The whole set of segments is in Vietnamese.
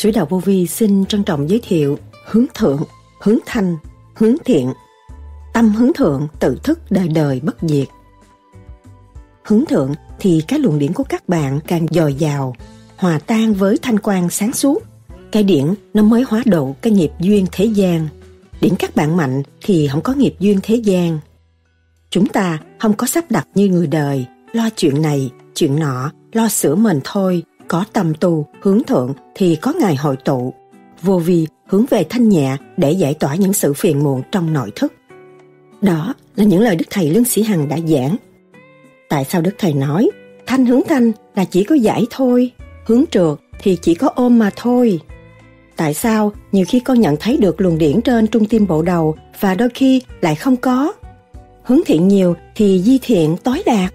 sử Đạo Vô Vi xin trân trọng giới thiệu hướng thượng, hướng thanh, hướng thiện. Tâm hướng thượng tự thức đời đời bất diệt. Hướng thượng thì cái luồng điển của các bạn càng dồi dào, hòa tan với thanh quan sáng suốt. Cái điển nó mới hóa độ cái nghiệp duyên thế gian. Điển các bạn mạnh thì không có nghiệp duyên thế gian. Chúng ta không có sắp đặt như người đời, lo chuyện này, chuyện nọ, lo sửa mình thôi, có tâm tu, hướng thượng thì có ngày hội tụ. Vô vi hướng về thanh nhẹ để giải tỏa những sự phiền muộn trong nội thức. Đó là những lời Đức Thầy Lương Sĩ Hằng đã giảng. Tại sao Đức Thầy nói thanh hướng thanh là chỉ có giải thôi, hướng trượt thì chỉ có ôm mà thôi. Tại sao nhiều khi con nhận thấy được luồng điển trên trung tim bộ đầu và đôi khi lại không có? Hướng thiện nhiều thì di thiện tối đạt.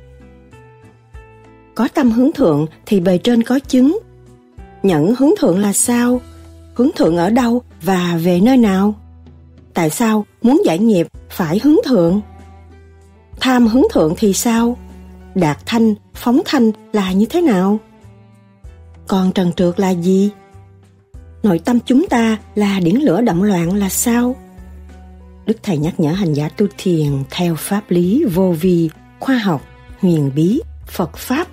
Có tâm hướng thượng thì bề trên có chứng. Nhận hướng thượng là sao? Hướng thượng ở đâu và về nơi nào? Tại sao muốn giải nghiệp phải hướng thượng? Tham hướng thượng thì sao? Đạt thanh, phóng thanh là như thế nào? Còn trần trượt là gì? Nội tâm chúng ta là điển lửa động loạn là sao? Đức Thầy nhắc nhở hành giả tu thiền theo pháp lý vô vi, khoa học, huyền bí, Phật Pháp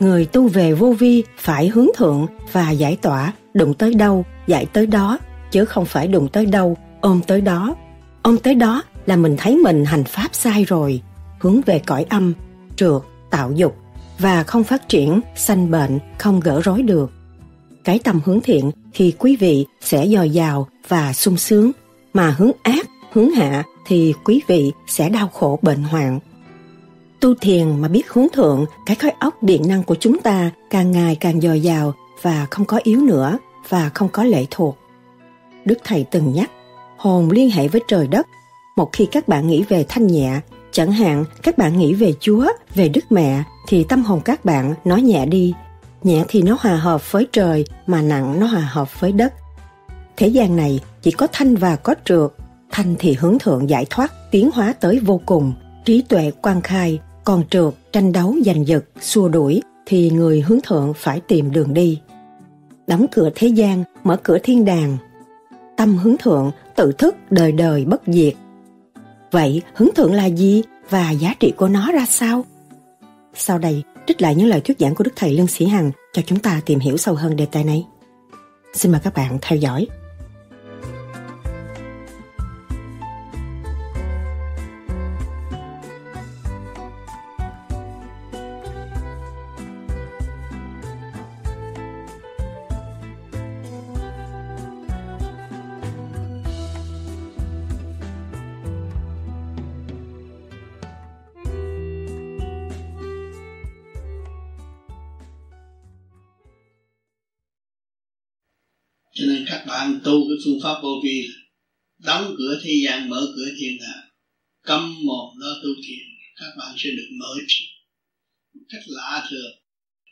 người tu về vô vi phải hướng thượng và giải tỏa. Đụng tới đâu, giải tới đó, chứ không phải đụng tới đâu, ôm tới đó. Ôm tới đó là mình thấy mình hành pháp sai rồi, hướng về cõi âm, trượt, tạo dục và không phát triển, sanh bệnh, không gỡ rối được. Cái tâm hướng thiện thì quý vị sẽ dồi dào và sung sướng, mà hướng ác, hướng hạ thì quý vị sẽ đau khổ bệnh hoạn. Tu thiền mà biết hướng thượng, cái khối óc điện năng của chúng ta càng ngày càng dồi dào và không có yếu nữa và không có lệ thuộc. Đức Thầy từng nhắc, hồn liên hệ với trời đất. Một khi các bạn nghĩ về thanh nhẹ, chẳng hạn các bạn nghĩ về Chúa, về Đức Mẹ, thì tâm hồn các bạn nói nhẹ đi. Nhẹ thì nó hòa hợp với trời, mà nặng nó hòa hợp với đất. Thế gian này chỉ có thanh và có trượt. Thanh thì hướng thượng giải thoát, tiến hóa tới vô cùng, trí tuệ quan khai, còn trượt, tranh đấu giành giật, xua đuổi thì người hướng thượng phải tìm đường đi. Đóng cửa thế gian, mở cửa thiên đàng. Tâm hướng thượng, tự thức đời đời bất diệt. Vậy hướng thượng là gì và giá trị của nó ra sao? Sau đây, trích lại những lời thuyết giảng của Đức Thầy Lương Sĩ Hằng cho chúng ta tìm hiểu sâu hơn đề tài này. Xin mời các bạn theo dõi. Bạn tu cái phương pháp vô vi đóng cửa thế gian, mở cửa thiên hạ. Câm mồm lo tu thiền, các bạn sẽ được mở trí. Một cách lạ thường.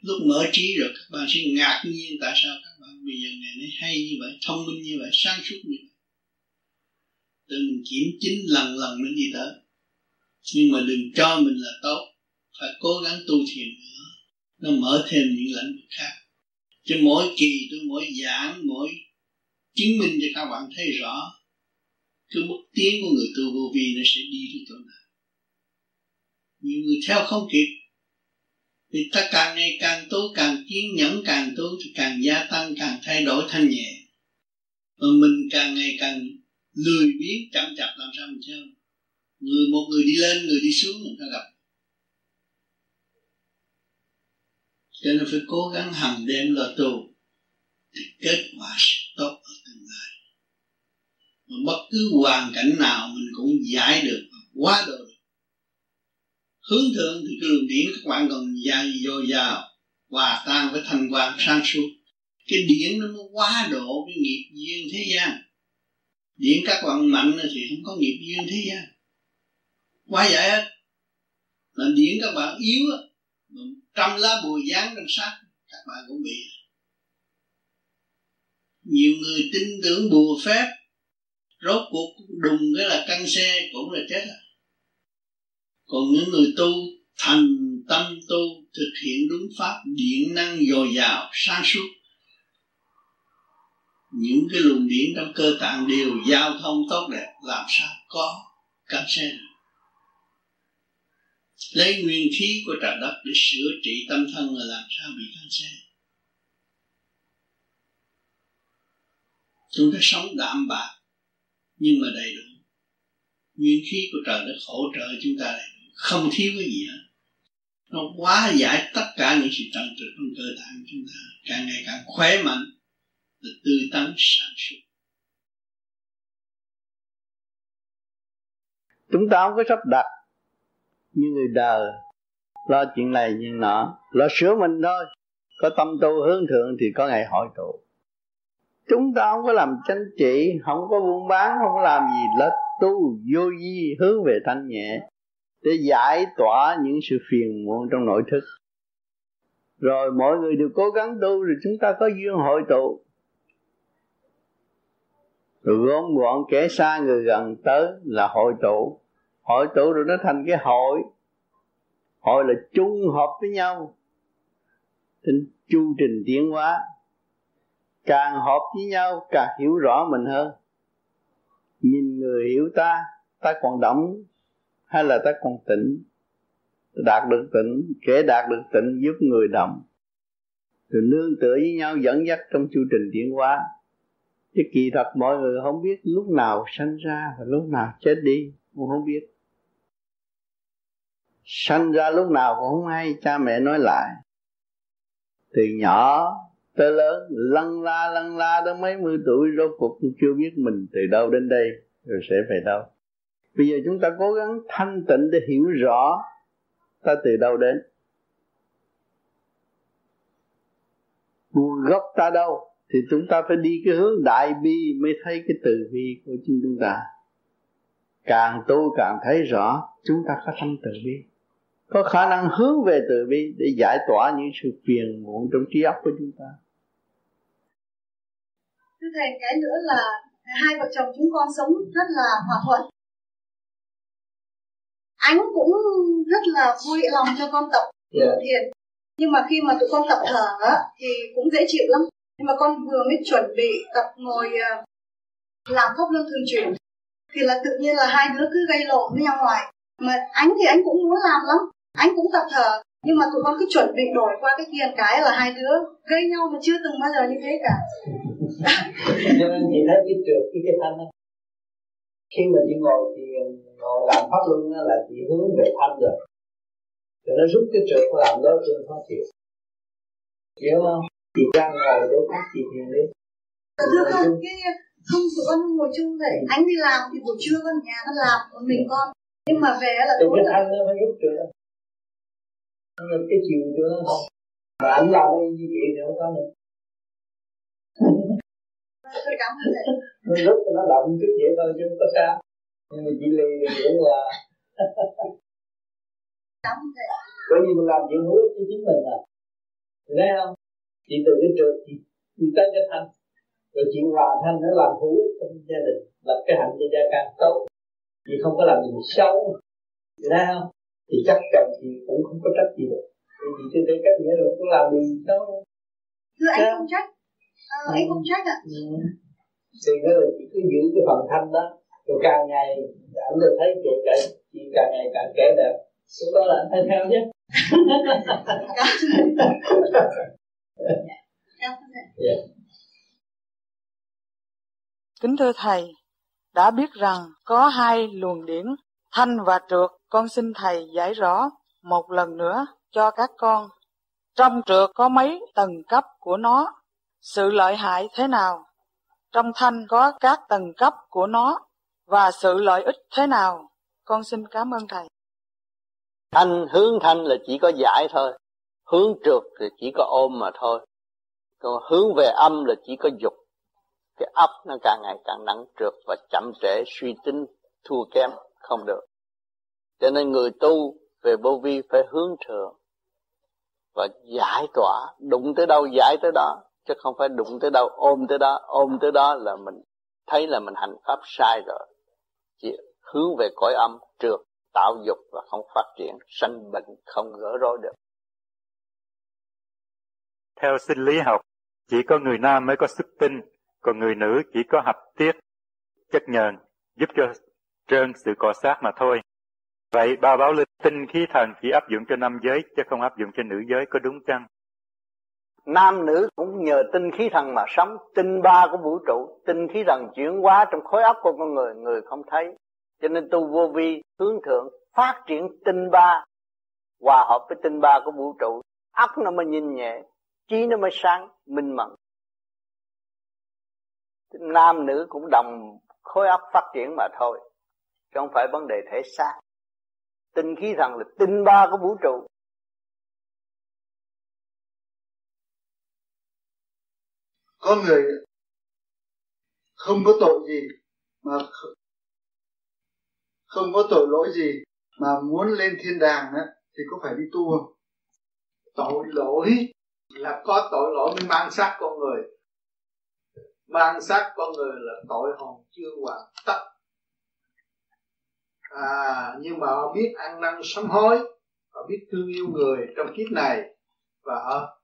Lúc mở trí rồi, các bạn sẽ ngạc nhiên tại sao các bạn bây giờ ngày nay hay như vậy, thông minh như vậy, sáng suốt như vậy. Tự mình kiểm chính lần lần mình đi tới. Nhưng mà đừng cho mình là tốt. Phải cố gắng tu thiền nữa. Nó mở thêm những lĩnh vực khác. Cho mỗi kỳ tôi, mỗi giảng, mỗi chứng minh cho các bạn thấy rõ cái bước tiến của người tu vô vi nó sẽ đi đến chỗ nào. Nhiều người theo không kịp. Thì ta càng ngày càng tu càng kiên nhẫn, càng tu thì càng gia tăng, càng thay đổi thanh nhẹ. Mà mình càng ngày càng lười biếng, chậm chạp làm sao mình theo. Người một người đi lên, người đi xuống người ta gặp. Cho nên phải cố gắng hàng đêm là tu thì kết quả sẽ tốt ở tương lai mà bất cứ hoàn cảnh nào mình cũng giải được quá độ được. Hướng thượng thì cái luồng điển, các bạn còn dài dồi dào, hòa tan với thanh quan sáng suốt. Cái điển nó quá độ cái nghiệp duyên thế gian. Điển các bạn mạnh thì không có nghiệp duyên thế gian. Quá giải hết. Mà điển các bạn yếu trăm lá bùi dán trên sát các bạn cũng bị. Nhiều người tin tưởng bùa phép rốt cuộc đùng cái là căng xe cũng là chết à. Còn những người tu thành tâm tu thực hiện đúng pháp, điện năng dồi dào, sáng suốt. Những cái luồng điện trong cơ tạng đều giao thông tốt đẹp, làm sao có cam xe. Được lấy nguyên khí của trời đất để sửa trị tâm thân là làm sao bị cam xe. Chúng ta sống đạm bạc nhưng mà đầy đủ. Nguyên khí của trời đất hỗ trợ chúng ta đầy đủ. Không thiếu cái gì hết. Nó quá giải tất cả những sự trần trực trong cơ thể của chúng ta. Càng ngày càng khỏe mạnh và tươi tắn sáng suốt. Chúng ta không có sắp đặt. Như người đời, lo chuyện này, chuyện nọ. Lo sửa mình thôi. Có tâm tu hướng thượng thì có ngày hội tụ chúng ta không có làm chánh trị, không có buôn bán, không có làm gì. Là tu, vô vi, hướng về thanh nhẹ, để giải tỏa những sự phiền muộn trong nội thức. Rồi mọi người đều cố gắng tu, rồi chúng ta có duyên hội tụ. Rồi gom gọn kẻ xa người gần tới là hội tụ. Hội tụ rồi nó thành cái hội. Hội là chung hợp với nhau. Trên chu trình tiến hóa càng hợp với nhau, càng hiểu rõ mình hơn. Nhìn người hiểu ta ta còn động hay là ta còn tỉnh? Đạt được tỉnh, kẻ đạt được tỉnh giúp người động rồi nương tựa với nhau, dẫn dắt trong chu trình tiến hóa. Chứ kỳ thật mọi người không biết lúc nào sanh ra và lúc nào chết đi, cũng không biết. Sanh ra lúc nào cũng không hay, cha mẹ nói lại. Từ nhỏ tới lớn, lăn la lăn la đến mấy mươi tuổi, rốt cuộc chưa biết mình từ đâu đến đây, rồi sẽ về đâu. Bây giờ chúng ta cố gắng thanh tịnh để hiểu rõ ta từ đâu đến. Nguồn gốc ta đâu thì chúng ta phải đi cái hướng đại bi mới thấy cái từ bi của chính chúng ta. Càng tu càng thấy rõ, chúng ta có tâm từ bi, có khả năng hướng về từ bi để giải tỏa những sự phiền muộn trong trí óc của chúng ta thưa thầy cái nữa là hai vợ chồng chúng con sống rất là hòa thuận. Anh cũng rất là vui lòng cho con tập. Yeah. Dạ. thiền nhưng mà khi mà tụi con tập thở thì cũng dễ chịu lắm. Nhưng mà con vừa mới chuẩn bị tập ngồi ờ, làm pháp luân thường chuyển thì là tự nhiên là hai đứa cứ gây lộn với nhau ngoài mà anh thì anh cũng muốn làm lắm. Anh cũng tập thở nhưng mà tụi con cứ chuẩn bị đổi qua cái kia cái là hai đứa gây nhau mà chưa từng bao giờ như thế cả. Cho nên chị thấy cái trượt cái cái thanh đó. Khi mà chị ngồi thì ngồi làm pháp luân là chị hướng về thanh rồi. Rồi nó rút cái trượt làm đó trên khó chịu. Hiểu không chị ra ngồi chỗ khác chị thiền đi. Thưa con cái không tụi con ngồi chung vậy anh đi làm thì buổi trưa con nhà nó làm một mình con. Nhưng mà về là tối cái thanh nó phải rút trượt nó cái chiều cho nó không mà anh làm cái gì chuyện thì không có nữa tôi cảm ơn thầy. Nó rút nó động chút vậy thôi chứ không có sao. Nhưng mà chỉ lì thì cũng là cảm ơn thầy. Bởi vì mình làm chuyện hữu ích cho chính mình à thấy không? Chị từ cái trường chị, chị tới cái thanh rồi chuyện hòa thanh nó làm hữu ích trong gia đình lập cái hạnh cho gia càng tốt. Vì không có làm gì xấu. Chị thấy không thì chắc chắn thì cũng không có trách gì được vì chị tôi thấy cách nghĩa rồi cũng làm gì xấu thưa anh không trách. À, ừ. anh không trách ạ. Ừ. thì nó là chỉ cứ giữ cái phần thanh đó. Rồi càng ngày anh được thấy kể cả chị càng ngày càng kể đẹp. Lúc đó là anh phải theo chứ? Yeah. Kính thưa Thầy, đã biết rằng có hai luồng điển, thanh và trượt, con xin Thầy giải rõ một lần nữa cho các con. Trong trượt có mấy tầng cấp của nó, sự lợi hại thế nào? Trong thanh có các tầng cấp của nó và sự lợi ích thế nào? Con xin cảm ơn Thầy. Thanh hướng thanh là chỉ có giải thôi, hướng trượt thì chỉ có ôm mà thôi. Còn hướng về âm là chỉ có dục. Cái ấp nó càng ngày càng nặng trượt và chậm trễ suy tính thua kém không được. Cho nên người tu về vô vi phải hướng thượng và giải tỏa. Đụng tới đâu giải tới đó, chứ không phải đụng tới đâu, ôm tới đó. Ôm tới đó là mình thấy là mình hành pháp sai rồi. Chỉ hướng về cõi âm, trượt, tạo dục và không phát triển, sanh bệnh không gỡ rối được. Theo sinh lý học, chỉ có người nam mới có sức tinh còn người nữ chỉ có hạch tiết, chất nhờn, giúp cho trơn sự cọ sát mà thôi. Vậy ba báo linh tinh khí thần chỉ áp dụng cho nam giới chứ không áp dụng cho nữ giới có đúng chăng? Nam nữ cũng nhờ tinh khí thần mà sống, tinh ba của vũ trụ, tinh khí thần chuyển hóa trong khối óc của con người, người không thấy. Cho nên tu vô vi hướng thượng phát triển tinh ba hòa hợp với tinh ba của vũ trụ, óc nó mới nhìn nhẹ, trí nó mới sáng, minh mẫn. Nam nữ cũng đồng khối óc phát triển mà thôi, chứ không phải vấn đề thể xác. Tinh khí thần là tinh ba của vũ trụ, có người không có tội gì mà không có tội lỗi gì mà muốn lên thiên đàng á thì có phải đi tu không? Tội lỗi là có tội lỗi mới mang xác con người. Mang xác con người là tội hồn chưa hoàn tất à nhưng mà họ biết ăn năn sám hối họ biết thương yêu người trong kiếp này. Và họ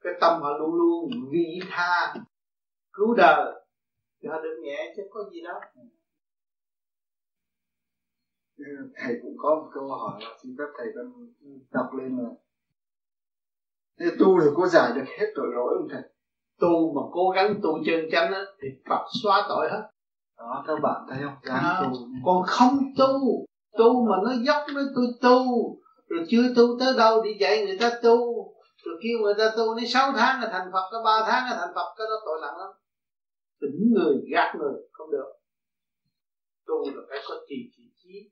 cái tâm họ luôn luôn vị tha cứu đời. Thì họ được nhẹ chứ có gì đâu. Thầy cũng có một câu hỏi xin phép thầy con đọc lên là Thế tu thì có giải được hết tội lỗi không thầy? Tu mà cố gắng tu chân chánh á, thì Phật xóa tội hết đó các bạn thấy không? À, tu. còn không tu tu mà nó dốc nó tôi tu. Rồi chưa tu tới đâu thì dạy người ta tu. Rồi kêu người ta tu đến 6 tháng là thành Phật có 3 tháng là thành Phật cái đó tội nặng lắm. Tỉnh người gạt người không được. Tu là phải có trì trì trí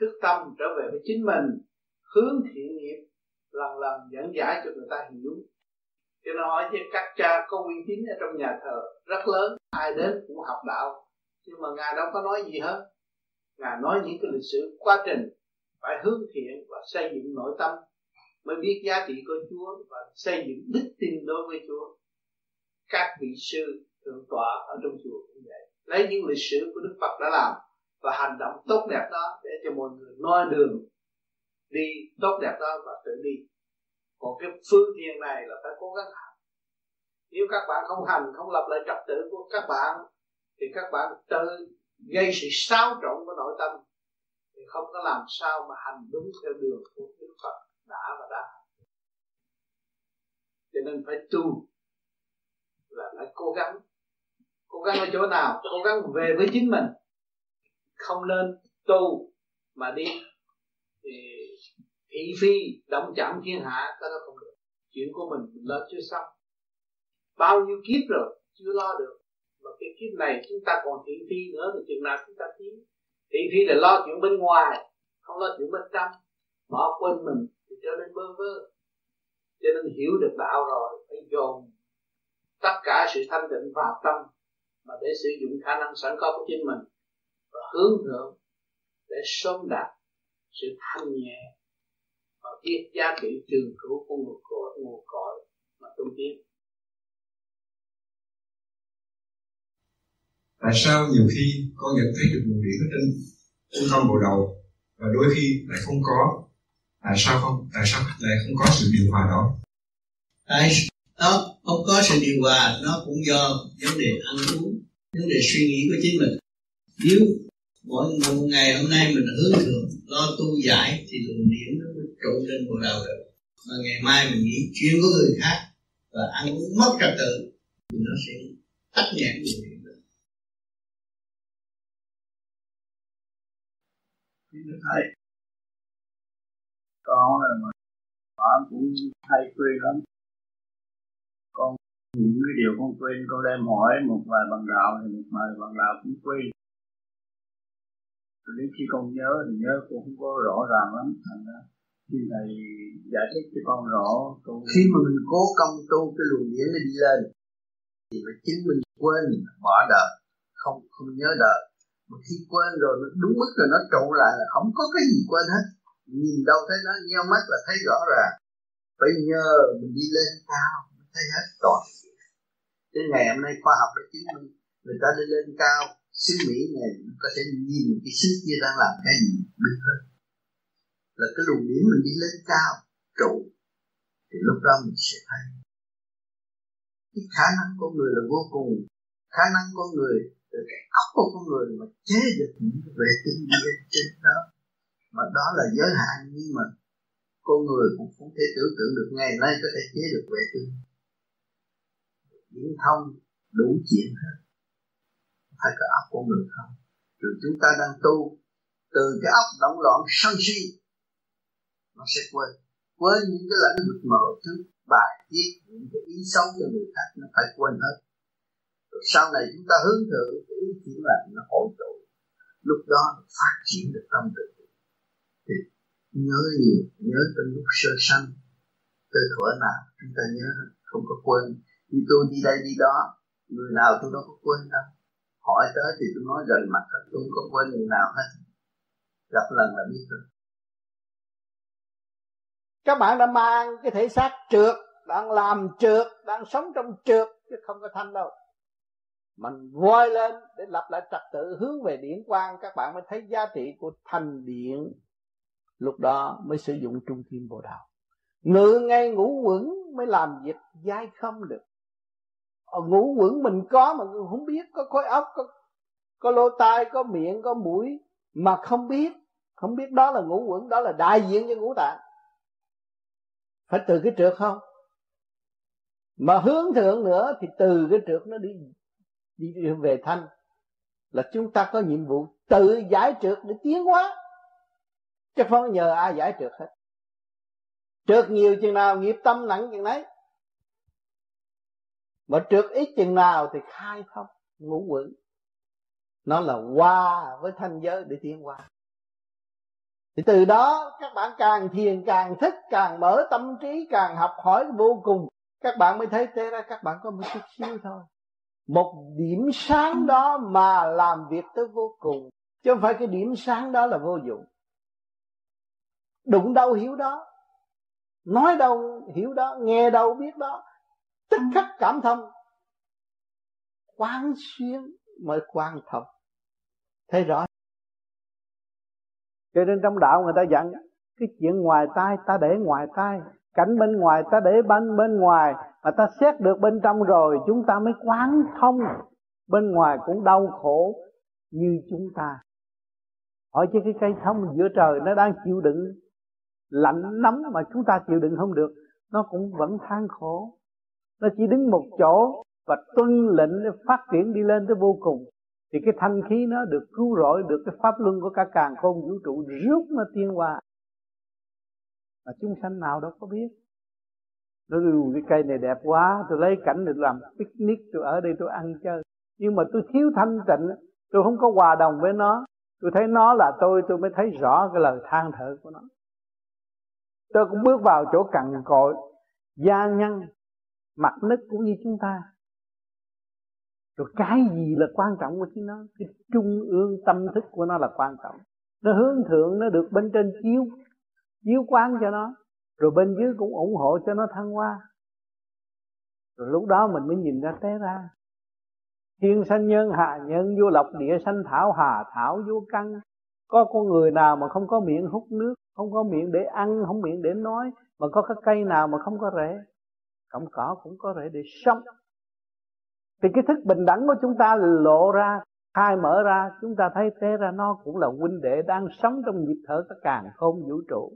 thức tâm trở về với chính mình hướng thiện nghiệp lần lần dẫn giải cho người ta hiểu cho nó hỏi với các cha có uy tín ở trong nhà thờ rất lớn ai đến cũng học đạo nhưng mà ngài đâu có nói gì hết. Ngài nói những cái lịch sử quá trình phải hướng thiện và xây dựng nội tâm mới biết giá trị của Chúa và xây dựng đức tin đối với Chúa. Các vị sư thượng tọa ở trong chùa cũng vậy. Lấy những lịch sử của Đức Phật đã làm và hành động tốt đẹp đó để cho mọi người noi đường, đi tốt đẹp đó và tự đi. Còn cái phương tiện này là phải cố gắng hành nếu các bạn không hành, không lập lại trật tự của các bạn thì các bạn tự gây sự xáo trộn của nội tâm. Thì không có làm sao mà hành đúng theo đường của Đức Phật đã và đã cho nên phải tu là phải cố gắng. Cố gắng ở chỗ nào? Cố gắng về với chính mình. Không nên tu mà đi, thì thị phi, động chạm thiên hạ, cái đó không được. Chuyện của mình mình lo chưa xong. Bao nhiêu kiếp rồi, chưa lo được và cái kiếp này chúng ta còn thị phi nữa, thì chừng nào chúng ta tiến thị phi là lo chuyện bên ngoài, không lo chuyện bên trong. Bỏ quên mình thì trở nên bơ vơ. Cho nên hiểu được đạo rồi, phải dồn tất cả sự thanh định vào tâm mà để sử dụng khả năng sẵn có của chính mình và hướng thượng để sớm đạt sự thanh nhẹ và biết giá trị trường cửu của nguồn cội nguồn cội mà tu tiến. Tại sao nhiều khi con nhận thấy được nguồn điện ở trên trung tâm bộ đầu và đôi khi lại không có? Tại sao không? Tại sao lại không có sự điều hòa đó? Tại đó không có sự điều hòa, nó cũng do vấn đề ăn uống, vấn đề suy nghĩ của chính mình. Nếu mỗi một ngày hôm nay mình hướng thượng, lo tu giải thì luồng điển nó mới trụ lên bộ đầu được. Mà ngày mai mình nghĩ chuyện của người khác và ăn uống mất trật tự thì nó sẽ tắt nhẹ người thì được thầy con là mà con cũng hay quên lắm. Con những cái điều con quên, con đem hỏi một vài bằng đạo thì một vài bằng đạo cũng quên. Rồi đến khi con nhớ thì nhớ cũng không có rõ ràng lắm. Thành ra khi thầy giải thích cho con rõ, con... khi mà mình cố công tu cái luồng điển nó đi lên, thì phải chính mình quên bỏ đời, không không nhớ đời mà khi quên rồi, nó đúng mức rồi, nó trụ lại là không có cái gì quên hết. Nhìn đâu thấy nó, nheo mắt là thấy rõ ràng. Phải nhờ mình đi lên cao mới thấy hết toàn đến ngày hôm nay khoa học đã chứng minh, người ta đi lên cao, xứ Mỹ này có thể nhìn cái xứ kia đang làm cái gì, biết hơn là cái luồng điển mình đi lên cao, trụ. Thì lúc đó mình sẽ thấy. Cái khả năng của người là vô cùng. Khả năng con người từ cái óc của con người mà chế được những cái vệ tinh lên trên đó. Mà đó là giới hạn, nhưng mà con người cũng không thể tưởng tượng được ngày nay có thể chế được vệ tinh. Viễn thông đủ chuyện hết. Phải có óc con người không? Rồi chúng ta đang tu, từ cái óc động loạn sân si, nó sẽ quên. Quên những cái lãnh vực mở trước, bài viết những cái ý xấu cho người khác, nó phải quên hết sau này chúng ta hướng thượng cái ý chuyển là nó hội tụ lúc đó phát triển được tâm tự. Thì nhớ nhiều, nhớ từ lúc sơ sanh từ thuở nào chúng ta nhớ không có quên. Như tôi đi đây đi đó, người nào tôi đâu có quên đâu. Hỏi tới thì tôi nói gần mặt tôi không có quên người nào hết. Gặp lần là biết rồi. Các bạn đã mang cái thể xác trượt đang làm trượt đang sống trong trượt chứ không có thanh đâu mình voi lên để lập lại trật tự, hướng về điển quang, các bạn mới thấy giá trị của thành điện. Lúc đó mới sử dụng trung kim bồ đạo ngự ngay ngủ quẩn mới làm việc dai không được. Ờ, Ở ngủ quẩn mình có mà không biết, có khối óc, có có lỗ tai, có miệng, có mũi mà không biết. Không biết đó là ngũ quẩn, đó là đại diện cho ngũ tạng. Phải từ cái trượt không? Mà hướng thượng nữa thì từ cái trượt nó đi đi về thanh là chúng ta có nhiệm vụ tự giải trượt để tiến hóa. Chứ không nhờ ai giải trượt hết. Trượt nhiều chừng nào, nghiệp tâm nặng chừng đấy mà trượt ít chừng nào thì khai thông, ngũ quẩn. Nó là qua với thanh giới để tiến qua thì từ đó các bạn càng thiền, càng thích càng mở tâm trí, càng học hỏi vô cùng. Các bạn mới thấy thế ra các bạn có một chút xíu thôi một điểm sáng đó mà làm việc tới vô cùng, chứ không phải cái điểm sáng đó là vô dụng. Đụng đâu hiểu đó, nói đâu hiểu đó, nghe đâu biết đó, tức khắc cảm thông. Quán xuyên mới quan thông. Thấy rõ? Cho nên trong đạo người ta dặn, cái chuyện ngoài tai, ta để ngoài tai cảnh bên ngoài, ta để bên bên ngoài, mà ta xét được bên trong rồi, chúng ta mới quán thông. Bên ngoài cũng đau khổ như chúng ta. Hỏi chứ cái cây thông giữa trời nó đang chịu đựng lạnh nóng mà chúng ta chịu đựng không được, nó cũng vẫn than khổ. Nó chỉ đứng một chỗ và tuân lệnh để phát triển đi lên tới vô cùng. Thì cái thanh khí nó được cứu rỗi được cái pháp luân của cả càng khôn vũ trụ rút nó tiên qua mà chúng sanh nào đâu có biết. Nó dù cái cây này đẹp quá, tôi lấy cảnh để làm picnic, tôi ở đây tôi ăn chơi. Nhưng mà tôi thiếu thanh tịnh, tôi không có hòa đồng với nó. Tôi thấy nó là tôi tôi mới thấy rõ cái lời than thở của nó. Tôi cũng bước vào chỗ cằn cội, gia nhân, mặt nứt cũng như chúng ta. Rồi cái gì là quan trọng của chính nó? Cái trung ương tâm thức của nó là quan trọng. Nó hướng thượng, nó được bên trên chiếu chiếu quán cho nó, rồi bên dưới cũng ủng hộ cho nó thăng hoa. Rồi lúc đó mình mới nhìn ra té ra. Thiên sanh nhân, hạ nhân, vô lộc, địa sanh, thảo hà, thảo, vô căn. Có con người nào mà không có miệng hút nước, không có miệng để ăn, không miệng để nói, mà có cái cây nào mà không có rễ? Cọng cỏ cũng có rễ để sống. Thì cái thức bình đẳng của chúng ta lộ ra, khai mở ra, chúng ta thấy thế ra, nó cũng là huynh đệ đang sống trong nhịp thở các càng không vũ trụ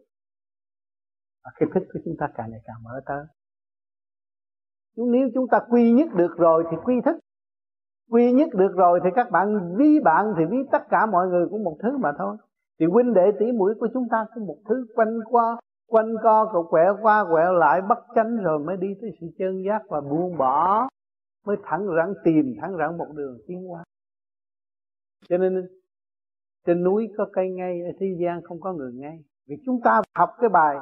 và cái thức của chúng ta càng ngày càng mở tới. Chúng, nếu chúng ta quy nhất được rồi thì quy thức. Quy nhất được rồi thì các bạn ví bạn thì ví tất cả mọi người cũng một thứ mà thôi. Thì huynh đệ tỷ mũi của chúng ta cũng một thứ quanh qua quanh co, cậu quẹo qua quẹo lại bất chánh rồi mới đi tới sự chân giác và buông bỏ, mới thẳng rắn tìm, thẳng rắn một đường tiến qua cho nên, trên núi có cây ngay, ở thế gian không có người ngay. Vì chúng ta học cái bài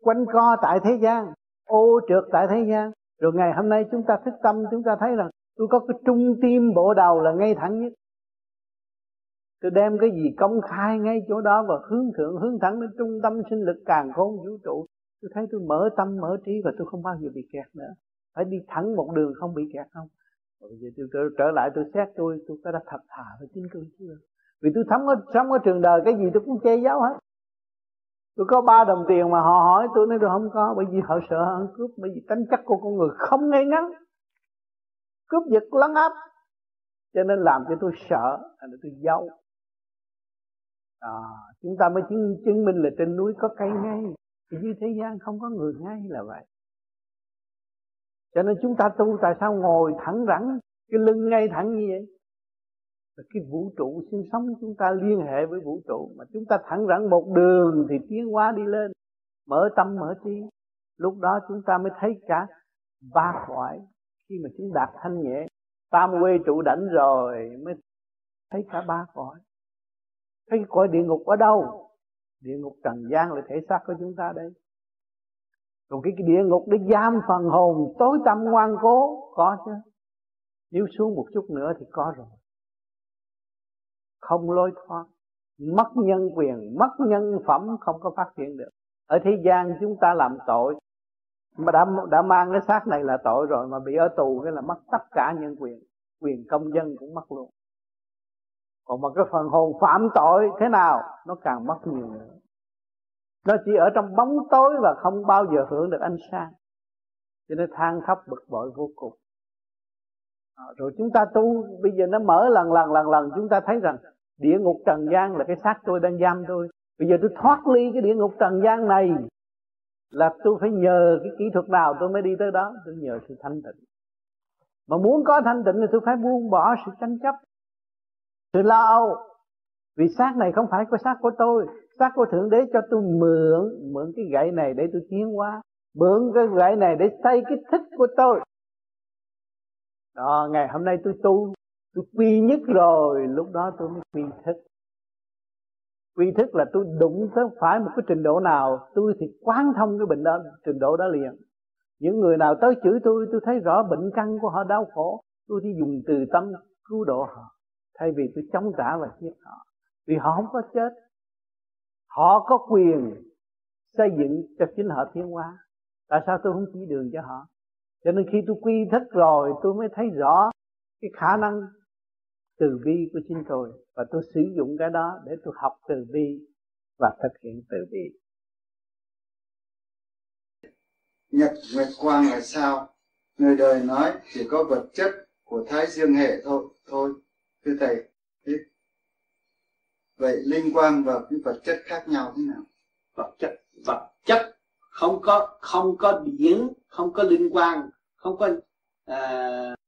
quanh co tại thế gian ô trượt tại thế gian. Rồi ngày hôm nay chúng ta thức tâm chúng ta thấy rằng tôi có cái trung tim bộ đầu là ngay thẳng nhất. Tôi đem cái gì công khai ngay chỗ đó và hướng thượng hướng thẳng đến trung tâm sinh lực càng khôn vũ trụ. Tôi thấy tôi mở tâm mở trí và tôi không bao giờ bị kẹt nữa. Phải đi thẳng một đường không bị kẹt không? Bây giờ tôi trở, trở lại tôi xét tôi tôi có đã thật thà với chính tôi chưa? Vì tôi sống ở sống ở trường đời cái gì tôi cũng che giấu hết tôi có ba đồng tiền mà họ hỏi tôi nói tôi không có bởi vì họ sợ ăn cướp bởi vì tính chất của con người không ngay ngắn. Cướp giật lấn áp. Cho nên làm cho tôi sợ thành tôi giấu. À, chúng ta mới chứng, chứng minh là trên núi có cây ngay. Thì dưới thế gian không có người ngay là vậy. Cho nên chúng ta tu tại sao ngồi thẳng rắn? Cái lưng ngay thẳng như vậy? Là cái vũ trụ sinh sống chúng ta liên hệ với vũ trụ. Mà chúng ta thẳng rắn một đường thì tiến hóa đi lên. Mở tâm mở trí. Lúc đó chúng ta mới thấy cả ba cõi. Khi mà chúng đạt thanh nhẹ tam quê trụ đảnh rồi mới thấy cả ba cõi. Thấy cõi địa ngục ở đâu? Địa ngục trần gian là thể xác của chúng ta đây. Còn cái, cái địa ngục để giam phần hồn tối tâm ngoan cố có chứ. Nếu xuống một chút nữa thì có rồi không lối thoát, mất nhân quyền, mất nhân phẩm không có phát triển được. Ở thế gian chúng ta làm tội, mà đã đã mang cái xác này là tội rồi mà bị ở tù cái là mất tất cả nhân quyền quyền công dân cũng mất luôn. Còn mà cái phần hồn phạm tội thế nào, nó càng mất nhiều nữa. Nó chỉ ở trong bóng tối và không bao giờ hưởng được ánh sáng. Cho nên than khóc bực bội vô cùng. Ờ, rồi chúng ta tu, bây giờ nó mở lần lần lần lần, chúng ta thấy rằng địa ngục trần gian là cái xác tôi đang giam tôi. Bây giờ tôi thoát ly cái địa ngục trần gian này là tôi phải nhờ cái kỹ thuật nào tôi mới đi tới đó? Tôi nhờ sự thanh tịnh. Mà muốn có thanh tịnh thì tôi phải buông bỏ sự tranh chấp, sự lo âu. Vì xác này không phải có xác của tôi. Xác của thượng đế cho tôi mượn mượn cái gậy này để tôi tiến hóa, mượn cái gậy này để xây cái thích của tôi đó, ngày hôm nay tôi tu, tôi quy nhất rồi, lúc đó tôi mới quy thức. Quy thức là tôi đụng tới phải một cái trình độ nào, tôi thì quán thông cái bệnh đó, trình độ đó liền. Những người nào tới chửi tôi tôi thấy rõ bệnh căn của họ đau khổ, tôi chỉ dùng từ tâm cứu độ họ, thay vì tôi chống trả và giết họ. Vì họ không có chết, họ có quyền xây dựng cho chính họ tiến hóa. Tại sao tôi không chỉ đường cho họ? Cho nên khi tôi quy thức rồi tôi mới thấy rõ cái khả năng từ bi của chính tôi. Và tôi sử dụng cái đó để tôi học từ bi và thực hiện từ bi. Nhật nguyệt quang là sao? Người đời nói chỉ có vật chất của thái dương hệ thôi thôi thưa thầy. Vậy linh quang và cái vật chất khác nhau thế nào? Vật chất vật chất không có không có điển không có linh quang không có uh,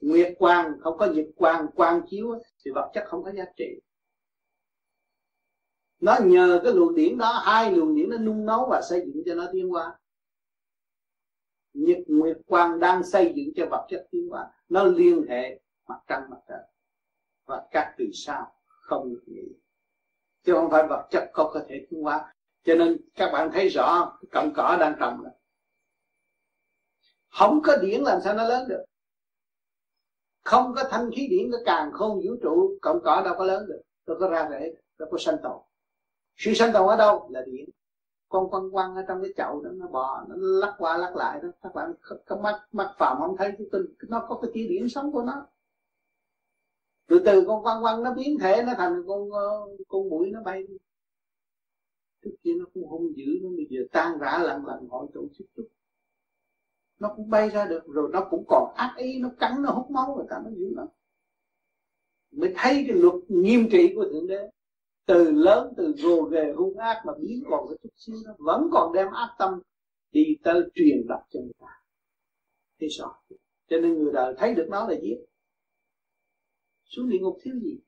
nguyệt quang không có nhật quang quang chiếu thì vật chất không có giá trị. Nó nhờ cái luồng điển đó hai luồng điển nó nung nấu và xây dựng cho nó tiến hóa. Nhật nguyệt quang đang xây dựng cho vật chất tiến hóa. Nó liên hệ mặt trăng mặt trời. Và các từ sao không được nghĩ. Chứ không phải vật chất có có thể tiến hóa cho nên các bạn thấy rõ cọng cỏ đang trồng là không có điển làm sao nó lớn được? Không có thanh khí điển cái càng không vũ trụ, cọng cỏ đâu có lớn được. Đâu có ra rễ đâu có sanh tồn. Sự sanh tồn ở đâu? Là điển con quăng quăng ở trong cái chậu đó, nó bò, nó lắc qua lắc lại đó. Các bạn có mắt mắt phạm không thấy cái nó có cái tia điển sống của nó. Từ từ con quăng quăng nó biến thể, nó thành con con bụi nó bay trước kia nó cũng hung dữ nó, bây giờ tan rã lặng lặng mọi chỗ xúc chút nó cũng bay ra được, rồi nó cũng còn ác ý, nó cắn, nó hút máu, người ta nó dữ lắm. Mới thấy cái luật nghiêm trị của thượng đế. Từ lớn, từ gồ ghề hung ác mà biến còn cái chút xíu nó vẫn còn đem ác tâm đi tới truyền đặt cho người ta. Thế sao? Cho nên người đời thấy được nó là giết. Xuống địa ngục thiếu gì?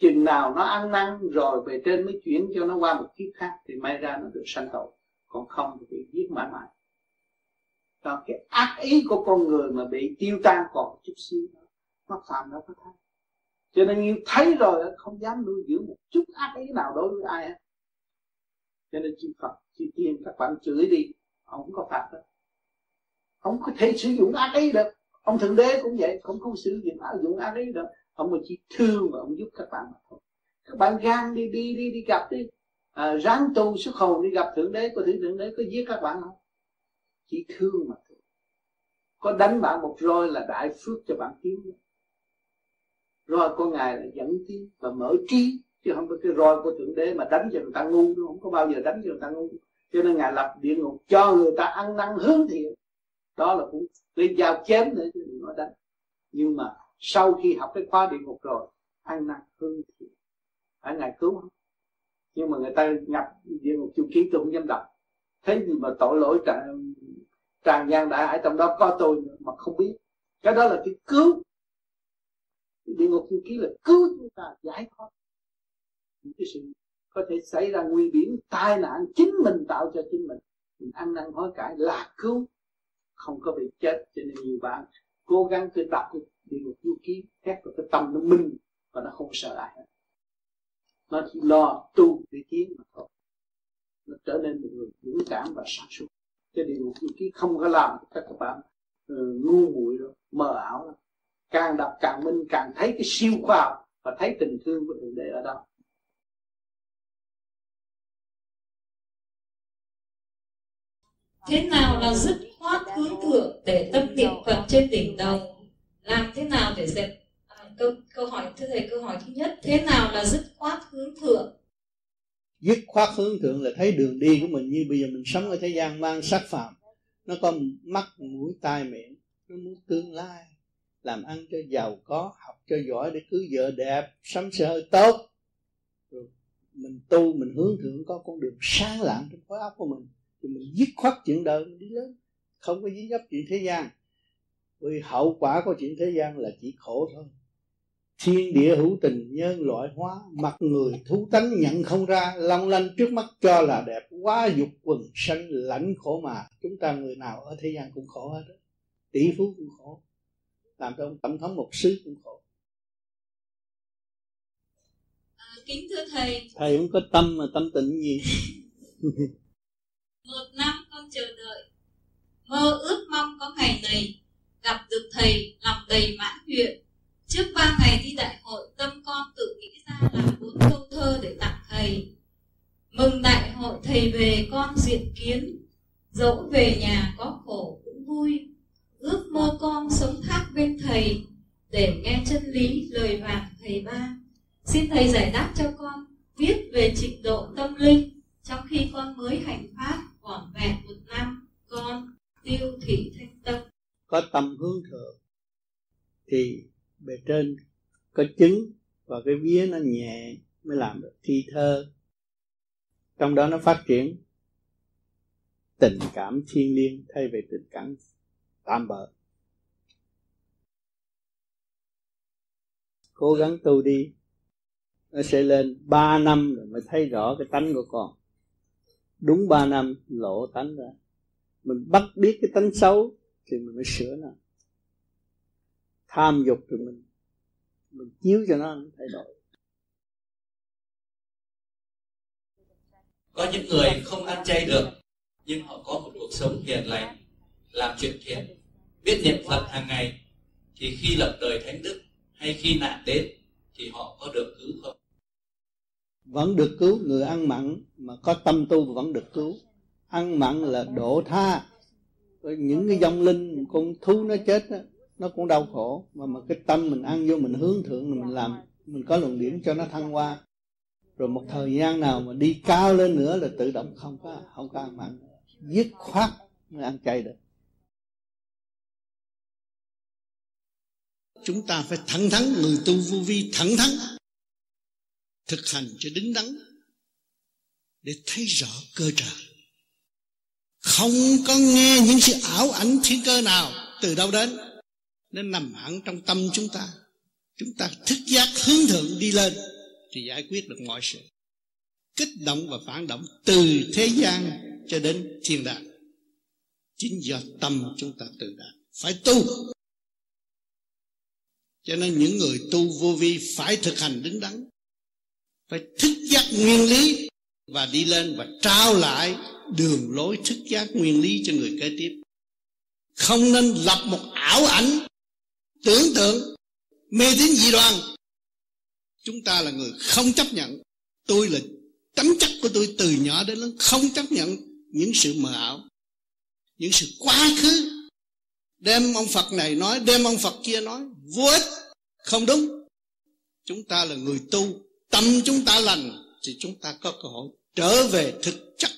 Chừng nào nó ăn năn rồi về trên mới chuyển cho nó qua một kiếp khác thì may ra nó được sanh tội còn không thì bị giết mãi mãi. Còn cái ác ý của con người mà bị tiêu tan còn chút xíu đó nó phạm nó có thấy. Cho nên như thấy rồi không dám nuôi dưỡng một chút ác ý nào đối với ai hết cho nên chư Phật, chư Tiên, các bạn chửi đi, ông có phạt đâu. Ông có thể sử dụng ác ý được. Ông thượng đế cũng vậy, không không sử dụng ác dụng ác ý được ông chỉ thương và ông giúp các bạn mà thôi. Các bạn gan đi đi đi đi gặp đi. À, ráng tu xuất hồn đi gặp thượng đế có thượng đế có giết các bạn không? Chỉ thương mà thôi. Có đánh bạn một roi là đại phước cho bạn tiến roi của ngài là dẫn tiến và mở trí chứ không có cái roi của thượng đế mà đánh cho người ta ngu không có bao giờ đánh cho người ta ngu. Cho nên ngài lập địa ngục cho người ta ăn năn hướng thiện đó là cũng lên dao chém nữa chứ đừng nói đánh. Nhưng mà sau khi học cái khóa địa ngục rồi ăn năn hương thiện. Ở ngài cứu không nhưng mà người ta nhập địa ngục chu ký tôi không dám đọc. Thế gì mà tội lỗi tràn tràn gian đại hải trong đó có tôi mà không biết. Cái đó là cái cứu. Địa ngục chu ký là cứu chúng ta, giải thoát. Những cái sự có thể xảy ra nguy biển tai nạn chính mình tạo cho chính mình. Mình ăn năn hối cải là cứu. Không có bị chết, cho nên nhiều bạn cố gắng cứ đọc đi một ngục du ký thét vào cái tâm nó minh và nó không sợ ai hết. Nó chỉ lo tu để tiến mà thôi. Nó trở nên một người dũng cảm và sáng suốt. Cho điều một du ký không có làm các các bạn uh, ngu muội đâu mờ ảo đâu. Càng đọc càng minh càng thấy cái siêu khoa học và thấy tình thương của thượng đế ở đó. Thế nào là dứt khoát hướng thượng để tâm niệm phật trên đỉnh đầu? Làm thế nào để dẹp à, câu câu hỏi thưa thầy câu hỏi thứ nhất thế nào là dứt khoát hướng thượng? Dứt khoát hướng thượng là thấy đường đi của mình như bây giờ mình sống ở thế gian mang sắc phạm. Nó có mắt mũi tai miệng nó muốn tương lai. Làm ăn cho giàu có học cho giỏi để cưới vợ đẹp sắm xe hơi tốt. Rồi mình tu mình hướng thượng có con đường sáng lạng trong khối óc của mình. Thì mình dứt khoát chuyện đời mình đi lớn, không có dính dấp chuyện thế gian vì hậu quả của chuyện thế gian là chỉ khổ thôi. Thiên địa hữu tình nhân loại hóa mặt người thú tánh nhận không ra long lanh trước mắt cho là đẹp quá dục quần sanh lãnh khổ mà. Chúng ta người nào ở thế gian cũng khổ hết đó. tỷ phú cũng khổ. Làm cho ông tổng thống một xứ cũng khổ. À, kính thưa thầy. Thầy không có tâm mà tâm tịnh gì. Một năm con chờ đợi. Mơ ước mong có ngày này gặp được thầy lòng đầy mãn nguyện. Trước ba ngày đi đại hội, tâm con tự nghĩ ra làm bốn câu thơ để tặng thầy. Mừng đại hội thầy về con diện kiến, dẫu về nhà có khổ cũng vui. Ước mơ con sống thác bên thầy, để nghe chân lý lời vàng thầy ba xin thầy giải đáp cho con viết về trình độ tâm linh trong khi con mới hành pháp vỏn vẹn một năm, con tiêu thị thanh tâm có tâm hướng thượng, thì bề trên có chứng và cái vía nó nhẹ mới làm được thi thơ. Trong đó nó phát triển tình cảm thiên liêng thay vì tình cảm tạm bợ. Cố gắng tu đi, nó sẽ lên 3 năm rồi mới thấy rõ cái tánh của con. Đúng 3 năm, lộ tánh ra. Mình bắt biết cái tánh xấu thì mình mới sửa nó. Tham dục thì mình mình chiếu cho nó thay đổi. Có những người không ăn chay được nhưng họ có một cuộc sống hiền lành làm chuyện thiện biết niệm phật hàng ngày thì khi lập đời thánh đức hay khi nạn đến thì họ có được cứu không? Vẫn được cứu người ăn mặn mà có tâm tu vẫn được cứu. Ăn mặn là độ tha những cái dòng linh con thú nó chết đó, nó cũng đau khổ. Mà mà cái tâm mình ăn vô mình hướng thượng mình làm mình có luồng điển cho nó thăng hoa. Rồi một thời gian nào mà đi cao lên nữa là tự động không có không có ăn mặn. Dứt khoát mới ăn chay được. Chúng ta phải thẳng thắn người tu vô vi thẳng thắn thực hành cho đứng đắn để thấy rõ cơ trời không có nghe những sự ảo ảnh thiên cơ nào. Từ đâu đến? Nó nằm hẳn trong tâm chúng ta. Chúng ta thức giác hướng thượng đi lên thì giải quyết được mọi sự. Kích động và phản động từ thế gian cho đến thiên đàng. Chính do tâm chúng ta tự đạt. Phải tu. Cho nên những người tu vô vi phải thực hành đứng đắn. Phải thức giác nguyên lý và đi lên và trao lại đường lối thức giác nguyên lý cho người kế tiếp. Không nên lập một ảo ảnh, tưởng tượng, mê tín dị đoan. Chúng ta là người không chấp nhận. Tôi là tấm chất của tôi từ nhỏ đến lớn, không chấp nhận những sự mờ ảo, những sự quá khứ. Đem ông phật này nói, đem ông phật kia nói, vô ích, không đúng. Chúng ta là người tu, tâm chúng ta lành, thì chúng ta có cơ hội trở về thực chất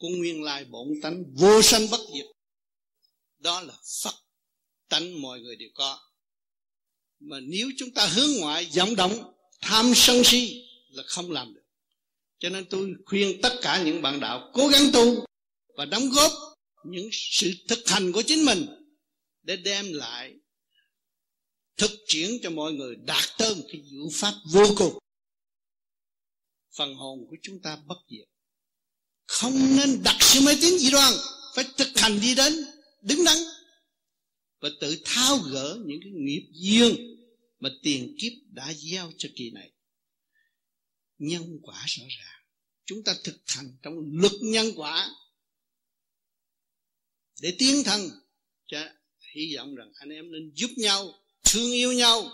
của nguyên lai bổn tánh vô sanh bất diệt. Đó là phật tánh mọi người đều có. Mà nếu chúng ta hướng ngoại, vọng động, tham sân si là không làm được. Cho nên tôi khuyên tất cả những bạn đạo cố gắng tu và đóng góp những sự thực hành của chính mình để đem lại thực triển cho mọi người đạt tới một cái diệu pháp vô cùng. Phần hồn của chúng ta bất diệt không nên đặt sự mê tín dị đoan, phải thực hành đi đến, đứng đắn, và tự thao gỡ những cái nghiệp duyên mà tiền kiếp đã gieo cho kỳ này. Nhân quả rõ ràng. Chúng ta thực hành trong luật nhân quả để tiến thân. Cho hy vọng rằng anh em nên giúp nhau, thương yêu nhau,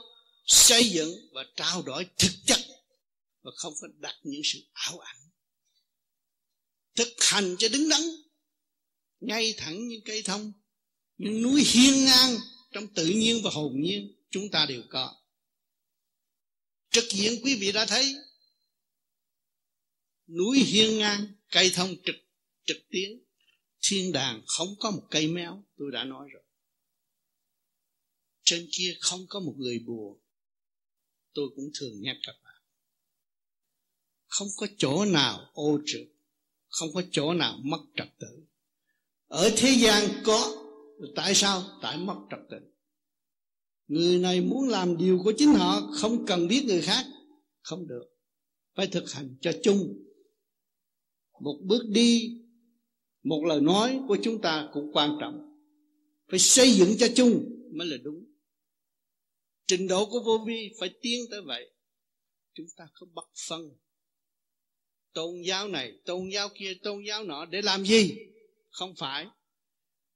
xây dựng và trao đổi thực chất và không có đặt những sự ảo ảnh thực hành cho đứng đắn, ngay thẳng như cây thông, những núi hiên ngang trong tự nhiên và hồn nhiên chúng ta đều có. Trực diện quý vị đã thấy, núi hiên ngang, cây thông trực trực tiến, thiên đàng không có một cây méo, tôi đã nói rồi. Trên kia không có một người buồn tôi cũng thường nhắc các bạn. Không có chỗ nào ô trực không có chỗ nào mất trật tự. Ở thế gian có, tại sao? Tại mất trật tự. Người này muốn làm điều của chính họ, không cần biết người khác. Không được. Phải thực hành cho chung. Một bước đi, một lời nói của chúng ta cũng quan trọng. Phải xây dựng cho chung mới là đúng. Trình độ của vô vi phải tiến tới vậy. Chúng ta không bắt phân tôn giáo này, tôn giáo kia, tôn giáo nọ để làm gì? Không phải.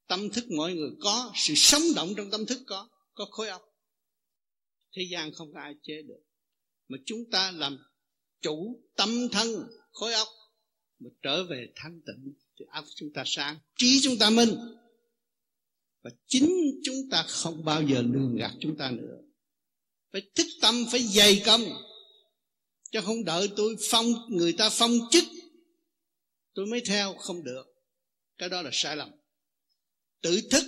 Tâm thức mọi người có, sự sống động trong tâm thức có có khối óc. Thế gian không có ai chế được. Mà chúng ta làm chủ tâm thân, khối óc, mà trở về thanh tịnh, thì óc chúng ta sáng trí chúng ta minh và chính chúng ta không bao giờ lường gạt chúng ta nữa. Phải thức tâm, phải dày công chứ không đợi tôi phong, người ta phong chức, tôi mới theo, không được. Cái đó là sai lầm. Tự thức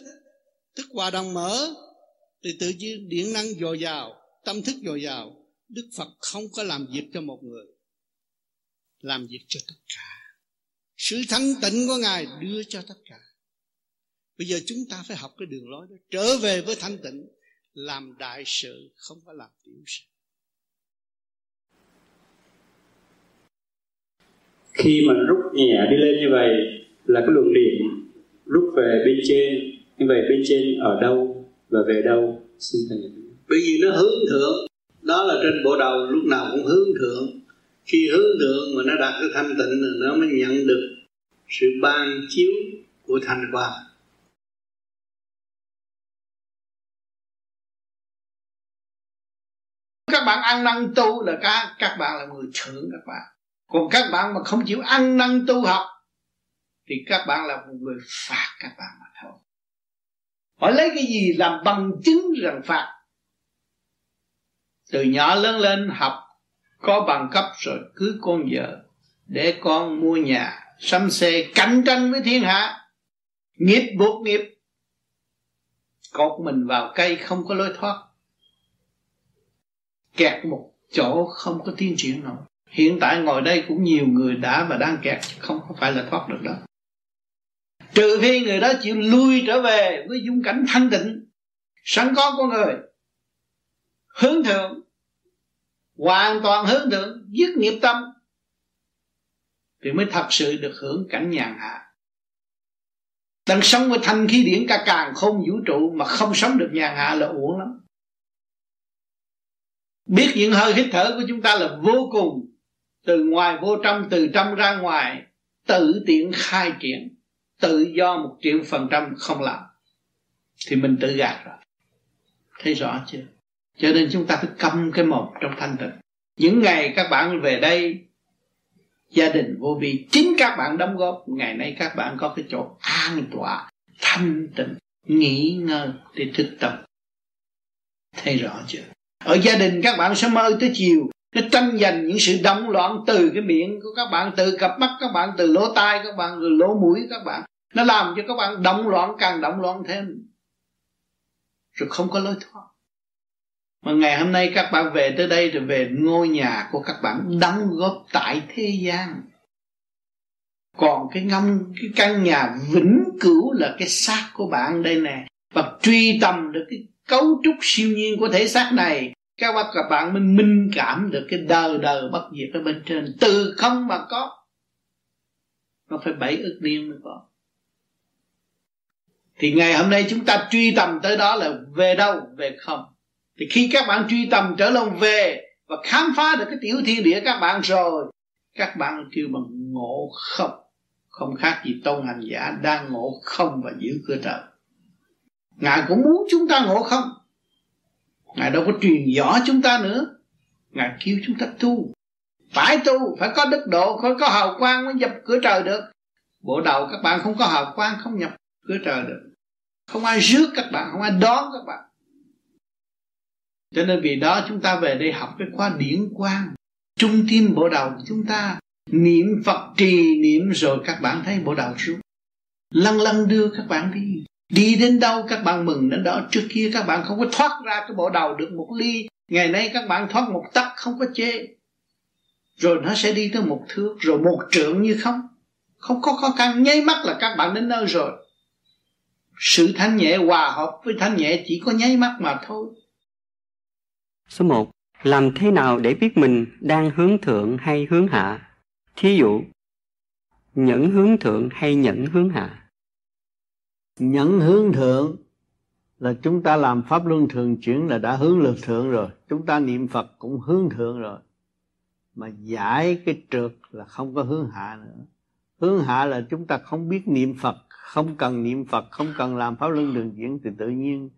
thức hòa đồng mở, thì tự nhiên điện năng dồi dào, tâm thức dồi dào. Đức phật không có làm việc cho một người, làm việc cho tất cả. Sự thanh tịnh của ngài đưa cho tất cả. Bây giờ chúng ta phải học cái đường lối đó. Trở về với thanh tịnh, làm đại sự, không có làm tiểu sự. Khi mà rút nhẹ đi lên như vậy là cái luồng điện rút về bên trên. Như vậy bên trên ở đâu và về đâu? Xin thầy bởi vì nó hướng thượng. Đó là trên bộ đầu, lúc nào cũng hướng thượng. Khi hướng thượng mà nó đạt cái thanh tịnh thì nó mới nhận được sự ban chiếu của thành quả. Các bạn ăn năn tu là các các bạn là người thượng các bạn còn các bạn mà không chịu ăn năn tu học, thì các bạn là một người phạt các bạn mà thôi. Họ lấy cái gì làm bằng chứng rằng phạt? Từ nhỏ lớn lên học, có bằng cấp rồi cưới con vợ, để con mua nhà, sắm xe, cạnh tranh với thiên hạ. Nghiệp buộc nghiệp, cột mình vào cây không có lối thoát. Kẹt một chỗ không có tiến triển nổi hiện tại ngồi đây cũng nhiều người đã và đang kẹt không có phải là thoát được đâu. Trừ khi người đó chịu lui trở về với dung cảnh thanh tịnh, sẵn có của người, hướng thượng, hoàn toàn hướng thượng, dứt nghiệp tâm, thì mới thật sự được hưởng cảnh nhàn hạ. Đang sống với thanh khí điển cả càng không vũ trụ mà không sống được nhàn hạ là uổng lắm. Biết những hơi hít thở của chúng ta là vô cùng từ ngoài vô trong, từ trong ra ngoài, tự tiện khai triển, tự do một triệu phần trăm không làm. Thì mình tự gạt rồi. Thấy rõ chưa? Cho nên chúng ta phải câm cái mồm trong thanh tịnh. Những ngày các bạn về đây, gia đình vô vi, chính các bạn đóng góp. Ngày nay các bạn có cái chỗ an tọa, thanh tịnh, nghỉ ngơi để thức tâm thấy rõ chưa? Ở gia đình các bạn sẽ mơ tới chiều nó tranh giành những sự động loạn từ cái miệng của các bạn, từ cặp mắt các bạn, từ lỗ tai các bạn từ lỗ mũi các bạn. Nó làm cho các bạn động loạn, càng động loạn thêm. Rồi không có lối thoát. Mà ngày hôm nay các bạn về tới đây rồi về ngôi nhà của các bạn đóng góp tại thế gian. Còn cái ngâm, cái căn nhà vĩnh cửu là cái xác của bạn đây nè. Và truy tầm được cái cấu trúc siêu nhiên của thể xác này các bạn các bạn mới minh cảm được cái đời đời bất diệt ở bên trên. Từ không mà có, nó phải bảy ức niên mới có. Thì ngày hôm nay chúng ta truy tầm tới đó là về đâu, về không? Thì khi các bạn truy tầm trở lòng về và khám phá được cái tiểu thiên địa các bạn rồi, các bạn kêu bằng ngộ không? Không khác gì tôn hành giả đang ngộ không và giữ cửa trời. Ngài cũng muốn chúng ta ngộ không? Ngài đâu có truyền rõ chúng ta nữa. Ngài kêu chúng ta tu. Phải tu, phải có đức độ, phải có hào quang mới nhập cửa trời được. Bộ đầu các bạn không có hào quang, không nhập cửa trời được. Không ai rước các bạn, không ai đón các bạn. Cho nên vì đó chúng ta về đây học cái khóa điển quang. Trung tim bộ đầu của chúng ta. Niệm phật trì niệm rồi các bạn thấy bộ đầu xuống. Lăn lăn đưa các bạn đi đi đến đâu các bạn mừng đến đó. Trước kia các bạn không có thoát ra cái bộ đầu được một ly. Ngày nay các bạn thoát một tấc không có chê. Rồi nó sẽ đi tới một thước, rồi một trượng như không. Không có khó khăn. Nháy mắt là các bạn đến nơi rồi. Sự thanh nhẹ hòa hợp với thanh nhẹ chỉ có nháy mắt mà thôi. Số 1 làm thế nào để biết mình đang hướng thượng hay hướng hạ? Thí dụ nhẫn hướng thượng hay nhẫn hướng hạ? Nhẫn hướng thượng là chúng ta làm pháp luân thường chuyển là đã hướng lực thượng rồi. Chúng ta niệm phật cũng hướng thượng rồi. Mà giải cái trượt là không có hướng hạ nữa. Hướng hạ là chúng ta không biết niệm phật, không cần niệm phật, không cần làm pháp luân đường chuyển thì tự nhiên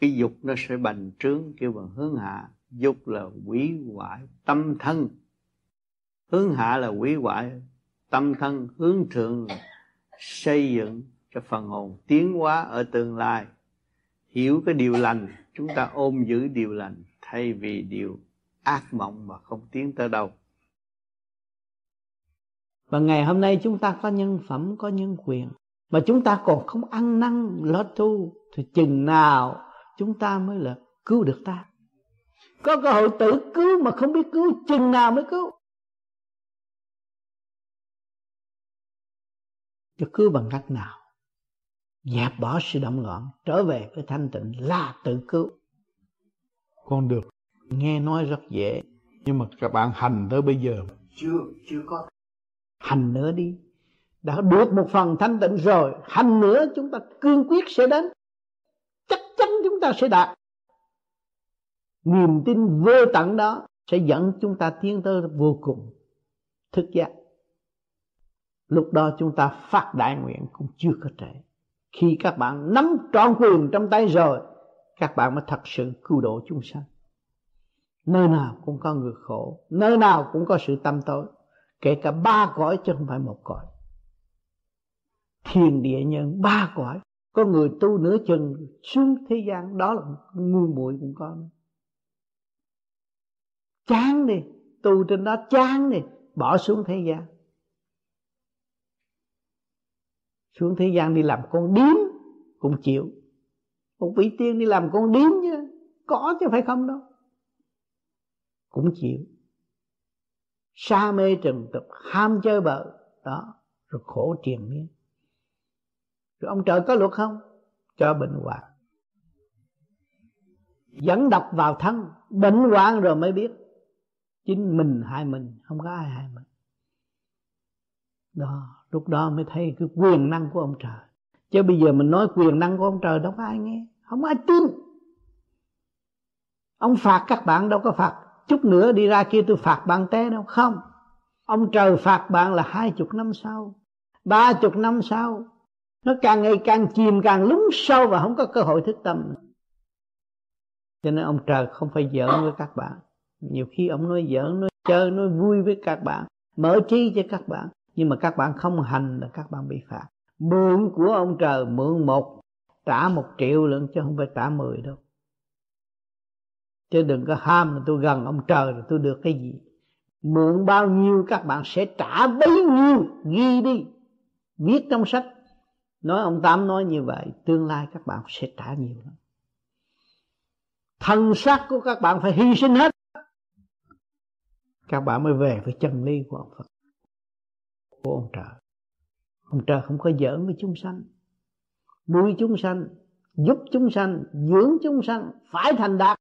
cái dục nó sẽ bành trướng, kêu bằng hướng hạ. Dục là quỷ hoại tâm thân. Hướng hạ là quỷ hoại tâm thân. Hướng thượng là xây dựng cho phần hồn tiến hóa ở tương lai. Hiểu cái điều lành, chúng ta ôm giữ điều lành thay vì điều ác mộng mà không tiến tới đâu. Và ngày hôm nay chúng ta có nhân phẩm, có nhân quyền, mà chúng ta còn không ăn năn lo tu, thì chừng nào chúng ta mới là cứu được ta? Có cơ hội tự cứu mà không biết cứu, chừng nào mới cứu? Cho cứu bằng cách nào? Dẹp bỏ sự động loạn trở về với thanh tịnh là tự cứu. Con được. Nghe nói rất dễ nhưng mà các bạn hành tới bây giờ. Chưa chưa có. Hành nữa đi. Đã được một phần thanh tịnh rồi hành nữa chúng ta cương quyết sẽ đến. Chắc chắn chúng ta sẽ đạt. Niềm tin vô tận đó sẽ dẫn chúng ta tiến tới vô cùng thức giác. Lúc đó chúng ta phát đại nguyện cũng chưa có trễ khi các bạn nắm trọn quyền trong tay rồi, các bạn mới thật sự cứu độ chúng sanh. Nơi nào cũng có người khổ, nơi nào cũng có sự tâm tối, kể cả ba cõi chứ không phải một cõi. Thiền địa nhân, ba cõi, có người tu nửa chừng xuống thế gian, đó là ngu muội cũng có chán đi, tu trên đó chán đi, bỏ xuống thế gian. Xuống thế gian đi làm con điếm cũng chịu. Một vị tiên đi làm con điếm chứ, có chứ phải không đâu. Cũng chịu. Sa mê trần tục, ham chơi bợ. Đó, rồi khổ triền miên. Rồi ông trời có luật không? Cho bệnh hoạn. Dẫn đập vào thân, bệnh hoạn rồi mới biết. Chính mình hại mình, không có ai hại mình. Đó lúc đó mới thấy cái quyền năng của ông trời. Chứ bây giờ mình nói quyền năng của ông trời, đâu có ai nghe. Không ai tin. Ông phạt các bạn đâu có phạt. Chút nữa đi ra kia tôi phạt bạn té đâu. Không. Ông trời phạt bạn là hai chục năm sau, ba chục năm sau. Nó càng ngày càng chìm, càng lún sâu và không có cơ hội thức tâm. Cho nên ông trời không phải giỡn với các bạn. Nhiều khi ông nói giỡn, nói chơi, nói vui với các bạn. Mở trí cho các bạn nhưng mà các bạn không hành là các bạn bị phạt. Mượn của ông trời, mượn một, trả một triệu lượng chứ không phải trả mười đâu. Chứ đừng có ham là tôi gần ông trời là tôi được cái gì. Mượn bao nhiêu các bạn sẽ trả bấy nhiêu, ghi đi. Viết trong sách. Nói ông tám nói như vậy, tương lai các bạn sẽ trả nhiều lắm. Thân xác của các bạn phải hy sinh hết. Các bạn mới về với chân lý của ông Phật của ông trời. Ông trời không có giỡn với chúng sanh. Nuôi chúng sanh, giúp chúng sanh, dưỡng chúng sanh phải thành đạt.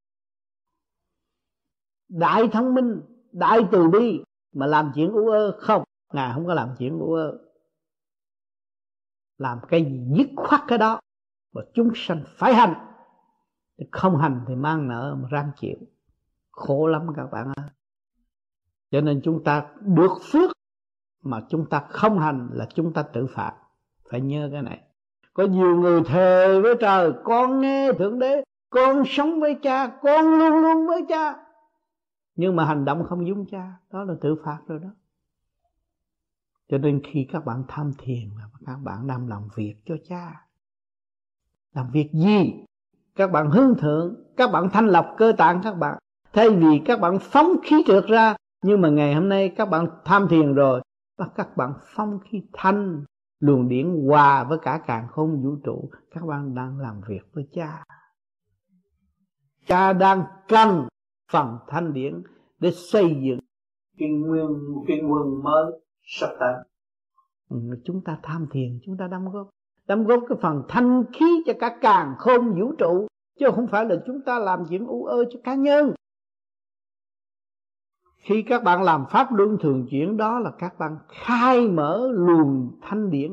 Đại thông minh, đại từ bi mà làm chuyện u ơ không? Ngài không có làm chuyện u ơ. Làm cái gì dứt khoát cái đó và chúng sanh phải hành. Không hành thì mang nợ mà răng chịu. Khổ lắm các bạn ạ cho nên chúng ta được phước mà chúng ta không hành là chúng ta tự phạt phải nhớ cái này. Có nhiều người thề với trời, con nghe thượng đế, con sống với cha, con luôn luôn với cha. Nhưng mà hành động không giống cha, đó là tự phạt rồi đó. Cho nên khi các bạn tham thiền là các bạn đang làm việc cho cha, làm việc gì? Các bạn hướng thượng, các bạn thanh lọc cơ tạng các bạn. Thay vì các bạn phóng khí trượt ra, nhưng mà ngày hôm nay các bạn tham thiền rồi và các bạn phong khí thanh luồng điển hòa với cả càng không vũ trụ các bạn đang làm việc với cha. Cha đang cần phần thanh điển để xây dựng cái nguyên cái nguồn mới sắp tới. Ừ, chúng ta tham thiền chúng ta đóng góp. Đóng góp cái phần thanh khí cho cả càng không vũ trụ chứ không phải là chúng ta làm chuyện u ơ cho cá nhân khi các bạn làm pháp luân thường chuyển, đó là các bạn khai mở luồng thanh điển.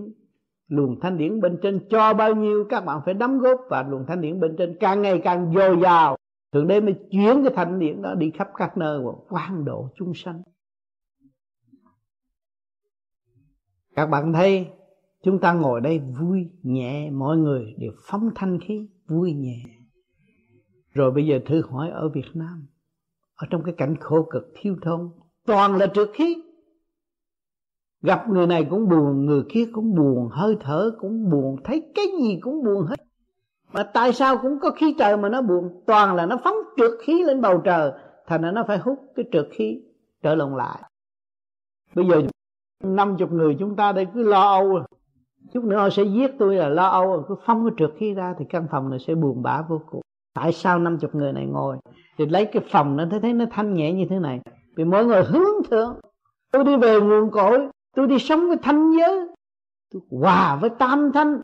Luồng thanh điển bên trên cho bao nhiêu, các bạn phải đóng góp và luồng thanh điển bên trên càng ngày càng dồi dào. Thượng đế mới chuyển cái thanh điển đó đi khắp các nơi và quan độ chúng sanh. Các bạn thấy, chúng ta ngồi đây vui, nhẹ, mọi người đều phóng thanh khí, vui nhẹ. Rồi bây giờ thử hỏi ở Việt Nam ở trong cái cảnh khổ cực thiêu thốn, toàn là trượt khí. Gặp người này cũng buồn, người kia cũng buồn, hơi thở cũng buồn, thấy cái gì cũng buồn hết. Mà tại sao cũng có khí trời mà nó buồn? Toàn là nó phóng trượt khí lên bầu trời, thành ra nó phải hút cái trượt khí trở lộn lại. Bây giờ năm chục người chúng ta đây cứ lo âu à. chút nữa họ sẽ giết tôi là lo âu à. cứ phóng cái trượt khí ra thì căn phòng này sẽ buồn bã vô cùng tại sao năm chục người này ngồi? Thì lấy cái phòng nó, thấy thấy nó thanh nhẹ như thế này. Vì mọi người hướng thượng. Tôi đi về nguồn cội, tôi đi sống với thanh giới. Tôi hòa với tam thanh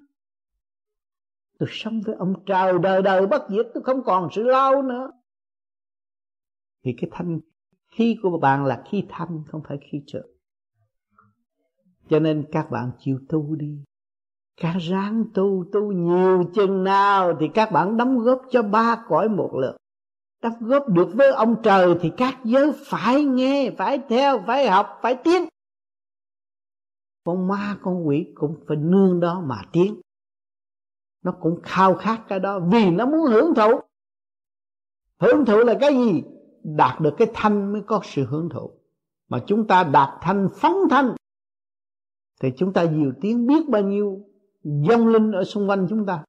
tôi sống với ông trời đời đời bất diệt, tôi không còn sự lao nữa. Thì cái thanh khí của bạn là khí thanh, không phải khí trượt cho nên các bạn chịu tu đi các ráng tu tu nhiều chừng nào thì các bạn đóng góp cho ba cõi một lượt. Đóng góp được với ông trời thì các giới phải nghe, phải theo, phải học, phải tiến. Con ma, con quỷ cũng phải nương đó mà tiến. Nó cũng khao khát cái đó vì nó muốn hưởng thụ. Hưởng thụ là cái gì? Đạt được cái thanh mới có sự hưởng thụ. Mà chúng ta đạt thanh phóng thanh, thì chúng ta nhiều tiếng biết bao nhiêu dông linh ở xung quanh chúng ta.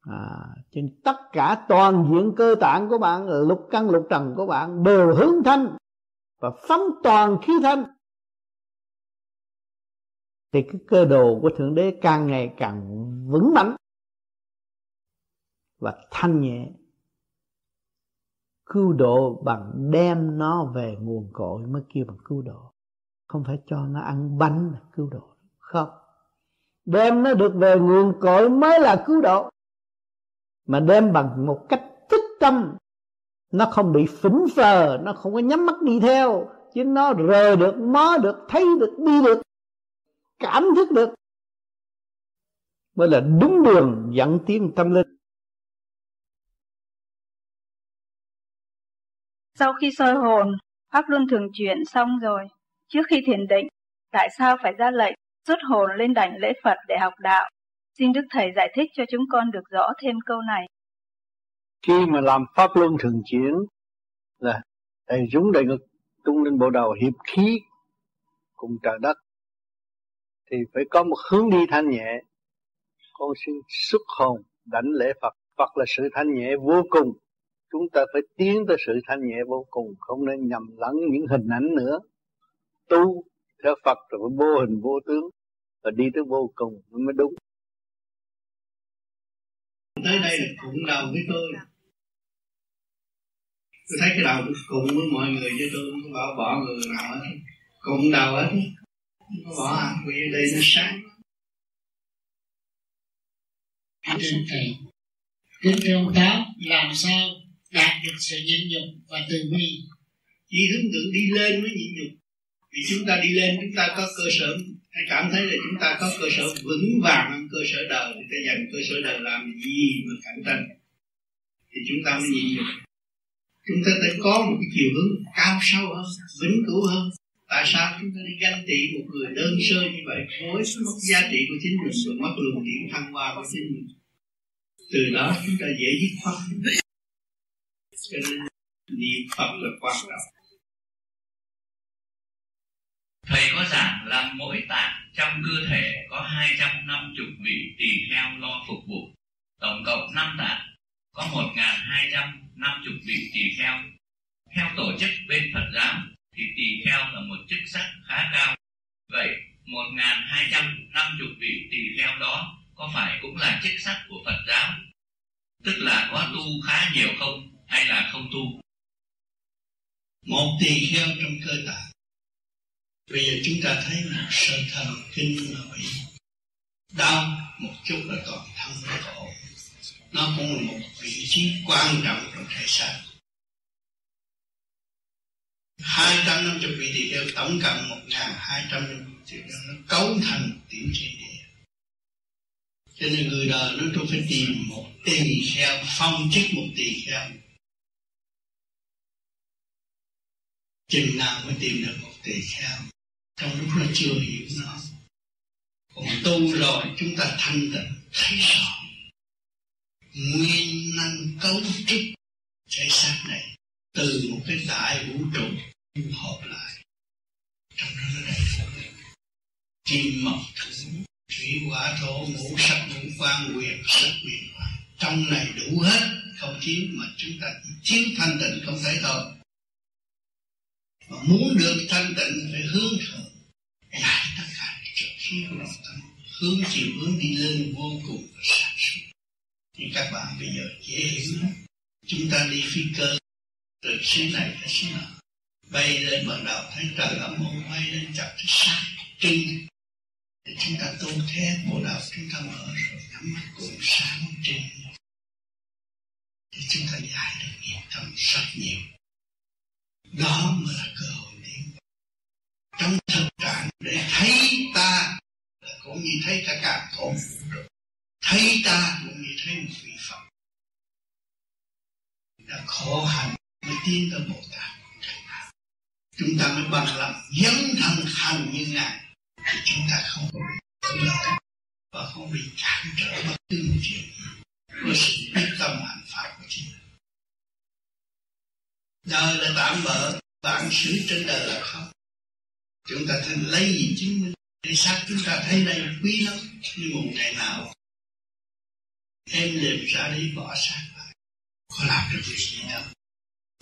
À, trên tất cả toàn diện cơ tạng của bạn lục căn lục trần của bạn đều hướng thanh và phóng toàn khí thanh. Thì cái cơ đồ của thượng đế càng ngày càng vững mạnh và thanh nhẹ. Cứu độ bằng đem nó về nguồn cội mới kêu bằng cứu độ. Không phải cho nó ăn bánh là cứu độ. Không đem nó được về nguồn cội mới là cứu độ. Mà đem bằng một cách thích tâm, nó không bị phỉnh phờ, nó không có nhắm mắt đi theo, chứ nó rờ được, mó được, thấy được, đi được, cảm thức được. Mới là đúng đường dẫn tiến tâm linh. Sau khi soi hồn, pháp luân thường chuyển xong rồi. Trước khi thiền định, tại sao phải ra lệnh? Xuất hồn lên đảnh lễ Phật để học đạo. Xin Đức Thầy giải thích cho chúng con được rõ thêm câu này. Khi mà làm pháp luân thường chuyển, là đầy rúng đầy ngực, tung lên bộ đầu hiệp khí cùng trời đất, thì phải có một hướng đi thanh nhẹ. Con xin xuất hồn đảnh lễ Phật. Phật là sự thanh nhẹ vô cùng. Chúng ta phải tiến tới sự thanh nhẹ vô cùng, không nên nhầm lẫn những hình ảnh nữa. Tu theo Phật rồi vô hình vô tướng và đi tới vô cùng mới đúng. Tới đây là cụng đầu với tôi. Tôi thấy cái đầu cùng với mọi người chứ tôi không có bỏ, bỏ người nào hết. Cùng đầu hết. Không có bỏ ai vì đây nó sáng. Trên thầy kính thưa ông tám làm sao đạt được sự nhịn nhục và từ bi? Chỉ hướng tượng đi lên mới nhịn nhục. Vì chúng ta đi lên chúng ta có cơ sở hãy cảm thấy là chúng ta có cơ sở vững vàng hơn cơ sở đời. Thì ta dành cơ sở đời làm gì mà cạnh tranh? Thì chúng ta mới nhịn được. Chúng ta phải có một cái chiều hướng cao sâu hơn, vĩnh cửu hơn. Tại sao chúng ta đi ganh tị một người đơn sơ như vậy? Với mất giá trị của chính mình rồi mất luồng điện thăng hoa của chính mình. Từ đó chúng ta dễ dứt khoát. Cho nên niệm phật là quan trọng. Thầy có giảng là mỗi tạng trong cơ thể có 250 vị tỳ kheo lo phục vụ. Tổng cộng 5 tạng, có 1.250 vị tỳ kheo. Theo tổ chức bên Phật giáo thì tỳ kheo là một chức sắc khá cao. Vậy 1.250 vị tỳ kheo đó có phải cũng là chức sắc của Phật giáo? Tức là có tu khá nhiều không hay là không tu? Một tỳ kheo trong cơ tạng Bây giờ chúng ta thấy là sơ thần kinh là bị đau một chút là toàn thân nó khổ nó cũng là một vị trí quan trọng trong thể xác. Hai trăm năm chục vị tỳ kheo tổng cộng một ngàn hai trăm năm triệu nó cấu thành tiểu thiên địa. Cho nên người đời nó tôi phải tìm một tỳ kheo, phong chức một tỳ kheo. Chừng nào mới tìm được một tỳ kheo? Trong lúc nó chưa hiểu nó còn tu rồi, chúng ta thanh tịnh, thấy rõ. Nguyên năng cấu trúc thể xác này từ một cái đại vũ trụ hợp lại. Trong đó nó đầy đủ kim mộc thủy thủy hỏa, thổ, ngũ sắc, ngũ quan, quyền, sắc, quyền. Trong này đủ hết, không thiếu mà chúng ta thiếu thanh tịnh không thấy thôi mà muốn được thanh tịnh phải hướng thượng lại tất cả trực khí của lòng tâm hướng chiều hướng đi lên vô cùng và sáng suốt. Thì các bạn bây giờ dễ hiểu lắm. Chúng ta đi phi cơ. Từ xứ này tới xứ nào bay lên bắt đầu thấy trời ấm ôn bay lên chập thấy sáng trưng thì chúng ta tu thế, bộ đạo chúng ta mở rồi, nhắm mắt cùng sáng trưng thì chúng ta giải được nghiệp tâm rất nhiều đó mới là cơ hội đến trong thực trạng để thấy ta là cũng như thấy cả cả khổ thấy ta cũng như thấy một vị phật. Đã khổ hạnh mới tiến tới bồ tát. Chúng ta mới bằng lòng dấn thân hành như ngài. Thì chúng ta không có bị lợi và không bị cản trở bất cứ một chuyện. Có sự quyết tâm hạnh pháp của chính đời là tạm bỡ bản xứ trên đời là không. Chúng ta thường lấy gì chứng minh? Để xác chúng ta thấy đây quý lắm nhưng một ngày nào. Em đêm ra đi bỏ xác lại. Có làm được việc gì đâu.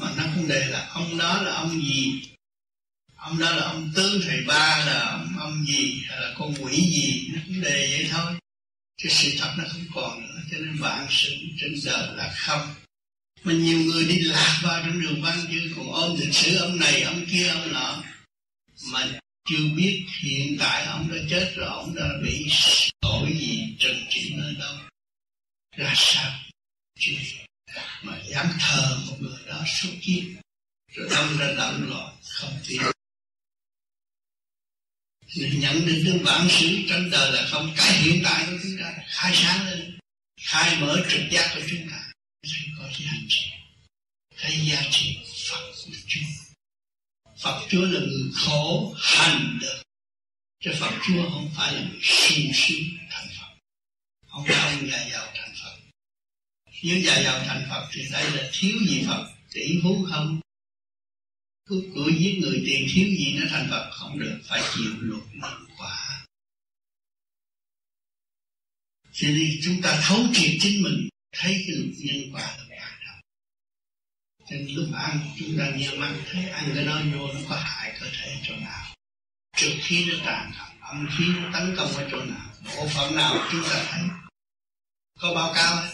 Mà nó không đề là ông đó là ông gì? Ông đó là ông tướng thầy ba là ông, ông gì? Hay là con quỷ gì? Nó cũng đề vậy thôi. Cái sự thật nó không còn nữa cho nên bạn sự trên đời là không mà nhiều người đi lạc vào trong đường văn chứ còn ôm lịch sử ông này, ông kia, ông nọ. Mà chưa biết hiện tại ông đã chết rồi, ông đã bị tội gì trần trị nơi đâu. Ra sao? Chưa. Mà dám thờ một người đó suốt kiếp. Rồi đâm ra động loạn, không tin. Mình nhận định được bản sự trong đời là không cái hiện tại của chúng ta, khai sáng lên, khai mở trực giác của chúng ta thấy có giá trị. Thấy giá trị Phật của Chúa. Phật Chúa là người khổ hành được. Chứ Phật Chúa không phải là người sung sướng thành Phật. Không phải ông già giàu thành Phật. Nếu già giàu thành Phật thì đây là thiếu gì Phật? Tỷ phú không? Cứ cửa giết người tiền thiếu gì nó thành Phật? Không được. Phải chịu luật nhân quả. Cho nên chúng ta thấu triệt chính mình thấy cái luật nhân quả là quan đâu, cho nên lúc ăn chúng ta nhớ mắt thấy ăn cái đó vô nó có hại cơ thể chỗ nào? Trước khi nó tàn âm khí nó tấn công ở chỗ nào bộ phận nào chúng ta thấy. Có báo cáo ấy.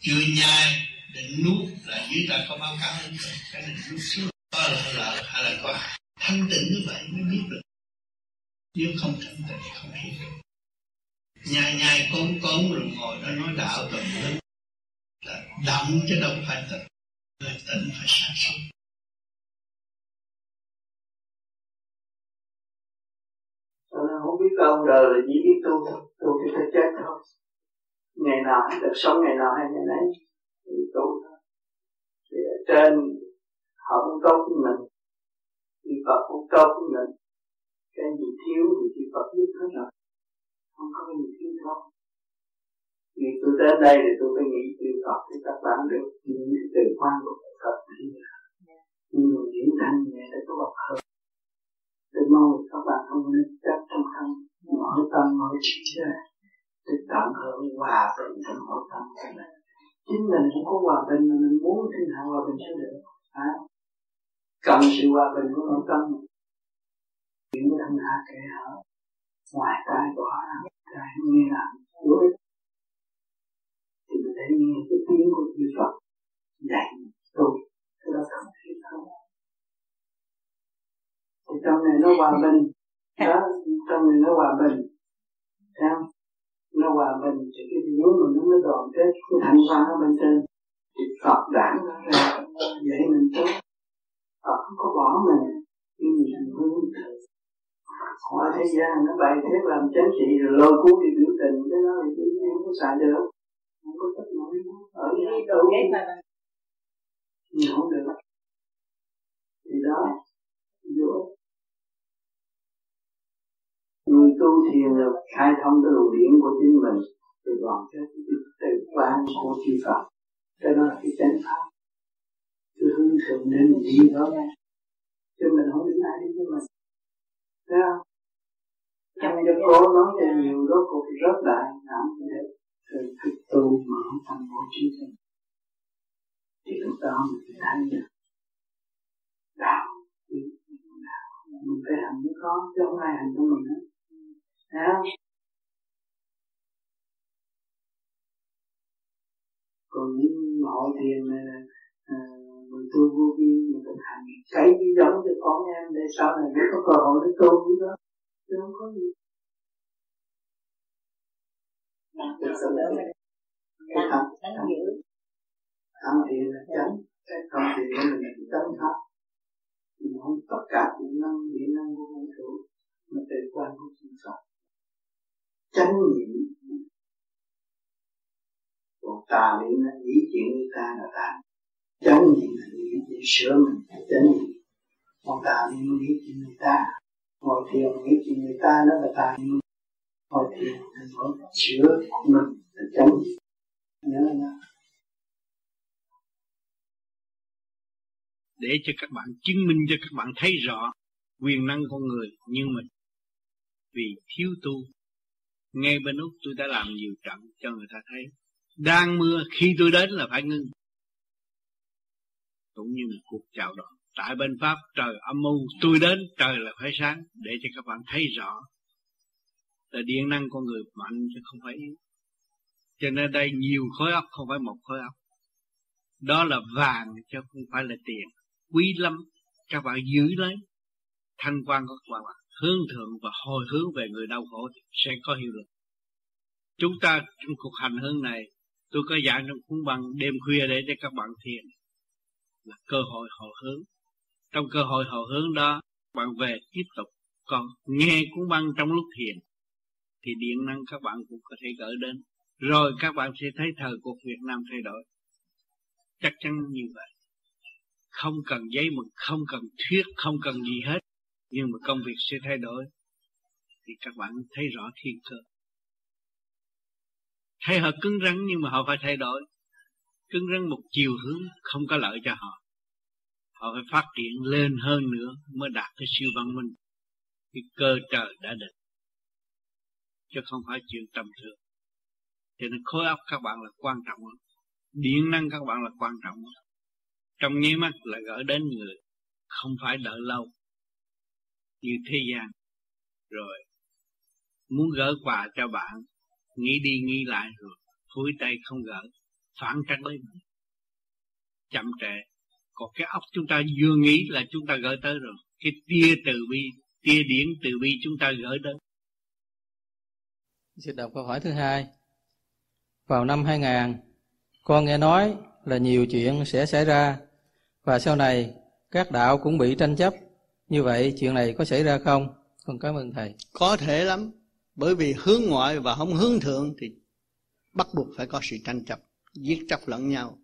chưa nhai định nuốt là dưới ta có báo cáo hết rồi. Cái này nuốt xuống có là lợi hay là có thanh tịnh như vậy mới biết được. Nếu không thanh tịnh không hiểu được nhai nhai cốn cốn rồi ngồi đó nói đạo tùm lum là động chứ đâu phải tịnh người tịnh phải sáng suốt. Không biết ông đời là chỉ biết tu thôi tu thì phải chết thôi. Ngày nào hay được sống, ngày nào hay ngày nấy. Thì tu thôi thì ở trên họ cũng tốt với mình thì Phật cũng tốt với mình. Cái gì thiếu thì Phật biết hết rồi không có gì thiếu đâu vì tôi đến đây thì tôi phải nghĩ tiêu Phật thì các bạn được những từ quan của Phật nhưng mà diễn thanh nhẹ để có bậc hơn. Tôi mong các bạn không nên chấp trong thân, mở tâm, mở trí ra để tận hưởng hòa bình trong nội tâm của mình. Chính mình cũng có hòa bình mà mình muốn thiên hạ hòa bình sẽ được à? cần sự hòa bình của nội tâm. Những thân hạ kẻ hở ngoài tai bỏ ra tai nghe là đối thì mình thấy nghe cái tiếng của Chúa Phật dạy tôi, cái đó không thể không thì trong này nó hòa bình, đó, trong này nó hòa bình sao nó hòa bình thì cái biểu mình nó mới đoàn kết cái thành văn ở bên trên. Thì Phật đảng nó ra dạy mình tốt Phật không có bỏ mình, nhưng mình hướng hướng họ thế gian nó bày thế làm chánh trị rồi lôi cuốn đi biểu tình cái đó thì không có xài được. Không có tất nổi ở nhà đâu không được. Thì đó vô. Người tu thiền là khai thông cái luồng điển của chính mình từ đoàn kết từ quan của chư Phật. Cái đó là cái chánh pháp. Cứ hướng thượng đến đi đó. Chứ mình không đứng ai đi với mình. Thấy không trong cho cố nói cho nhiều đó cô rớt đại làm để từ thực tu mà không thành bộ trí sinh thì lúc đó mình thấy được đạo mình phải hành với con chứ không ai hành cho mình hết. Thấy không? Còn những mọi thiền này à, mình tu vô vi mình thực hành cái gì giống cho con em để sau này biết có cơ hội để tu với đó chứ không có gì Thực sự là cái thật Tham thiền là chánh Cái không thiền của mình là chánh pháp Mình không tất cả những năng, điện năng của vũ trụ Mà tự quan của chúng Phật chánh niệm còn tà niệm là nghĩ chuyện người ta là tà chánh niệm là nghĩ chuyện sửa mình chánh niệm còn tà niệm nghĩ chuyện người ta ngồi thiền nghĩ chuyện người ta đó là tài ngồi thiền thì ngồi chữa của mình là chánh nhớ nhớ để cho các bạn chứng minh, cho các bạn thấy rõ quyền năng con người. Nhưng mình vì thiếu tu, ngay bên úc tôi đã làm nhiều trận cho người ta thấy. Đang mưa, khi tôi đến là phải ngưng. Cũng như một cuộc chào đón tại bên pháp trời âm mưu tôi đến trời là phải sáng để cho các bạn thấy rõ là điện năng con người mạnh chứ không phải yếu. Cho nên đây nhiều khối óc không phải một khối óc. Đó là vàng chứ không phải là tiền. Quý lắm các bạn giữ lấy. Thanh quan của các bạn hướng thượng và hồi hướng về người đau khổ sẽ có hiệu lực. Chúng ta trong cuộc hành hương này, tôi có giảng trong cuốn băng đêm khuya để cho các bạn thiền. Là cơ hội hồi hướng. Trong cơ hội hồi hướng đó, bạn về tiếp tục còn nghe cuốn băng trong lúc thiền thì điện năng các bạn cũng có thể gửi đến. Rồi các bạn sẽ thấy thời cuộc Việt Nam thay đổi. Chắc chắn như vậy. Không cần giấy mực, không cần thuyết, không cần gì hết nhưng mà công việc sẽ thay đổi thì các bạn thấy rõ thiên cơ thấy họ cứng rắn nhưng mà họ phải thay đổi cứng rắn một chiều hướng không có lợi cho họ họ phải phát triển lên hơn nữa mới đạt cái siêu văn minh, cái cơ trời đã định. Chứ không phải chuyện tầm thường. Cho nên khối óc các bạn là quan trọng hơn. Điện năng các bạn là quan trọng hơn. Trong nháy mắt là gửi đến người, không phải đợi lâu. Như thế gian. Rồi, muốn gỡ quà cho bạn, nghĩ đi nghĩ lại rồi phối tay không gỡ, phản trắc lên chậm trễ còn cái óc chúng ta vừa nghĩ là chúng ta gửi tới rồi cái tia từ bi tia điển từ bi chúng ta gửi tới Xin đọc câu hỏi thứ hai. Vào năm 2000, con nghe nói là nhiều chuyện sẽ xảy ra và sau này các đạo cũng bị tranh chấp. Như vậy chuyện này có xảy ra không? Con cảm ơn thầy. Có thể lắm. Bởi vì hướng ngoại và không hướng thượng thì bắt buộc phải có sự tranh chấp, giết chấp lẫn nhau.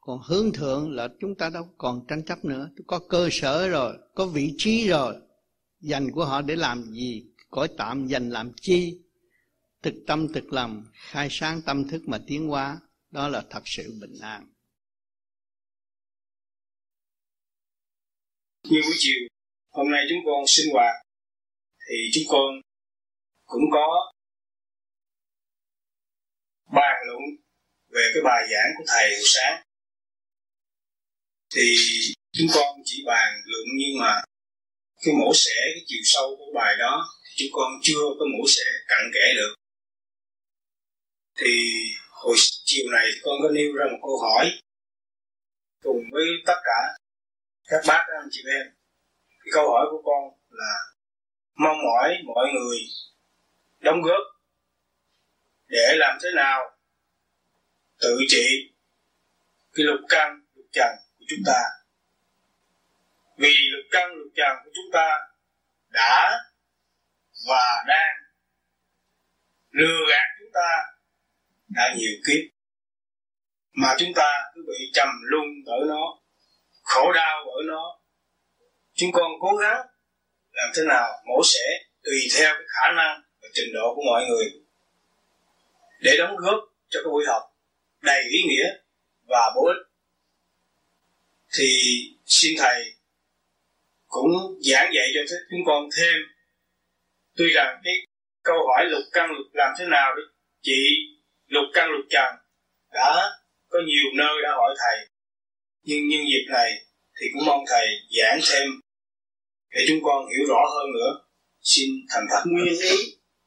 Còn hướng thượng là chúng ta đâu còn tranh chấp nữa. Có cơ sở rồi, có vị trí rồi. Dành của họ để làm gì? Cõi tạm dành làm chi? Thực tâm thực lòng, khai sáng tâm thức mà tiến hóa. Đó là thật sự bình an. Như buổi chiều, hôm nay chúng con sinh hoạt, thì chúng con cũng có bàn luận về cái bài giảng của thầy buổi sáng thì chúng con chỉ bàn luận nhưng mà cái mổ xẻ, cái chiều sâu của bài đó chúng con chưa có mổ xẻ cặn kẽ được. Thì hồi chiều này con có nêu ra một câu hỏi cùng với tất cả các bác anh chị em. Cái câu hỏi của con là mong mỏi mọi người đóng góp để làm thế nào tự trị cái lục căn, lục trần chúng ta. Vì lục căn lục trần của chúng ta đã và đang lừa gạt chúng ta đã nhiều kiếp, mà chúng ta cứ bị trầm luân ở nó, khổ đau ở nó. Chúng con cố gắng làm thế nào mổ xẻ tùy theo cái khả năng và trình độ của mọi người để đóng góp cho cái buổi học đầy ý nghĩa và bổ ích thì xin thầy cũng giảng dạy cho chúng con thêm. Tuy rằng cái câu hỏi lục căn lục làm thế nào để chị lục căn lục trần đã có nhiều nơi đã hỏi thầy. Nhưng nhân dịp này thì cũng mong thầy giảng thêm để chúng con hiểu rõ hơn nữa. Xin thành thật. Nguyên ý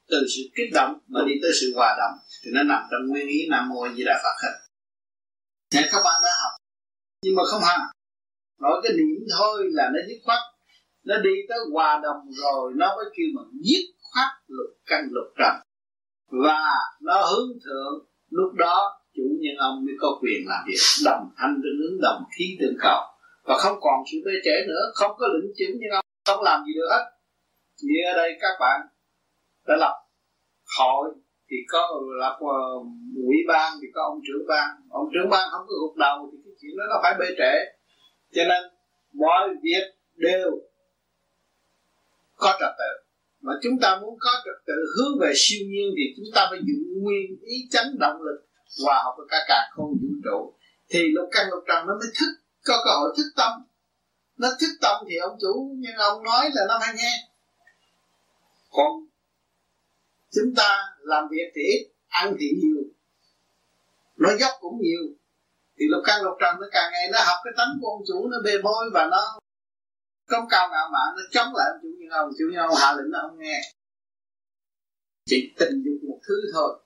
từ sự kích động mà đi tới sự hòa đồng thì nó nằm trong nguyên ý nam mô di đà phật. Hết Thế các bạn đã học, nhưng mà không hành nói cái niệm thôi là nó dứt khoát. Nó đi tới hòa đồng rồi nó mới kêu mình dứt khoát lục căn lục trần. Và nó hướng thượng lúc đó chủ nhân ông mới có quyền làm việc. Đồng thanh tương ứng đồng khí tương cầu. Và không còn sự bê trễ nữa không có lĩnh chứng nhưng ông không làm gì được hết. Như ở đây các bạn đã lập hội thì có lập uh, ủy ban thì có ông trưởng ban. Ông trưởng ban không có gục đầu thì cái chuyện đó nó phải bê trễ cho nên, mọi việc đều có trật tự. Mà chúng ta muốn có trật tự hướng về siêu nhiên thì chúng ta phải dùng nguyên ý chánh động lực, hòa hợp với cả cả không vũ trụ. Thì lục căn lục trần nó mới thức, có cơ hội thức tâm. Nó thức tâm thì ông chủ nhưng ông nói là nó phải nghe. Còn chúng ta làm việc thì ít, ăn thì nhiều. Nó dốc cũng nhiều thì lục căn lục trần nó càng ngày nó học cái tánh của ông chủ, nó bề bôi và nó công cao ngạo mạn, nó chống lại ông chủ như ông. Chủ như ông hạ lệnh nó không nghe. Chỉ tình dục một thứ thôi.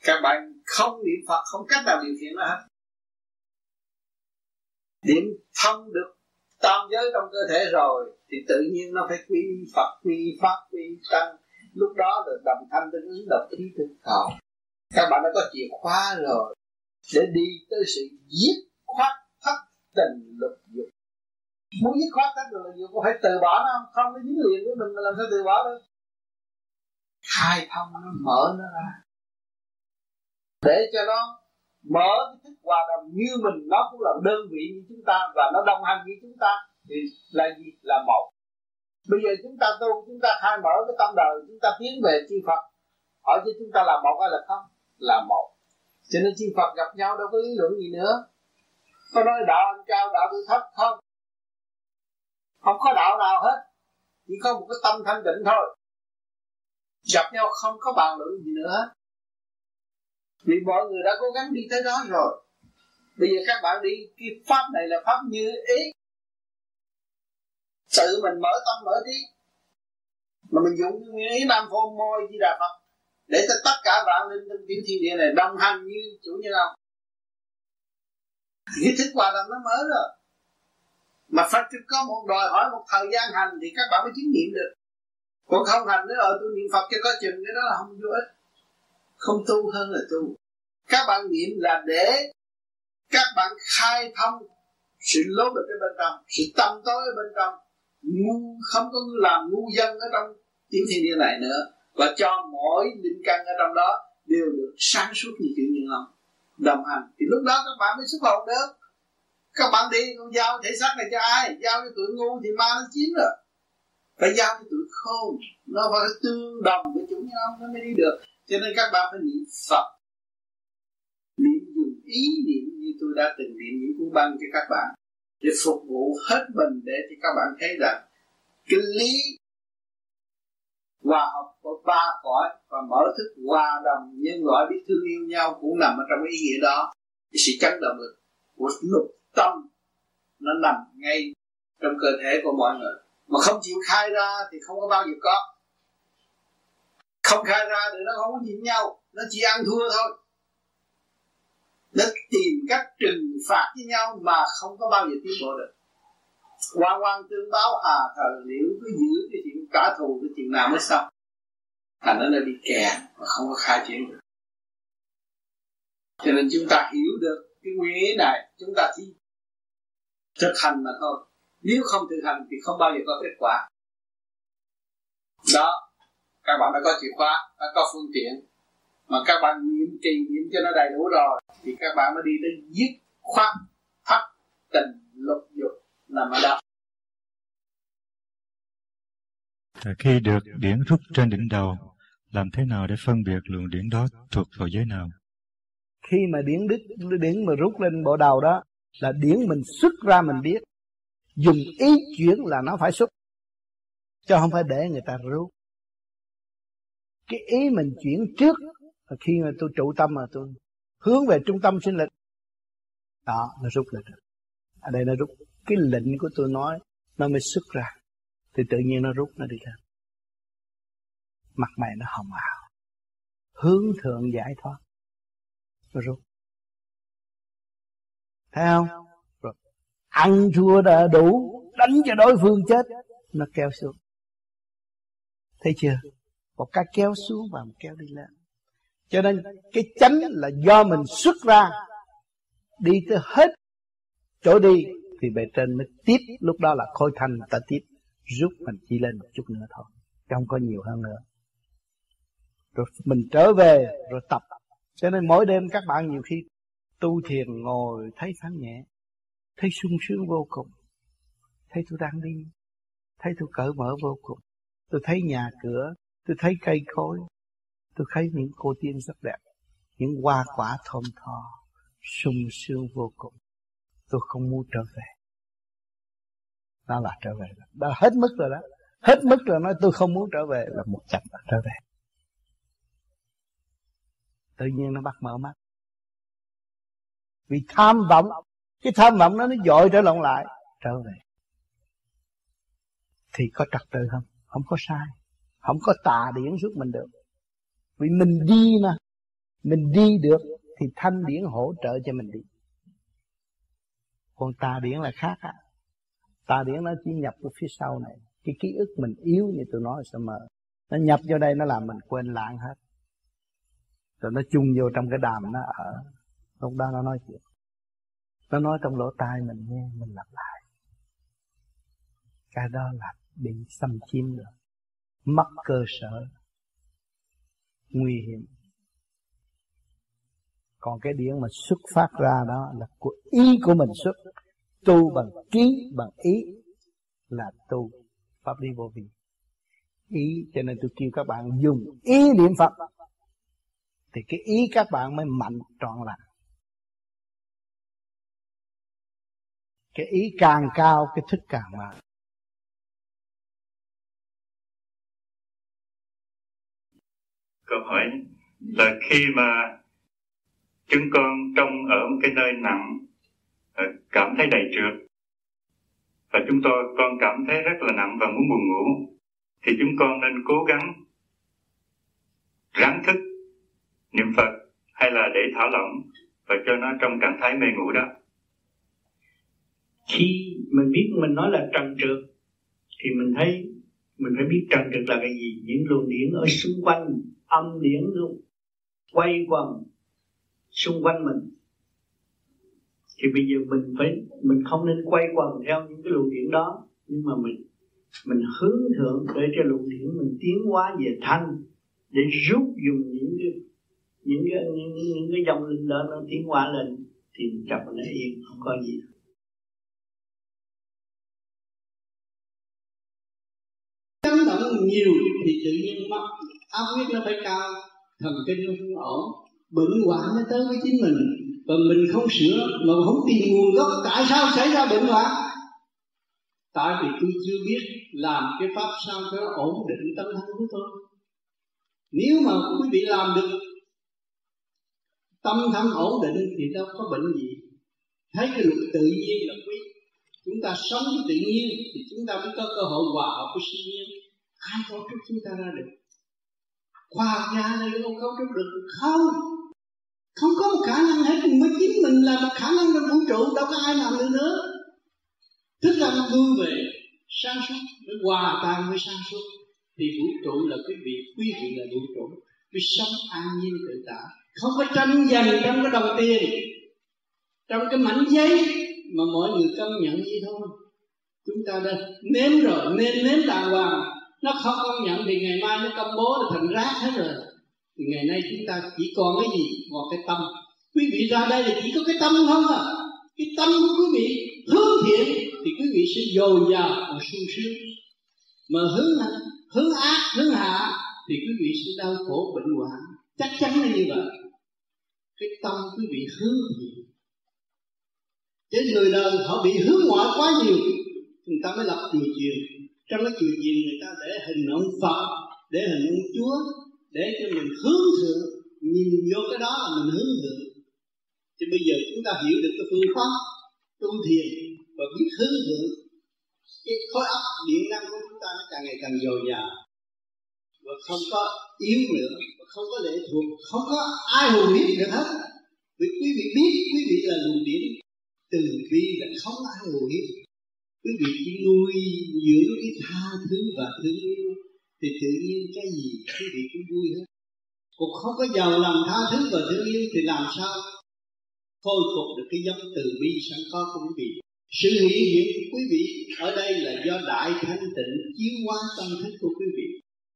Các bạn không niệm phật, không cách nào điều khiển nó hết. Điểm thông được tam giới trong cơ thể rồi, thì tự nhiên nó phải quy phật, quy pháp, quy tăng. Lúc đó là đồng thanh tương ứng độc khí tương cầu các bạn đã có chìa khóa rồi để đi tới sự giết khoát thất tình lục dục. Muốn giết khoát thất tình lục dục có phải từ bỏ nó không? Không, nó dính liền với mình mà làm sao từ bỏ được? Khai thông nó, mở nó ra. Để cho nó mở cái thức hòa đồng như mình, nó cũng là đơn vị như chúng ta và nó đồng hành với chúng ta, thì là gì? Là một. Bây giờ chúng ta tu, chúng ta khai mở cái tâm đời, chúng ta tiến về chư Phật, hỏi cho chúng ta là một hay là không? Là một cho nên chư Phật gặp nhau đâu có lý luận gì nữa. Có nói đạo anh cao, đạo tôi thấp không? Không có đạo nào hết. Chỉ có một cái tâm thanh tịnh thôi. Gặp nhau không có bàn luận gì nữa. Vì mọi người đã cố gắng đi tới đó rồi. Bây giờ các bạn đi, cái pháp này là pháp như ý. Tự mình mở tâm mở trí. Mà mình dùng nguyên ý nam phô môi di đà phật để cho tất cả vạn linh trong tiểu thiên địa này đồng hành như chủ nhân ông. Cái thức hòa đồng nó mới rồi. Mà Phật có một đòi hỏi một thời gian hành thì các bạn mới chứng nghiệm được. Còn không hành nữa, ở tôi niệm Phật cho có chừng, cái đó là không vô ích. Không tu hơn là tu. Các bạn niệm là để các bạn khai thông sự lố bịch ở bên trong, sự tâm tối ở bên trong. Ngu, không có làm ngu dân ở trong tiểu thiên địa này nữa và cho mỗi linh căn ở trong đó đều được sáng suốt như kiểu như ông đồng hành. Thì lúc đó các bạn mới xuất hồn được. Các bạn đi, con giao thể xác này cho ai? Giao cho tụi ngu thì ma nó chiếm rồi. Phải giao cho tụi khôn. Nó phải tương đồng với chúng như ông nó mới đi được. Cho nên các bạn phải niệm phật. Niệm dùng ý niệm như tôi đã từng niệm những cuốn băng cho các bạn. Để phục vụ hết mình để cho các bạn thấy rằng cái lý hòa hợp của ba cõi và mở thức hòa đồng. Nhân loại biết thương yêu nhau cũng nằm ở trong ý nghĩa đó. Cái sự chấn động lực của lục tâm, nó nằm ngay trong cơ thể của mọi người. Mà không chịu khai ra thì không có bao giờ có. Không khai ra thì nó không có nhìn nhau, nó chỉ ăn thua thôi. Nó tìm cách trừng phạt với nhau mà không có bao giờ tiến bộ được quan quan tương báo à thời liễu cứ giữ cái chuyện trả thù cái chuyện nào mới xong. Thành nó bị kẹt mà không có khai triển được. Cho nên chúng ta hiểu được cái nguyên lý này, chúng ta chỉ thực hành mà thôi. Nếu không thực hành thì không bao giờ có kết quả. Đó, các bạn đã có chìa khóa, đã có phương tiện. Mà các bạn niệm trì niệm cho nó đầy đủ rồi, thì các bạn mới đi tới giết khoát, thắt tình lục dục nằm ở đó khi được điển rút trên đỉnh đầu làm thế nào để phân biệt luồng điển đó thuộc vào giới nào? Khi mà điển đứt điển mà rút lên bộ đầu đó là điển mình xuất ra mình biết. Dùng ý chuyển là nó phải xuất chứ không phải để người ta rút. Cái ý mình chuyển trước là khi mà tôi trụ tâm mà tôi hướng về trung tâm sinh lực đó nó rút lên. Được ở đây nó rút cái lệnh của tôi nói, nó mới xuất ra. Thì tự nhiên nó rút nó đi ra. Mặt mày nó hồng hào hướng thượng giải thoát. Nó rút. Thấy không? Rồi. Ăn thua đã đủ, đánh cho đối phương chết. Nó kéo xuống. Thấy chưa? Một cái kéo xuống và một kéo đi lên. Cho nên cái chánh là do mình xuất ra, đi tới hết chỗ đi thì bề trên mới tiếp. Lúc đó là khôi thanh ta tiếp. Rút mình chỉ lên một chút nữa thôi. Chứ không có nhiều hơn nữa. Rồi mình trở về, rồi tập. Cho nên mỗi đêm các bạn nhiều khi tu thiền, ngồi, thấy thanh nhẹ, thấy sung sướng vô cùng. Thấy tôi đang đi, thấy tôi cởi mở vô cùng. Tôi thấy nhà cửa, tôi thấy cây cối, tôi thấy những cô tiên rất đẹp, những hoa quả thơm tho, sung sướng vô cùng tôi không muốn trở về. Nó là trở về. Đó hết mức rồi đó. Hết mức rồi nói tôi không muốn trở về là một chặt trở về. Tự nhiên nó bắt mở mắt. Vì tham vọng, cái tham vọng nó nó dội trở lộn lại. Trở về. Thì có trật tự không? Không có sai. Không có tà điển suốt mình được. Vì mình đi mà. Mình đi được thì thanh điển hỗ trợ cho mình đi còn tà điển là khác á. Tà điển nó chỉ nhập vào phía sau này. Cái ký ức mình yếu như tôi nói sẽ mờ nó nhập vô đây nó làm mình quên lãng hết. Rồi nó chung vô trong cái đàm nó ở. Lúc đó nó nói chuyện. Nó nói trong lỗ tai mình nghe, mình lặp lại. Cái đó là bị xâm chiếm rồi. Mất cơ sở. Nguy hiểm còn cái điển mà xuất phát ra đó là của ý của mình xuất. Tu bằng trí, bằng ý là tu pháp lý vô vi. Ý, cho nên tôi kêu các bạn dùng ý niệm phật, thì cái ý các bạn mới mạnh trọn lành. Cái ý càng cao, cái thức càng mạnh. Câu hỏi là khi mà chúng con trong ở một cái nơi nặng ờ, cảm thấy đầy trượt. Và chúng tôi, con cảm thấy rất là nặng và muốn buồn ngủ. Thì chúng con nên cố gắng ráng thức, niệm Phật hay là để thả lỏng và cho nó trong trạng thái mê ngủ đó. Khi mình biết mình nói là trần trượt, thì mình thấy, mình phải biết trần trượt là cái gì. Những luồng điển ở xung quanh, âm điển luôn, quay quần xung quanh mình. Thì bây giờ mình phải mình không nên quay quần theo những cái luồng điển đó nhưng mà mình mình hướng thượng để cho luồng điển mình tiến hóa về thanh để rút dùng những cái những cái những, những cái dòng linh đó nó tiến hóa lên thì mình chập nó yên không có gì. Chấn động nhiều thì tự nhiên mắt áp huyết nó phải cao thần kinh nó không ổn bệnh hoạn nó tới với chính mình. Và mình không sửa, mà không tìm nguồn gốc, tại sao xảy ra bệnh hoạn? Tại vì tôi chưa biết làm cái pháp sao cho nó ổn định tâm thân của tôi. Nếu mà quý vị làm được tâm thân ổn định thì đâu có bệnh gì. Thấy cái luật tự nhiên là quý. Chúng ta sống với tự nhiên thì chúng ta mới có cơ hội hòa hợp với siêu nhiên. Ai cấu trúc chúng ta ra được? Khoa học nhà này đâu cấu trúc được không? Không có một khả năng hết mới chính mình là một khả năng trong vũ trụ, đâu có ai làm được nữa. Tức là nó vui về sáng suốt nó hòa tan với sáng suốt. Thì vũ trụ là quý vị quý vị là vũ trụ, cái sống an nhiên tự tại. Không có tranh giành trong cái đồng tiền, trong cái mảnh giấy, mà mọi người công nhận gì thôi. Chúng ta đã nếm rồi, nên nếm đàng hoàng. Nó không công nhận thì ngày mai nó công bố là thành rác hết rồi thì ngày nay chúng ta chỉ còn cái gì? Còn cái tâm. Quý vị ra đây là chỉ có cái tâm không à cái tâm của quý vị hướng thiện thì quý vị sẽ dồi dào và sung sướng. Mà hướng hướng ác, hướng hạ thì quý vị sẽ đau khổ bệnh hoạn. Chắc chắn là như vậy. Cái tâm quý vị hướng thiện. Chứ người đời họ bị hướng ngoại quá nhiều, người ta mới lập chùa chiền. Trong cái chùa chiền người ta để hình ông phật, để hình ông chúa để cho mình hướng thượng, nhìn vô cái đó là mình hướng thượng. Thì bây giờ chúng ta hiểu được cái phương pháp tu thiền và biết hướng thượng. Cái khối óc, điện năng của chúng ta nó càng ngày càng dồi dào. Và không có yếu nữa, và không có lệ thuộc, không có ai hù biết được hết. Vì quý vị biết, quý vị là luồng điển. Từ bi là không ai hù biết. Quý vị chỉ nuôi dưỡng cái tha thứ và thương yêu thì tự nhiên cái gì quý vị cũng vui hết. Cũng không có giàu lòng tha thứ và thương yêu thì làm sao khôi phục được cái giống từ bi sẵn có của quý vị? Sự hiện diện của quý vị ở đây là do đại thanh tịnh chiếu hóa tâm thức của quý vị.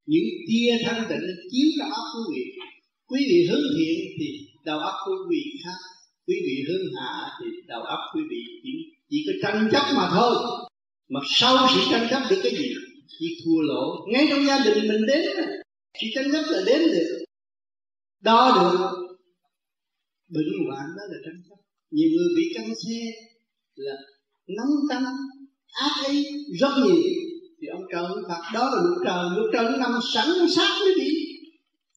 Những tia thanh tịnh chiếu ra óc quý vị. Quý vị hướng thiện thì đầu óc quý vị khác. Quý vị hướng hạ thì đầu óc quý vị chỉ, chỉ có tranh chấp mà thôi. Mà sau sự tranh chấp được cái gì? Chỉ thua lỗ. Ngay trong gia đình mình đến chỉ tranh chấp là đến được. Đo được. Bệnh hoạn đó là tranh chấp nhiều người bị căng xe là nóng tâm, ác ý, rất nhiều. Thì ông trời ông phạt. Đó là luật trời. Luật trời nó nằm sẵn sát với đi.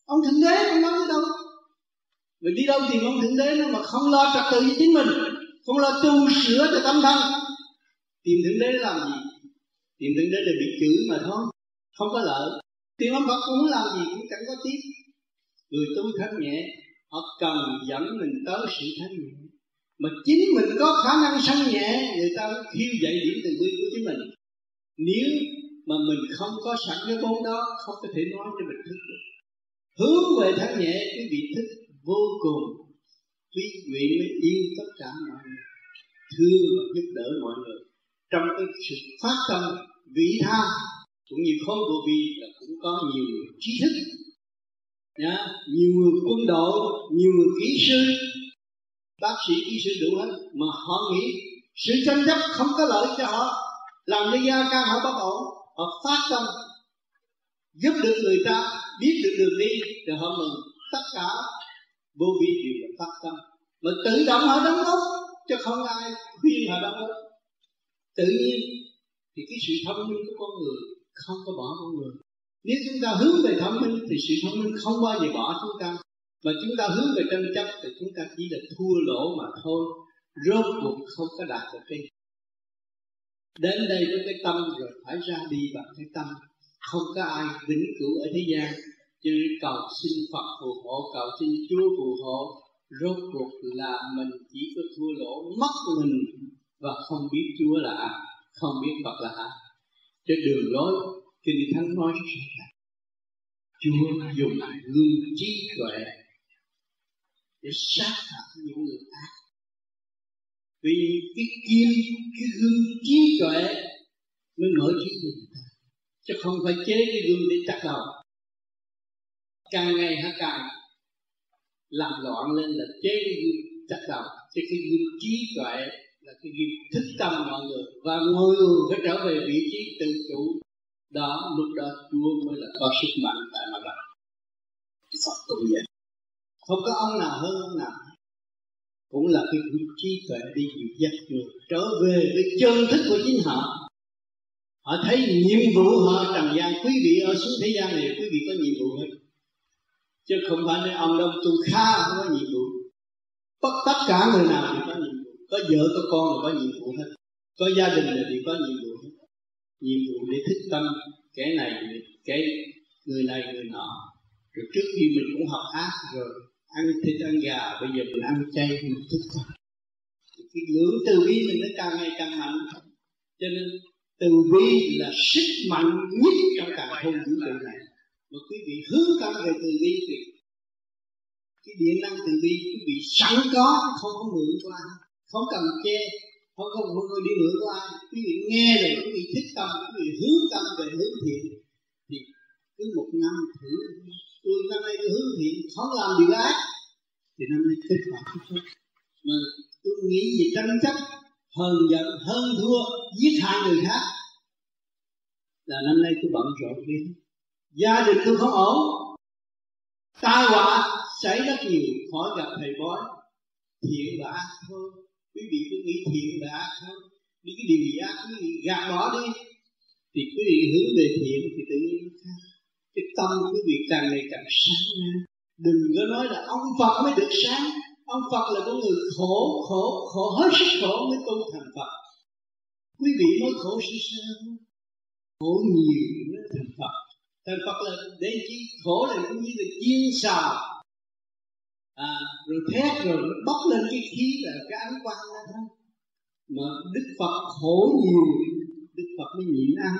Ông thượng đế không nói tới đâu. Vì đi đâu tìm ông thượng đế nó mà không lo trật tự cho chính mình. Không lo tu sửa cho tâm thân. Tìm thượng đế làm gì? Niệm tưởng đó là bị chửi mà thôi. Không có lợi. Tiếng ông phật cũng muốn làm gì cũng chẳng có tiếng. Người tu thanh nhẹ, họ cần dẫn mình tới sự thanh nhẹ. Mà chính mình có khả năng sanh nhẹ, người ta mới khiêu dậy điểm từ bi của chính mình. Nếu mà mình không có sẵn cái vốn đó, không có thể nói cho mình thức được. Hướng về thanh nhẹ cái vị thức vô cùng. Quý nguyện mới yêu tất cả mọi người, thương và giúp đỡ mọi người trong cái sự phát tâm vị tha cũng như khối của vi là cũng có nhiều trí thức. Nhá, nhiều người quân đội nhiều người kỹ sư bác sĩ kỹ sư đủ hết mà họ nghĩ sự tranh chấp không có lợi cho họ. Làm cho gia ca họ bất ổn họ phát tâm giúp được người ta biết được đường đi rồi họ mừng. Tất cả vô vi đều là phát tâm. Mà tự động họ đóng góp chứ không ai khuyên họ đóng góp tự nhiên, thì cái sự thông minh của con người không có bỏ con người. Nếu chúng ta hướng về thông minh, thì sự thông minh không bao giờ bỏ chúng ta. Mà chúng ta hướng về tranh chấp, thì chúng ta chỉ là thua lỗ mà thôi. Rốt cuộc không có đạt được cái đến đây với cái tâm rồi phải ra đi bằng cái tâm. Không có ai vĩnh cửu ở thế gian. Cho nên cầu xin Phật phù hộ, cầu xin Chúa phù hộ, rốt cuộc là mình chỉ có thua lỗ, mất mình và không biết Chúa là ai, không biết Phật là ai. Cho đường lối, kinh thánh nói rất là Chúa dùng gương trí tuệ để sát phạt những người ác vì cái kim cái gương trí tuệ mới mở trí người ta, chứ không phải chế cái gương để chặt đầu. Càng ngày hả càng làm loạn lên là chế cái gương chặt đầu, chứ cái gương trí tuệ là cái nghiệp thức tâm mọi người. Và mọi người phải trở về vị trí tự chủ. Đó, lúc đó Chúa mới là có sức mạnh tại mặt đất. Phật cũng vậy không có ông nào hơn ông nào. Cũng là cái trí tuệ đi dìu dắt người. Trở về với chân thức của chính họ. Họ thấy nhiệm vụ họ trần gian. Quý vị ở xuống thế gian này, quý vị có nhiệm vụ hết. Chứ không phải nói ông đông tu kha, không có nhiệm vụ. Tất tất cả người nào cũng có nhiệm vụ có vợ, có con là có nhiệm vụ hết. Có gia đình là đều có nhiệm vụ hết. Nhiệm vụ để thức tâm kẻ này kẻ người này, người nọ. Rồi trước khi mình cũng học ác rồi, ăn thịt, ăn gà, bây giờ mình ăn chay, mình thức tâm. Cái ngưỡng từ bi mình nó càng ngày càng mạnh. Cho nên từ bi là sức mạnh nhất trong cả không vũ trụ này. Mà quý vị hướng tâm về từ bi thì cái điện năng từ bi quý vị sẵn có, không có mượn qua không cần che không có một người đi mượn của ai, quý vị nghe rồi, quý vị thích tâm quý vị hướng tâm về hướng thiện, thì cứ một năm thử. Tôi năm nay tôi hướng thiện, không làm điều ác, thì năm nay kết quả không tốt. Mà tôi nghĩ về tranh chấp hờn giận, hơn thua, giết hại người khác, là năm nay tôi bận rộn đi. Gia đình tôi không ổn, tai họa, xảy rất nhiều khỏi gặp thầy bói, thiện và ác thôi quý vị cứ nghĩ thiện và ác thôi. Những cái điều gì ác, quý vị gạt bỏ đi. Thì quý vị hướng về thiện thì tự nhiên khác. Cái tâm quý vị càng ngày càng sáng ra. Đừng có nói là ông Phật mới được sáng. Ông Phật là con người khổ khổ khổ, hết sức khổ mới tu thành Phật. Quý vị mới khổ sơ sơ khổ nhiều mới thành Phật. Thành Phật là để chi? Khổ là cũng như là chiên xào à, rồi thét rồi nó bốc lên cái khí là cái ánh quang ra thôi. Mà Đức Phật khổ nhiều Đức Phật mới nhịn ăn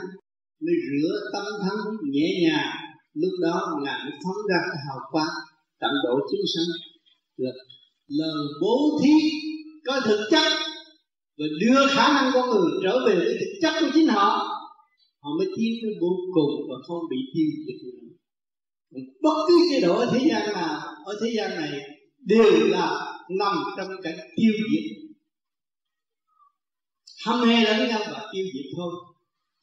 mới rửa tâm thân nhẹ nhàng. Lúc đó ngài mới phóng ra cái hào quang tận độ chúng sanh. Là lời bố thí có thực chất và đưa khả năng con người trở về với thực chất của chính họ. Họ mới tiến tới vô cùng và không bị tiêu diệt nữa. Bất cứ chế độ ở thế gian nào ở thế gian này đều là nằm trong cảnh tiêu diệt. Hâm he lẫn nhau và tiêu diệt thôi.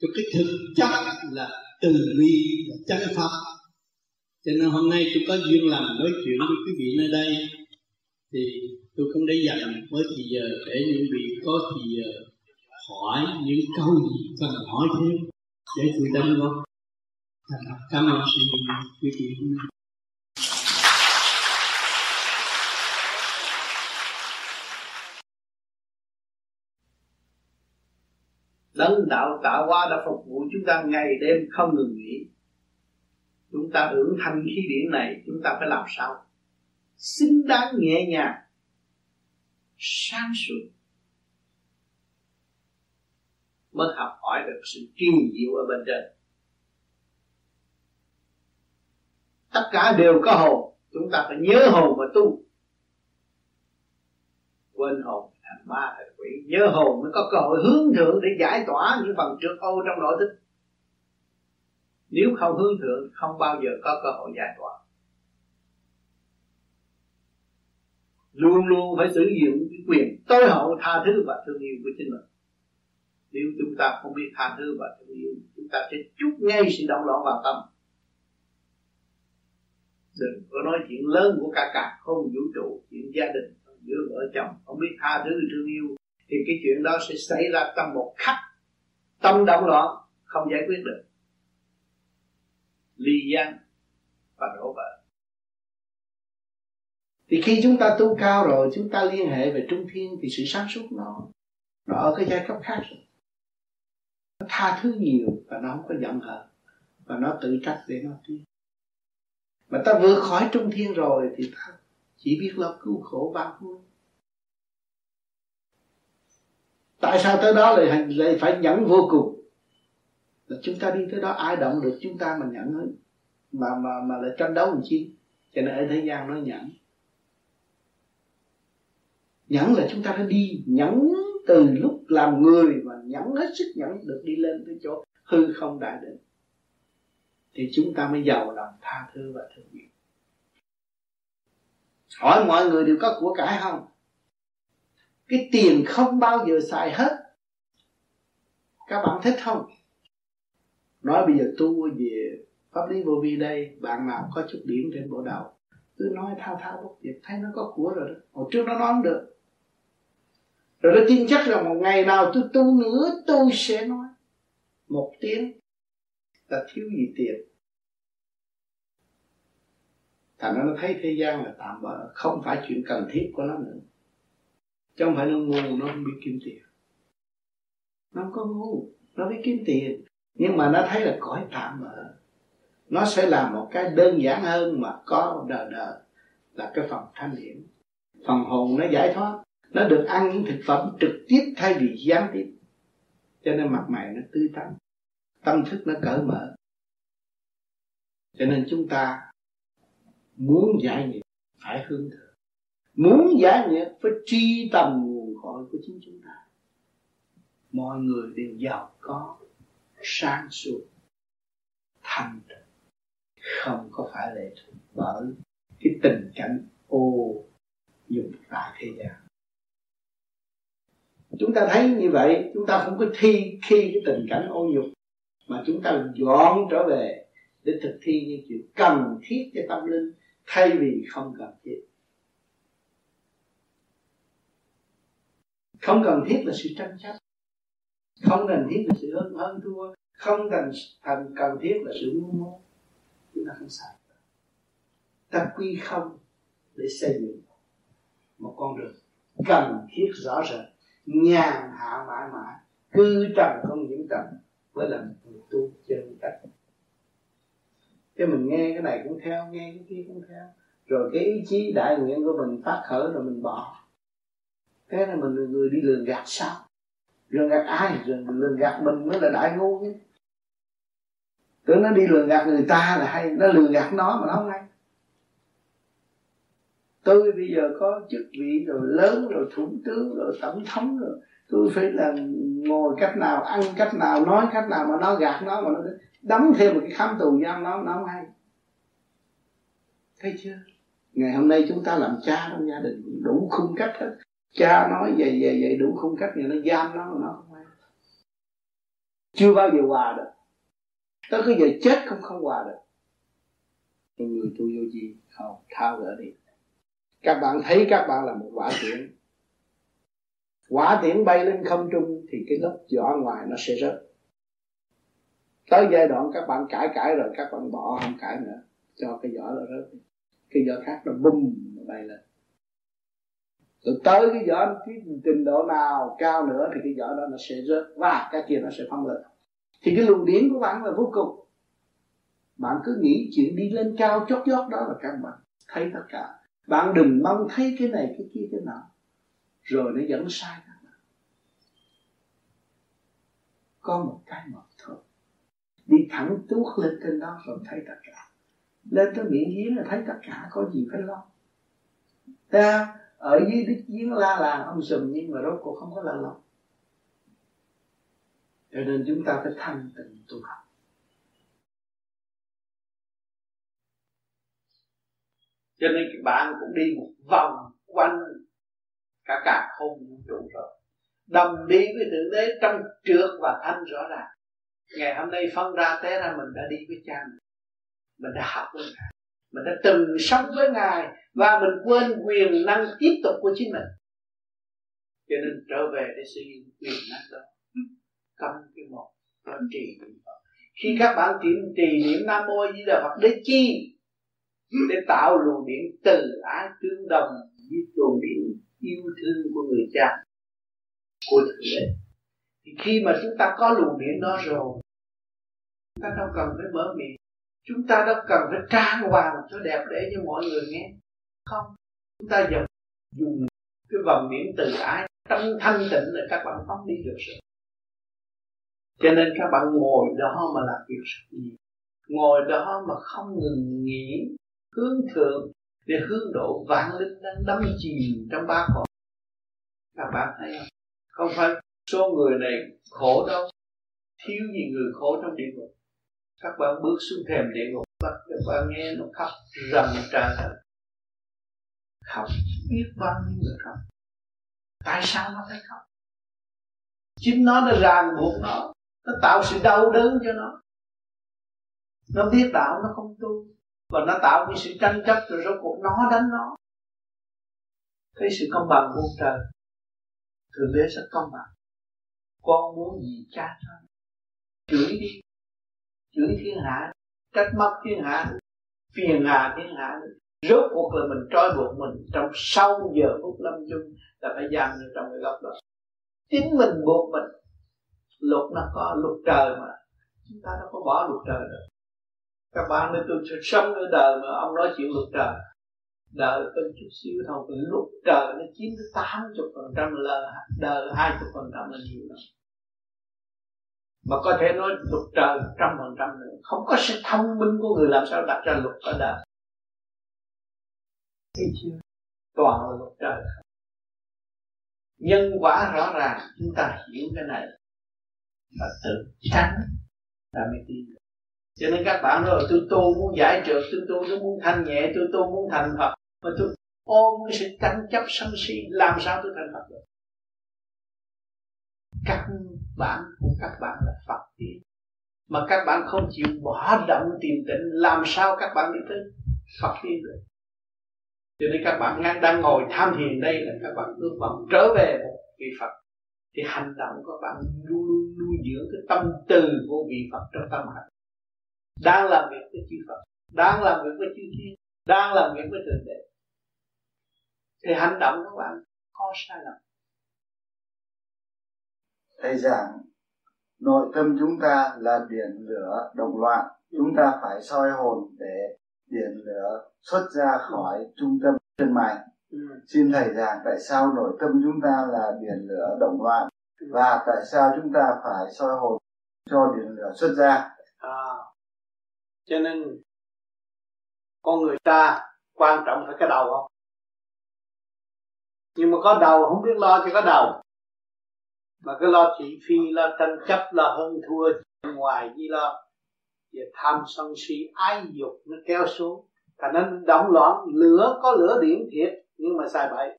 Cho cái thực chất là từ bi là chân pháp. Cho nên hôm nay tôi có duyên làm nói chuyện với quý vị nơi đây. Thì tôi không để dành với thì giờ để những vị có thì giờ hỏi những câu gì cần hỏi thêm để tôi đóng góp cảm ơn sự quý vị. Đấng đạo tạo hóa đã phục vụ chúng ta ngày đêm không ngừng nghỉ. Chúng ta hưởng thanh khí điển này, Chúng ta phải làm sao? Xứng đáng nhẹ nhàng, Sáng suốt. Mới học hỏi được sự kỳ diệu ở bên trên. Tất cả đều có hồn, Chúng ta phải nhớ hồn và tu. Quên hồn thành ma thôi quỷ. Nhớ hồn mới có cơ hội hướng thượng để giải tỏa những phần trượt ô trong nội thức. Nếu không hướng thượng, không bao giờ có cơ hội giải tỏa. Luôn luôn phải sử dụng cái quyền tối hậu tha thứ và thương yêu của chính mình. Nếu chúng ta không biết tha thứ và thương yêu, chúng ta sẽ chút ngay sự động loạn vào tâm. Đừng có nói chuyện lớn của cả cả không vũ trụ, chuyện gia đình giữa vợ chồng, không biết tha thứ thương yêu thì cái chuyện đó sẽ xảy ra trong một khắc tâm động loạn, không giải quyết được. Ly gian và đổ vỡ. Thì khi chúng ta tu cao rồi, chúng ta liên hệ về trung thiên, thì sự sáng suốt nó nó ở cái giai cấp khác rồi. Nó tha thứ nhiều và nó không có giận hờn, và nó tự trách để nó tiến. Mà ta vượt khỏi trung thiên rồi, thì ta chỉ biết lo cứu khổ ba vui tại sao tới đó lại lại phải nhẫn vô cùng? Là chúng ta đi tới đó, ai động được chúng ta mà nhẫn hơn mà mà mà lại tranh đấu làm chi? Cho nên ở thế gian nó nhẫn. Nhẫn là chúng ta phải đi nhẫn từ lúc làm người mà nhẫn hết sức nhẫn được đi lên tới chỗ hư không đại định. Thì chúng ta mới giàu lòng tha thứ và thương yêu. Hỏi mọi người đều có của cải không? Cái tiền không bao giờ xài hết. Các bạn thích không? Nói bây giờ tu về pháp lý vô vi đây, bạn nào có chút điểm trên bộ đầu cứ nói thao thao bất diệt, thấy nó có của rồi đó. Hồi trước nó nói không được. Rồi nó tin chắc là một ngày nào tôi tu nữa, tôi sẽ nói. Một tiếng là thiếu gì tiền. Thành ra nó thấy thế gian là tạm bỡ không phải chuyện cần thiết của nó nữa chứ không phải nó ngu, nó không biết kiếm tiền. Nó không có ngu, nó biết kiếm tiền. Nhưng mà nó thấy là cõi tạm bỡ nó sẽ làm một cái đơn giản hơn mà có đời đời là cái phần thanh điển. Phần hồn nó giải thoát. Nó được ăn những thực phẩm trực tiếp thay vì gián tiếp. Cho nên mặt mày nó tươi tắn. Tâm thức nó cởi mở. Cho nên chúng ta muốn giải nghiệp, phải hướng thượng muốn giải nghiệp phải tri tầm nguồn cội của chính chúng ta. Mọi người đều giàu có, sáng suốt thanh tịnh không có phải lệ thuộc bởi cái tình cảnh ô dùng tại thế gian. Chúng ta thấy như vậy, chúng ta không có thi khi cái tình cảnh ô nhục, mà chúng ta dọn trở về để thực thi những chuyện cần thiết cho tâm linh thay vì không cần thiết. Không cần thiết là sự tranh chấp. Không cần thiết là sự hơn hơn thua. Không cần thành cần thiết là sự ngu mô chúng ta không sai ta quy không để xây dựng một con đường cần thiết rõ rệt, nhàn hạ mãi mãi cư trần không nhiễm trần mới là người tu chân cách cái mình nghe cái này cũng theo, nghe cái kia cũng theo. Rồi cái ý chí đại nguyện của mình phát khởi rồi mình bỏ thế là mình là người đi lường gạt sao? Lường gạt ai? Lường, lường gạt mình mới là đại ngu chứ. Tưởng nó đi lường gạt người ta là hay nó lường gạt nó mà nó không hay. Tôi bây giờ có chức vị rồi lớn rồi thủ tướng rồi tổng thống rồi tôi phải là ngồi cách nào ăn cách nào nói cách nào mà nó gạt nó mà nó đóng thêm một cái khám tù giam nó nó không hay. Thấy chưa? Ngày hôm nay chúng ta làm cha trong gia đình đủ khung cách hết cha nói vậy vậy vậy đủ khung cách này, nó giam nó nó không hay chưa bao giờ hòa được. Tới cái giờ chết không không hòa được. Người tu vô gì? Không thao gỡ đi. Các bạn thấy các bạn là một quả tiễn. Quả tiễn bay lên không trung thì cái lớp vỏ ngoài nó sẽ rớt. Tới giai đoạn các bạn cãi cãi rồi, các bạn bỏ không cãi nữa, cho cái vỏ nó rớt. Cái vỏ khác nó bung, nó bay lên rồi tới cái vỏ cái trình độ nào cao nữa thì cái vỏ đó nó sẽ rớt và cái kia nó sẽ phong lên. Thì cái luồng điển của bạn là vô cùng. Bạn cứ nghĩ chuyện đi lên cao chót chót đó là các bạn thấy tất cả. Bạn đừng mong thấy cái này, cái kia, cái nào rồi nó dẫn sai các bạn. Có một cái một thôi. Đi thẳng tuốt lên trên đó rồi thấy tất cả. Lên tới miệng giếng là thấy tất cả, có gì phải lo. Ta ở dưới đích giếng la làng ông sùm nhưng mà rốt cuộc không có là lòng cho nên chúng ta phải thanh tịnh tu học. Cho nên các bạn cũng đi một vòng quanh cả cả không vũ trụ rồi. Đồng đi với thượng đế trong trượt và thanh rõ ràng. Ngày hôm nay phân ra té ra mình đã đi với cha mình. Mình đã học với ngài mình đã từng sống với ngài và mình quên quyền năng tiếp tục của chính mình. Cho nên trở về để sử dụng quyền năng đó. Cầm cái một đó trì niệm khi các bạn tìm trì niệm Nam Mô Di Đà Phật để chi? Để tạo luồng điện từ ái tương đồng với luồng điện yêu thương của người cha, của thượng đế. Thì khi mà chúng ta có luồng điện đó rồi, chúng ta đâu cần phải mở miệng chúng ta đâu cần phải trang hoàng cho đẹp để cho mọi người nghe. Không. Chúng ta dùng dùng cái vòng điển từ ái, tâm thanh tịnh là các bạn phóng đi được rồi cho nên các bạn ngồi đó mà làm việc rất nhiều ngồi đó mà không ngừng nghỉ hướng thượng để hướng độ vạn linh đang đắm chìm trong ba cõi. Các bạn thấy không? Không phải số người này khổ đâu thiếu gì người khổ trong địa ngục các bạn bước xuống thềm địa ngục các bạn nghe nó khóc, rầm trà thật khóc, biết bao nhiêu người khóc. Tại sao nó phải khóc? Chính nó đã ràng buộc nó nó tạo sự đau đớn cho nó. Nó biết đạo nó không tu, và nó tạo cái sự tranh chấp rồi rốt cuộc nó đánh nó. Thấy sự công bằng của trời, thượng đế rất công bằng. Con muốn gì cha cho chửi đi chửi thiên hạ, trách móc thiên hạ, phiền hà thiên hạ. Rốt cuộc là mình trói buộc mình trong sau giờ phút lâm chung là phải giam như trong cái góc đó. Chính mình buộc mình. Luật nó có luật trời mà. Chúng ta đâu có bỏ luật trời được. Các bạn nói tôi sống ở đời mà ông nói chuyện luật trời. Đời có chút xíu thôi lúc trời nó chiếm tới tám chục phần trăm là đời hai chục phần trăm là nhiều lắm mà có thể nói luật trời trăm phần trăm nữa không có sự thông minh của người làm sao đặt ra luật ở đời thấy chưa? Toàn là luật trời. Nhân quả rõ ràng, chúng ta hiểu cái này. Và tự tránh là mới tin được. Cho nên các bạn nói, tôi tu muốn giải trượt, tôi tu tôi muốn thanh nhẹ, tôi tu muốn thành phật. Mà tôi ôm cái sự tranh chấp sân si, làm sao tôi thành phật được? Căn bạn của các bạn là phật tiên mà các bạn không chịu bỏ động tìm tịnh, làm sao các bạn đi tới phật tiên được? Cho nên các bạn đang ngồi tham thiền đây là các bạn ước vọng trở về một vị phật. Thì hành động của bạn luôn luôn nuôi dưỡng cái tâm từ của vị phật trong tâm hạnh. Đang làm việc với chư phật, đang làm việc với chư thiên, đang làm việc với thượng đế. Thì hành động của bạn có sai lầm thầy giảng nội tâm chúng ta là điện lửa động loạn chúng ta phải soi hồn để điện lửa xuất ra khỏi trung tâm chân mày ừ. xin thầy giảng tại sao nội tâm chúng ta là điện lửa động loạn ừ. và tại sao chúng ta phải soi hồn cho điện lửa xuất ra à, cho nên con người ta quan trọng phải cái đầu không nhưng mà có đầu không biết lo cho có đầu mà cái lo thị phi lo tranh chấp lo hơn thua ngoài gì lo. Về tham sân si ái dục nó kéo xuống. Thành nên động loạn, lửa, có lửa điển thiệt, nhưng mà sai bậy.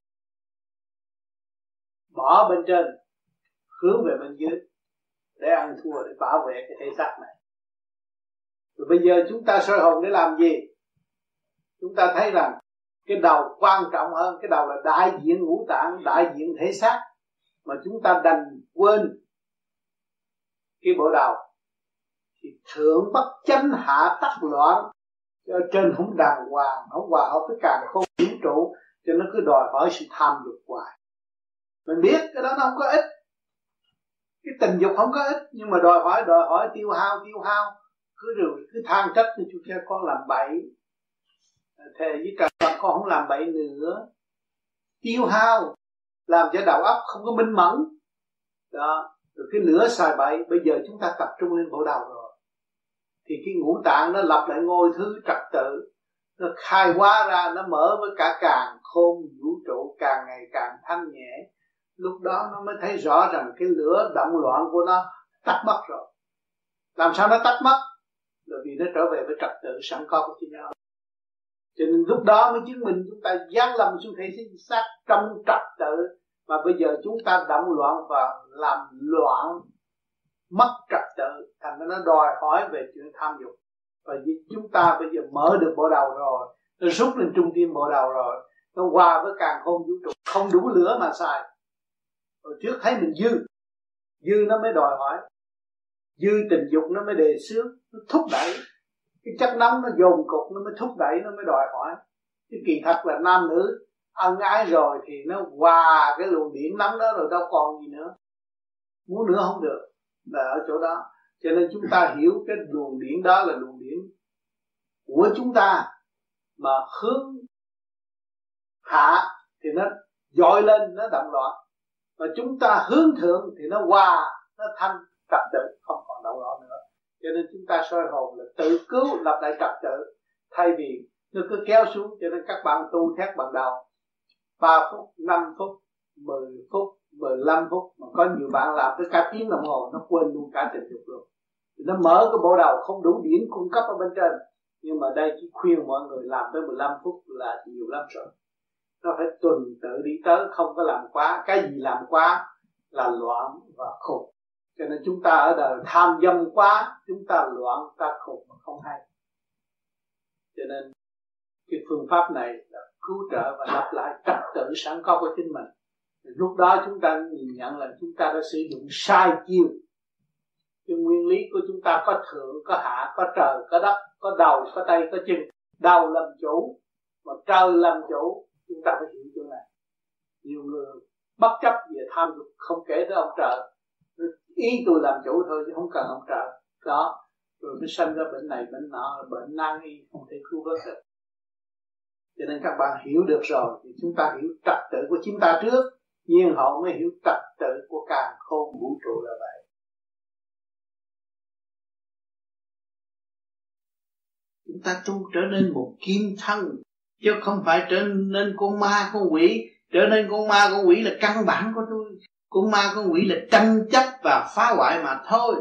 Bỏ bên trên, hướng về bên dưới, để ăn thua, để bảo vệ cái thể xác này. Rồi bây giờ chúng ta soi hồn để làm gì? Chúng ta thấy rằng cái đầu quan trọng hơn, cái đầu là đại diện ngũ tạng, đại diện thể xác mà chúng ta đành quên cái bộ đầu thì thượng bất chánh hạ tắc loạn. Ở trên không đàng hoàng không hòa hợp với càng không vũ trụ, cho nó cứ đòi hỏi sự tham dục hoài. Mình biết cái đó nó không có ích. Cái tình dục không có ích, nhưng mà đòi hỏi đòi hỏi tiêu hao tiêu hao. Cứ rồi cứ than trách như chú cha con làm bậy. Thề với cả con không làm bậy nữa. Tiêu hao làm cho đầu óc không có minh mẫn. Đó, rồi cái lửa xài bậy, bây giờ chúng ta tập trung lên bộ đầu rồi. Thì cái ngũ tạng nó lập lại ngôi thứ trật tự. Nó khai hóa ra, nó mở với cả càng khôn, vũ trụ càng ngày càng thanh nhẹ. Lúc đó nó mới thấy rõ rằng cái lửa động loạn của nó tắt mất rồi. Làm sao nó tắt mất? Là vì nó trở về với trật tự sẵn có của chính nó cho nên lúc đó mới chứng minh chúng ta gian lầm xuống thể sát, trong trật tự. Mà bây giờ chúng ta động loạn và làm loạn mất trật tự thành nó đòi hỏi về chuyện tham dục. Và chúng ta bây giờ mở được bộ đầu rồi nó rút lên trung tâm bộ đầu rồi nó qua với càng khôn vũ trụ. Không đủ lửa mà xài. Rồi trước thấy mình dư dư nó mới đòi hỏi. Dư tình dục nó mới đề xướng nó thúc đẩy cái chất nóng nó dồn cục, nó mới thúc đẩy, nó mới đòi hỏi. Chứ kỳ thật là nam nữ ân ái rồi thì nó hòa cái luồng điển nóng đó rồi đâu còn gì nữa. Muốn nữa không được, là ở chỗ đó. Cho nên chúng ta hiểu cái luồng điển đó là luồng điển của chúng ta mà hướng hạ thì nó dội lên, nó động loạn. Mà chúng ta hướng thượng thì nó hòa, nó thanh trật tự, không còn động loạn nữa cho nên chúng ta soi hồn là tự cứu lập lại trật tự, thay vì nó cứ kéo xuống cho nên các bạn tu thét bằng đầu 3 phút 5 phút 10 phút 15 phút, mà có nhiều bạn làm tới cả tiếng đồng hồ, nó quên luôn cả tình dục luôn. Nó mở cái bộ đầu không đủ điển cung cấp ở bên trên, nhưng mà đây chỉ khuyên mọi người làm tới 15 phút là nhiều lắm rồi. Nó phải tuần tự đi tới, không có làm quá, cái gì làm quá là loạn và khùng cho nên chúng ta ở đời tham dâm quá, chúng ta loạn ta khùng mà không hay. Cho nên cái phương pháp này là cứu trợ và lập lại trật tự sẵn có của chính mình. Lúc đó chúng ta nhìn nhận là chúng ta đã sử dụng sai chiêu. Cái nguyên lý của chúng ta có thượng, có hạ, có trời, có đất, có đầu, có tay, có chân. Đầu làm chủ, mà trời làm chủ, chúng ta phải hiểu chỗ này. Nhiều người bất chấp về tham dục không kể tới ông trời ý tôi làm chủ thôi chứ không cần ông trời. Đó, rồi mới sanh ra bệnh này, bệnh nọ bệnh nan y, không thể cứu vớt được. Cho nên các bạn hiểu được rồi, thì chúng ta hiểu trật tự của chúng ta trước nhiên họ mới hiểu trật tự của càng khôn vũ trụ là vậy. Chúng ta tu trở nên một kim thân, chứ không phải trở nên con ma, con quỷ. Trở nên con ma, con quỷ là căn bản của tôi con ma con quỷ là tranh chấp và phá hoại mà thôi.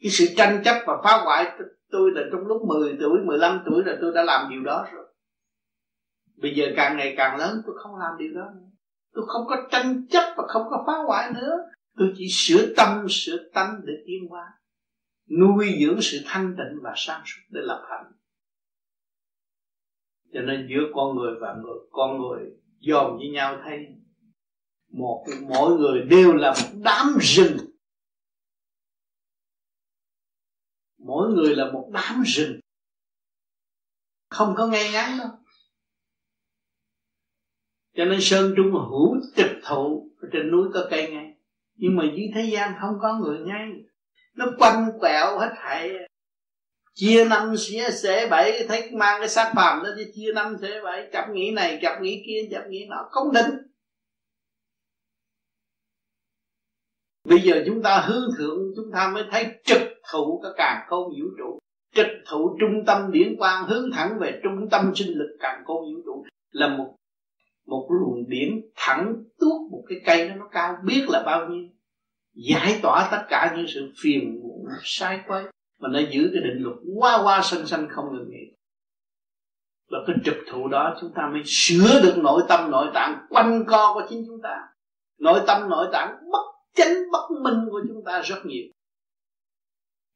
Cái sự tranh chấp và phá hoại tôi là trong lúc 10 tuổi 15 tuổi là tôi đã làm điều đó rồi. Bây giờ càng ngày càng lớn, tôi không làm điều đó nữa. Tôi không có tranh chấp và không có phá hoại nữa. Tôi chỉ sửa tâm, sửa tánh để tiến hóa, nuôi dưỡng sự thanh tịnh và sáng suốt để lập hạnh. Cho nên giữa con người và người, con người dòm với nhau thấy một mỗi người đều là một đám rừng. Mỗi người là một đám rừng. Không có ngay ngắn đâu. Cho nên sơn trung hữu trực thụ trên núi có cây ngay. Nhưng mà dưới thế gian không có người ngay. Nó quanh quẹo hết thảy. Chia năm xía xế bảy, thấy mang cái xác phàm đó chứ chia năm xế bảy, chập nghĩ này, chập nghĩ kia, chập nghĩ nọ, không định bây giờ chúng ta hướng thượng, chúng ta mới thấy trực thụ cái càng khôn vũ trụ. Trực thụ trung tâm điển quang hướng thẳng về trung tâm sinh lực càng khôn vũ trụ là một một luồng điển thẳng tuốt một cái cây nó nó cao biết là bao nhiêu. Giải tỏa tất cả những sự phiền muộn, sai quay mà nó giữ cái định luật qua qua xanh xanh không ngừng nghỉ. Và cái trực thụ đó chúng ta mới sửa được nội tâm, nội tạng quanh co của chính chúng ta. Nội tâm, nội tạng bất chánh bất minh của chúng ta rất nhiều.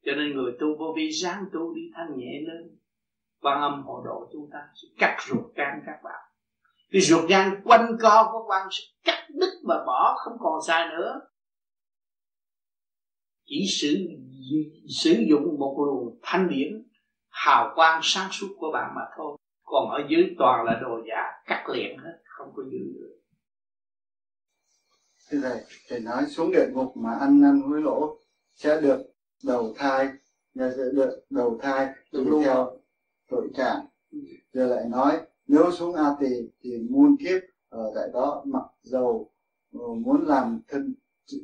Cho nên người tu vô vi ráng tu đi thanh nhẹ lên. Quan âm hộ độ chúng ta sẽ cắt ruột gan các bạn. Cái ruột gan quanh co của quan sẽ cắt đứt và bỏ, không còn sai nữa. Chỉ sử sử dụng một luồng thanh điển, hào quang sáng suốt của bạn mà thôi. Còn ở dưới toàn là đồ giả cắt liền hết, không có giữ được này thầy nói xuống địa ngục mà ăn năn hối lỗ sẽ được đầu thai sẽ được đầu thai tùy theo tội trạng. Giờ lại nói nếu xuống a tỳ thì muôn kiếp ở tại đó mặc dầu ờ, muốn làm thân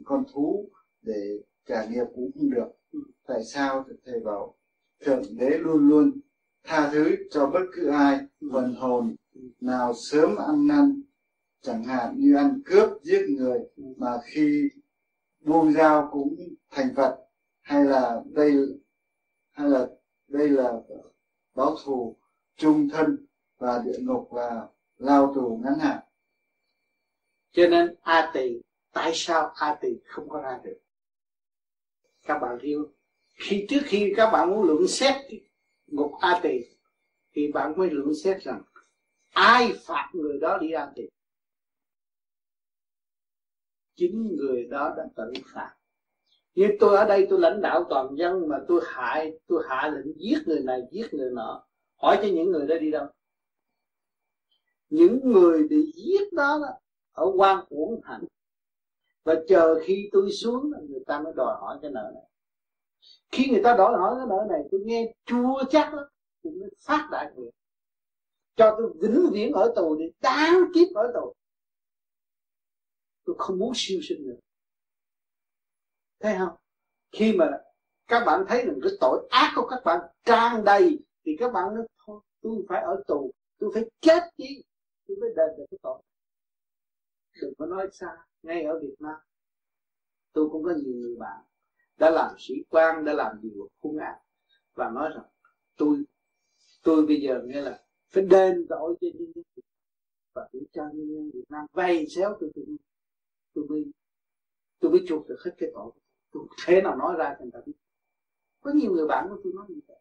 con thú để trả nghiệp cũng không được. Tại sao? Thầy bảo thượng đế luôn luôn tha thứ cho bất cứ ai phần hồn nào sớm ăn năn chẳng hạn như ăn cướp, giết người mà khi buông dao cũng thành phật, hay là đây, hay là đây là báo thù trung thân và địa ngục và lao tù ngắn hạn. Cho nên a tỳ, tại sao a tỳ không có ra được? Các bạn hiểu khi trước khi các bạn muốn luận xét ngục a tỳ, thì bạn mới luận xét rằng ai phạt người đó đi a tỳ chính người đó đã tự phạt như tôi ở đây tôi lãnh đạo toàn dân mà tôi hại tôi hạ lệnh giết người này giết người nọ. Hỏi cho những người đó đi đâu? Những người bị giết đó, đó ở quan uổng hạnh. Và chờ khi tôi xuống người ta mới đòi hỏi cái nợ này. Khi người ta đòi hỏi cái nợ này tôi nghe chua chắc đó tôi mới phát đại nguyện. Cho tôi vĩnh viễn ở tù đi đáng kiếp ở tù tôi không muốn siêu sinh nữa. Thấy không? Khi mà các bạn thấy rằng cái tội ác của các bạn tràn đầy, thì các bạn nói, thôi, tôi phải ở tù, tôi phải chết đi tôi mới đền được cái tội. Đừng có nói xa, ngay ở Việt Nam, tôi cũng có nhiều người bạn đã làm sĩ quan, đã làm điều hung ác và nói rằng, tôi tôi bây giờ nghe là phải đền tội cho nhân dân và để cho nhân dân Việt Nam vay xéo tôi tôi tôi mới tôi mới chuộc được hết cái tội. Tôi thế nào nói ra thì người ta biết. Có nhiều người bạn của tôi nói như vậy.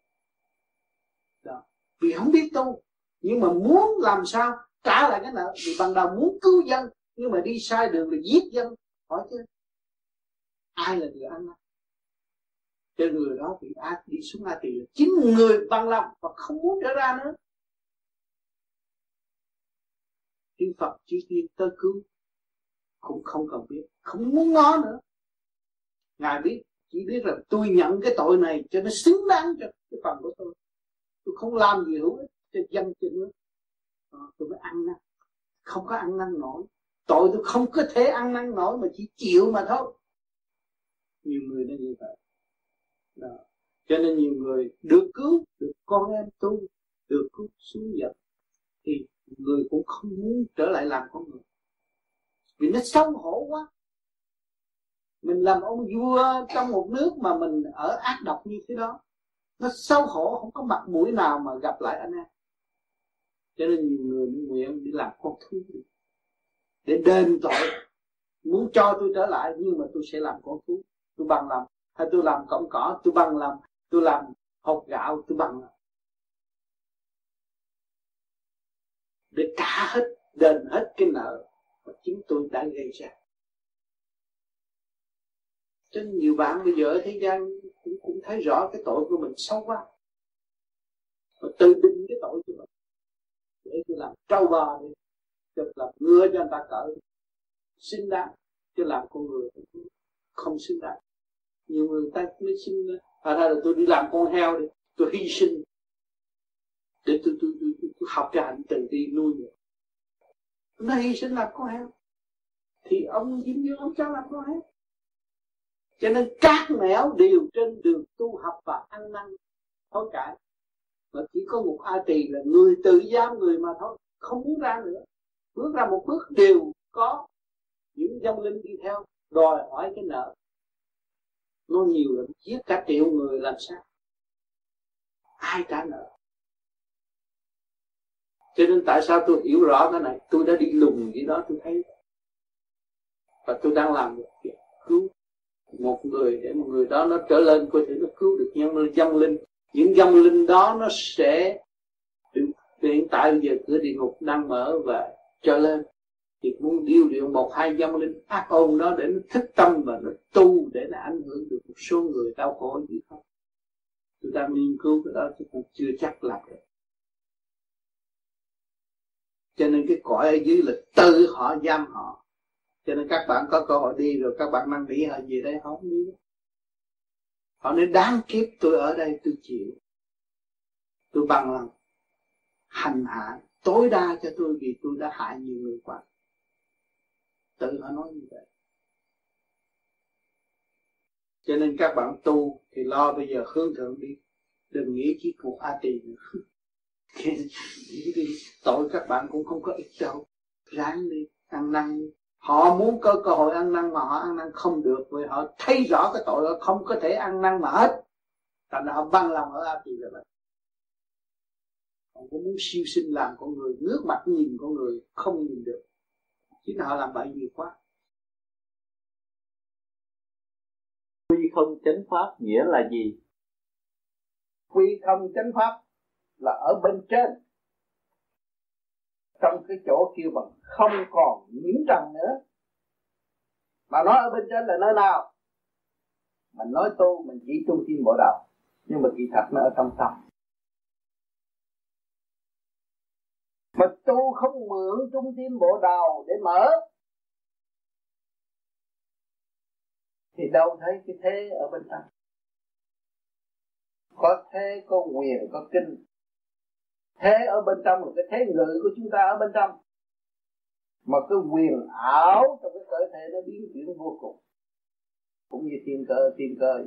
Đó. Vì không biết tu, nhưng mà muốn làm sao trả lại cái nợ. Vì ban đầu muốn cứu dân, nhưng mà đi sai đường là giết dân. Hỏi chứ, ai là người ăn năn? Cho người đó bị ác, đi xuống a tỳ là chính người bằng lòng và không muốn trở ra nữa. Chư Phật chư tiên tới cứu cũng không cần biết. Không muốn ngó nữa. Ngài biết chỉ biết là tôi nhận cái tội này cho nó xứng đáng cho cái phần của tôi. Tôi không làm gì hữu ích cho dân cho nước. À, tôi mới ăn năn. Không có ăn năn nổi. Tội tôi không có thể ăn năn nổi mà chỉ chịu mà thôi. Nhiều người nó như vậy. Đó. cho nên nhiều người được cứu được con em tu được cứu xuống dập thì người cũng không muốn trở lại làm con người vì nó xấu hổ quá. Mình làm ông vua trong một nước mà mình ở ác độc như thế đó, nó xấu hổ, không có mặt mũi nào mà gặp lại anh em. Cho nên nhiều người nguyện đi làm con thú. Để đền tội. Muốn cho tôi trở lại, nhưng mà tôi sẽ làm con thú. Tôi bằng làm hay tôi làm cọng cỏ, tôi bằng làm tôi làm hột gạo, tôi bằng làm để trả hết, đền hết cái nợ mà chính tôi đã gây ra. Cho nên nhiều bạn bây giờ ở thế gian cũng, cũng thấy rõ cái tội của mình sâu quá. Mà tự định cái tội của mình. Để tôi làm trâu bò đi cho làm ngựa cho người ta cỡ. Xứng đáng chứ làm con người không sinh đáng nhiều người ta mới xin à ra là tôi đi làm con heo đi tôi hy sinh. Để tôi tôi tôi, tôi, tôi học cái hạnh từ đi nuôi người nó hy sinh là con heo thì ông dính dương ông cháu làm con heo cho nên các nẻo đều trên đường tu học và ăn năn. Hối cải mà chỉ có một a tỳ là người tự giam người mà thôi. Không muốn ra nữa. Bước ra một bước đều có những dông linh đi theo, đòi hỏi cái nợ. Nó nhiều lắm giết cả triệu người làm sao? Ai trả nợ? Cho nên tại sao tôi hiểu rõ cái này? Tôi đã đi lùng gì đó, tôi thấy. Và tôi đang làm một việc cứu một người để một người đó nó trở lên có thể nó cứu được nhân dân linh. Những dân linh đó nó sẽ hiện tại bây giờ cửa địa ngục đang mở và cho lên. Thì muốn điều luyện một, hai dân linh ác ôn đó để nó thức tâm và nó tu để nó ảnh hưởng được một số người đau khổ gì không. Tôi đang nghiên cứu cái đó chứ cũng chưa chắc làm được cho nên cái cõi ở dưới là tự họ giam họ. Cho nên các bạn có cơ hội đi rồi các bạn mang nỉ họ gì đây họ không đi. Họ nói, đáng kiếp tôi ở đây, tôi chịu. Tôi bằng lòng hành hạ, tối đa cho tôi vì tôi đã hại nhiều người quá. Tự họ nói như vậy. Cho nên các bạn tu thì lo bây giờ hướng thượng đi. Đừng nghĩ chỉ cuộc a tỳ nữa tội các bạn cũng không có ích đâu. Ráng đi ăn năn. Họ muốn có cơ hội ăn năn mà họ ăn năn không được vì họ thấy rõ cái tội họ không có thể ăn năn mà hết. Thành ra họ băng lòng ở a tỳ là vậy. Họ cũng muốn siêu sinh làm con người nước mặt nhìn con người không nhìn được. Chính họ làm bậy nhiều quá. Quy không chánh pháp nghĩa là gì? Quy không chánh pháp là ở bên trên. Trong cái chỗ kêu bằng không còn nhiễm trần nữa. Mà nói ở bên trên là nơi nào? Mình nói tu, mình chỉ trung tâm bộ đầu nhưng mà kỳ thật nó ở trong tâm. Mà tu không mượn trung tâm bộ đầu để mở. Thì đâu thấy cái thế ở bên trong? Có thế, có quyền có kinh thế ở bên trong là cái thế ngự của chúng ta ở bên trong. Mà cái quyền ảo trong cái cơ thể nó biến chuyển vô cùng. Cũng như thiên cơ thiên cơ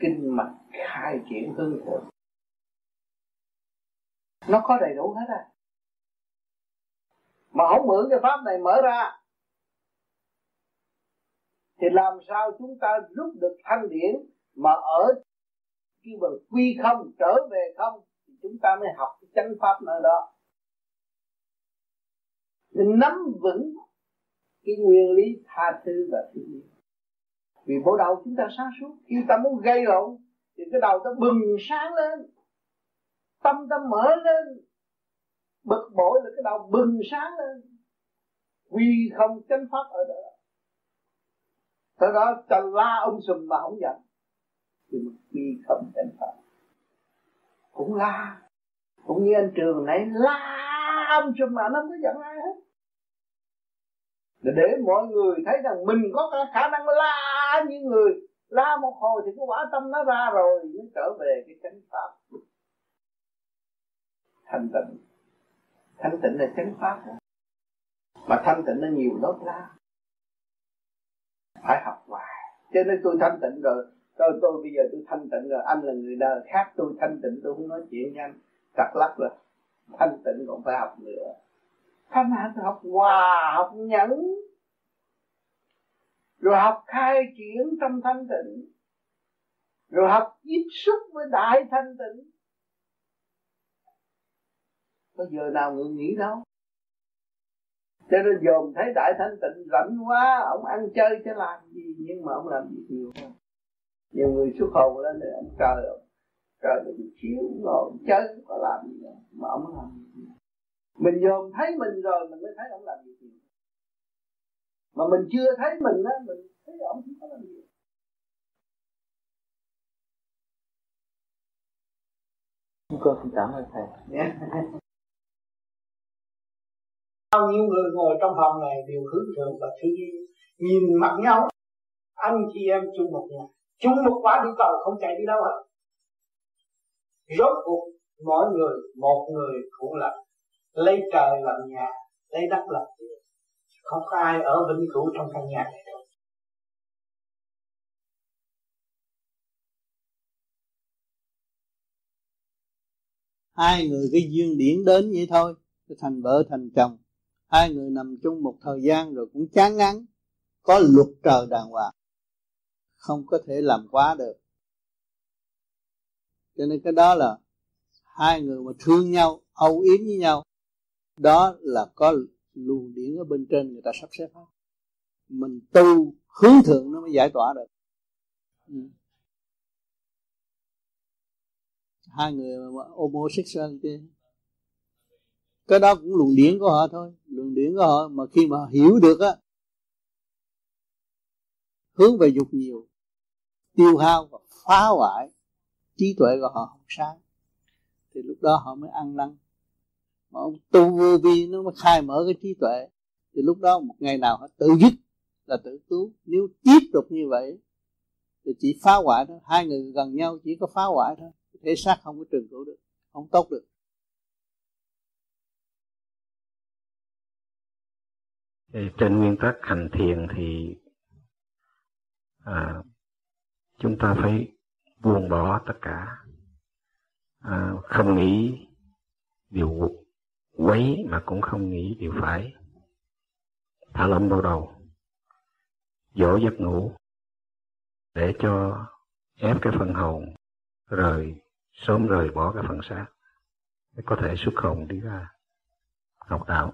kinh mạch khai triển hương thượng nó có đầy đủ hết à. Mà không mượn cái pháp này mở ra. Thì làm sao chúng ta rút được thanh điển mà ở khi mà quy không, trở về không? Chúng ta mới học cái chánh pháp nơi đó. Mình nắm vững cái nguyên lý tha thứ và thương yêu vì bộ đầu chúng ta sáng suốt, khi ta muốn gây lộn, thì cái đầu ta bừng sáng lên, tâm ta mở lên, bực bội là cái đầu bừng sáng lên. Quy không chánh pháp ở đó. Tới đó ta la ông sùm mà không giận. Thì quy không chánh pháp. Cũng la. Cũng như anh Trường nãy la ông sùm mà nó không có giận ai hết. Để mọi người thấy rằng mình có khả năng la như người. La một hồi thì cái quả tâm nó ra rồi, mới trở về cái chánh pháp. Thanh tịnh. Thanh tịnh là chánh pháp đó. Mà thanh tịnh nó nhiều lớp la. Phải học hoài. Cho nên tôi thanh tịnh rồi tôi tôi bây giờ tôi thanh tịnh rồi. Anh là người đời khác, tôi thanh tịnh, tôi không nói chuyện với anh. Cặt lắc rồi. Thanh tịnh còn phải học nữa. Thanh hạnh học hòa, học nhẫn. Rồi học khai triển trong thanh tịnh. Rồi học tiếp xúc với đại thanh tịnh. Có giờ nào người nghĩ đâu? Cho nên dồn thấy đại thanh tịnh rảnh quá, ông ăn chơi chứ làm gì? Nhưng mà ông làm việc nhiều hơn nhiều người xuất hồn lên để ông trời ông trời đừng chiếu ngồi chơi có làm gì đâu mà ông làm gì. Mình dòm thấy mình rồi mình mới thấy ông làm gì. Nhiều mà mình chưa thấy mình á mình thấy ông không có làm gì. Chúng con xin cảm ơn thầy. bao nhiêu người ngồi trong phòng này đều hướng thượng và thương yêu nhìn mặt nhau. Anh chị em chung một nhà chung một quả đi cầu, không chạy đi đâu hết. Rốt cuộc, mỗi người, một người cũng là lấy trời làm nhà, lấy đất làm tiền không có ai ở vĩnh cửu trong căn nhà này đâu. Hai người cái duyên điển đến vậy thôi thành vợ, thành chồng. Hai người nằm chung một thời gian rồi cũng chán ngán, có luật trời đàng hoàng không có thể làm quá được. Cho nên cái đó là hai người mà thương nhau, âu yếm với nhau, đó là có luồng điển ở bên trên người ta sắp xếp hết. Mình tu hướng thượng nó mới giải tỏa được. Ừ. hai người mà homosexuality, cái đó cũng luồng điển của họ thôi. Luồng điển của họ mà khi mà hiểu được á, hướng về dục nhiều tiêu hao và phá hoại trí tuệ của họ không sáng. Thì lúc đó họ mới ăn năn mà ông tu vô vi nó mới khai mở cái trí tuệ. Thì lúc đó một ngày nào họ tự dứt là tự cứu. Nếu tiếp tục như vậy thì chỉ phá hoại thôi. Hai người gần nhau chỉ có phá hoại thôi. Thể xác không có trường cửu được không tốt được. Trên nguyên tắc hành thiền thì à, chúng ta phải buông bỏ tất cả à, không nghĩ điều quấy mà cũng không nghĩ điều phải. Thả lỏng đau đầu dỗ giấc ngủ để cho ép cái phần hồn rời sớm rời bỏ cái phần xác để có thể xuất hồn đi ra học đạo.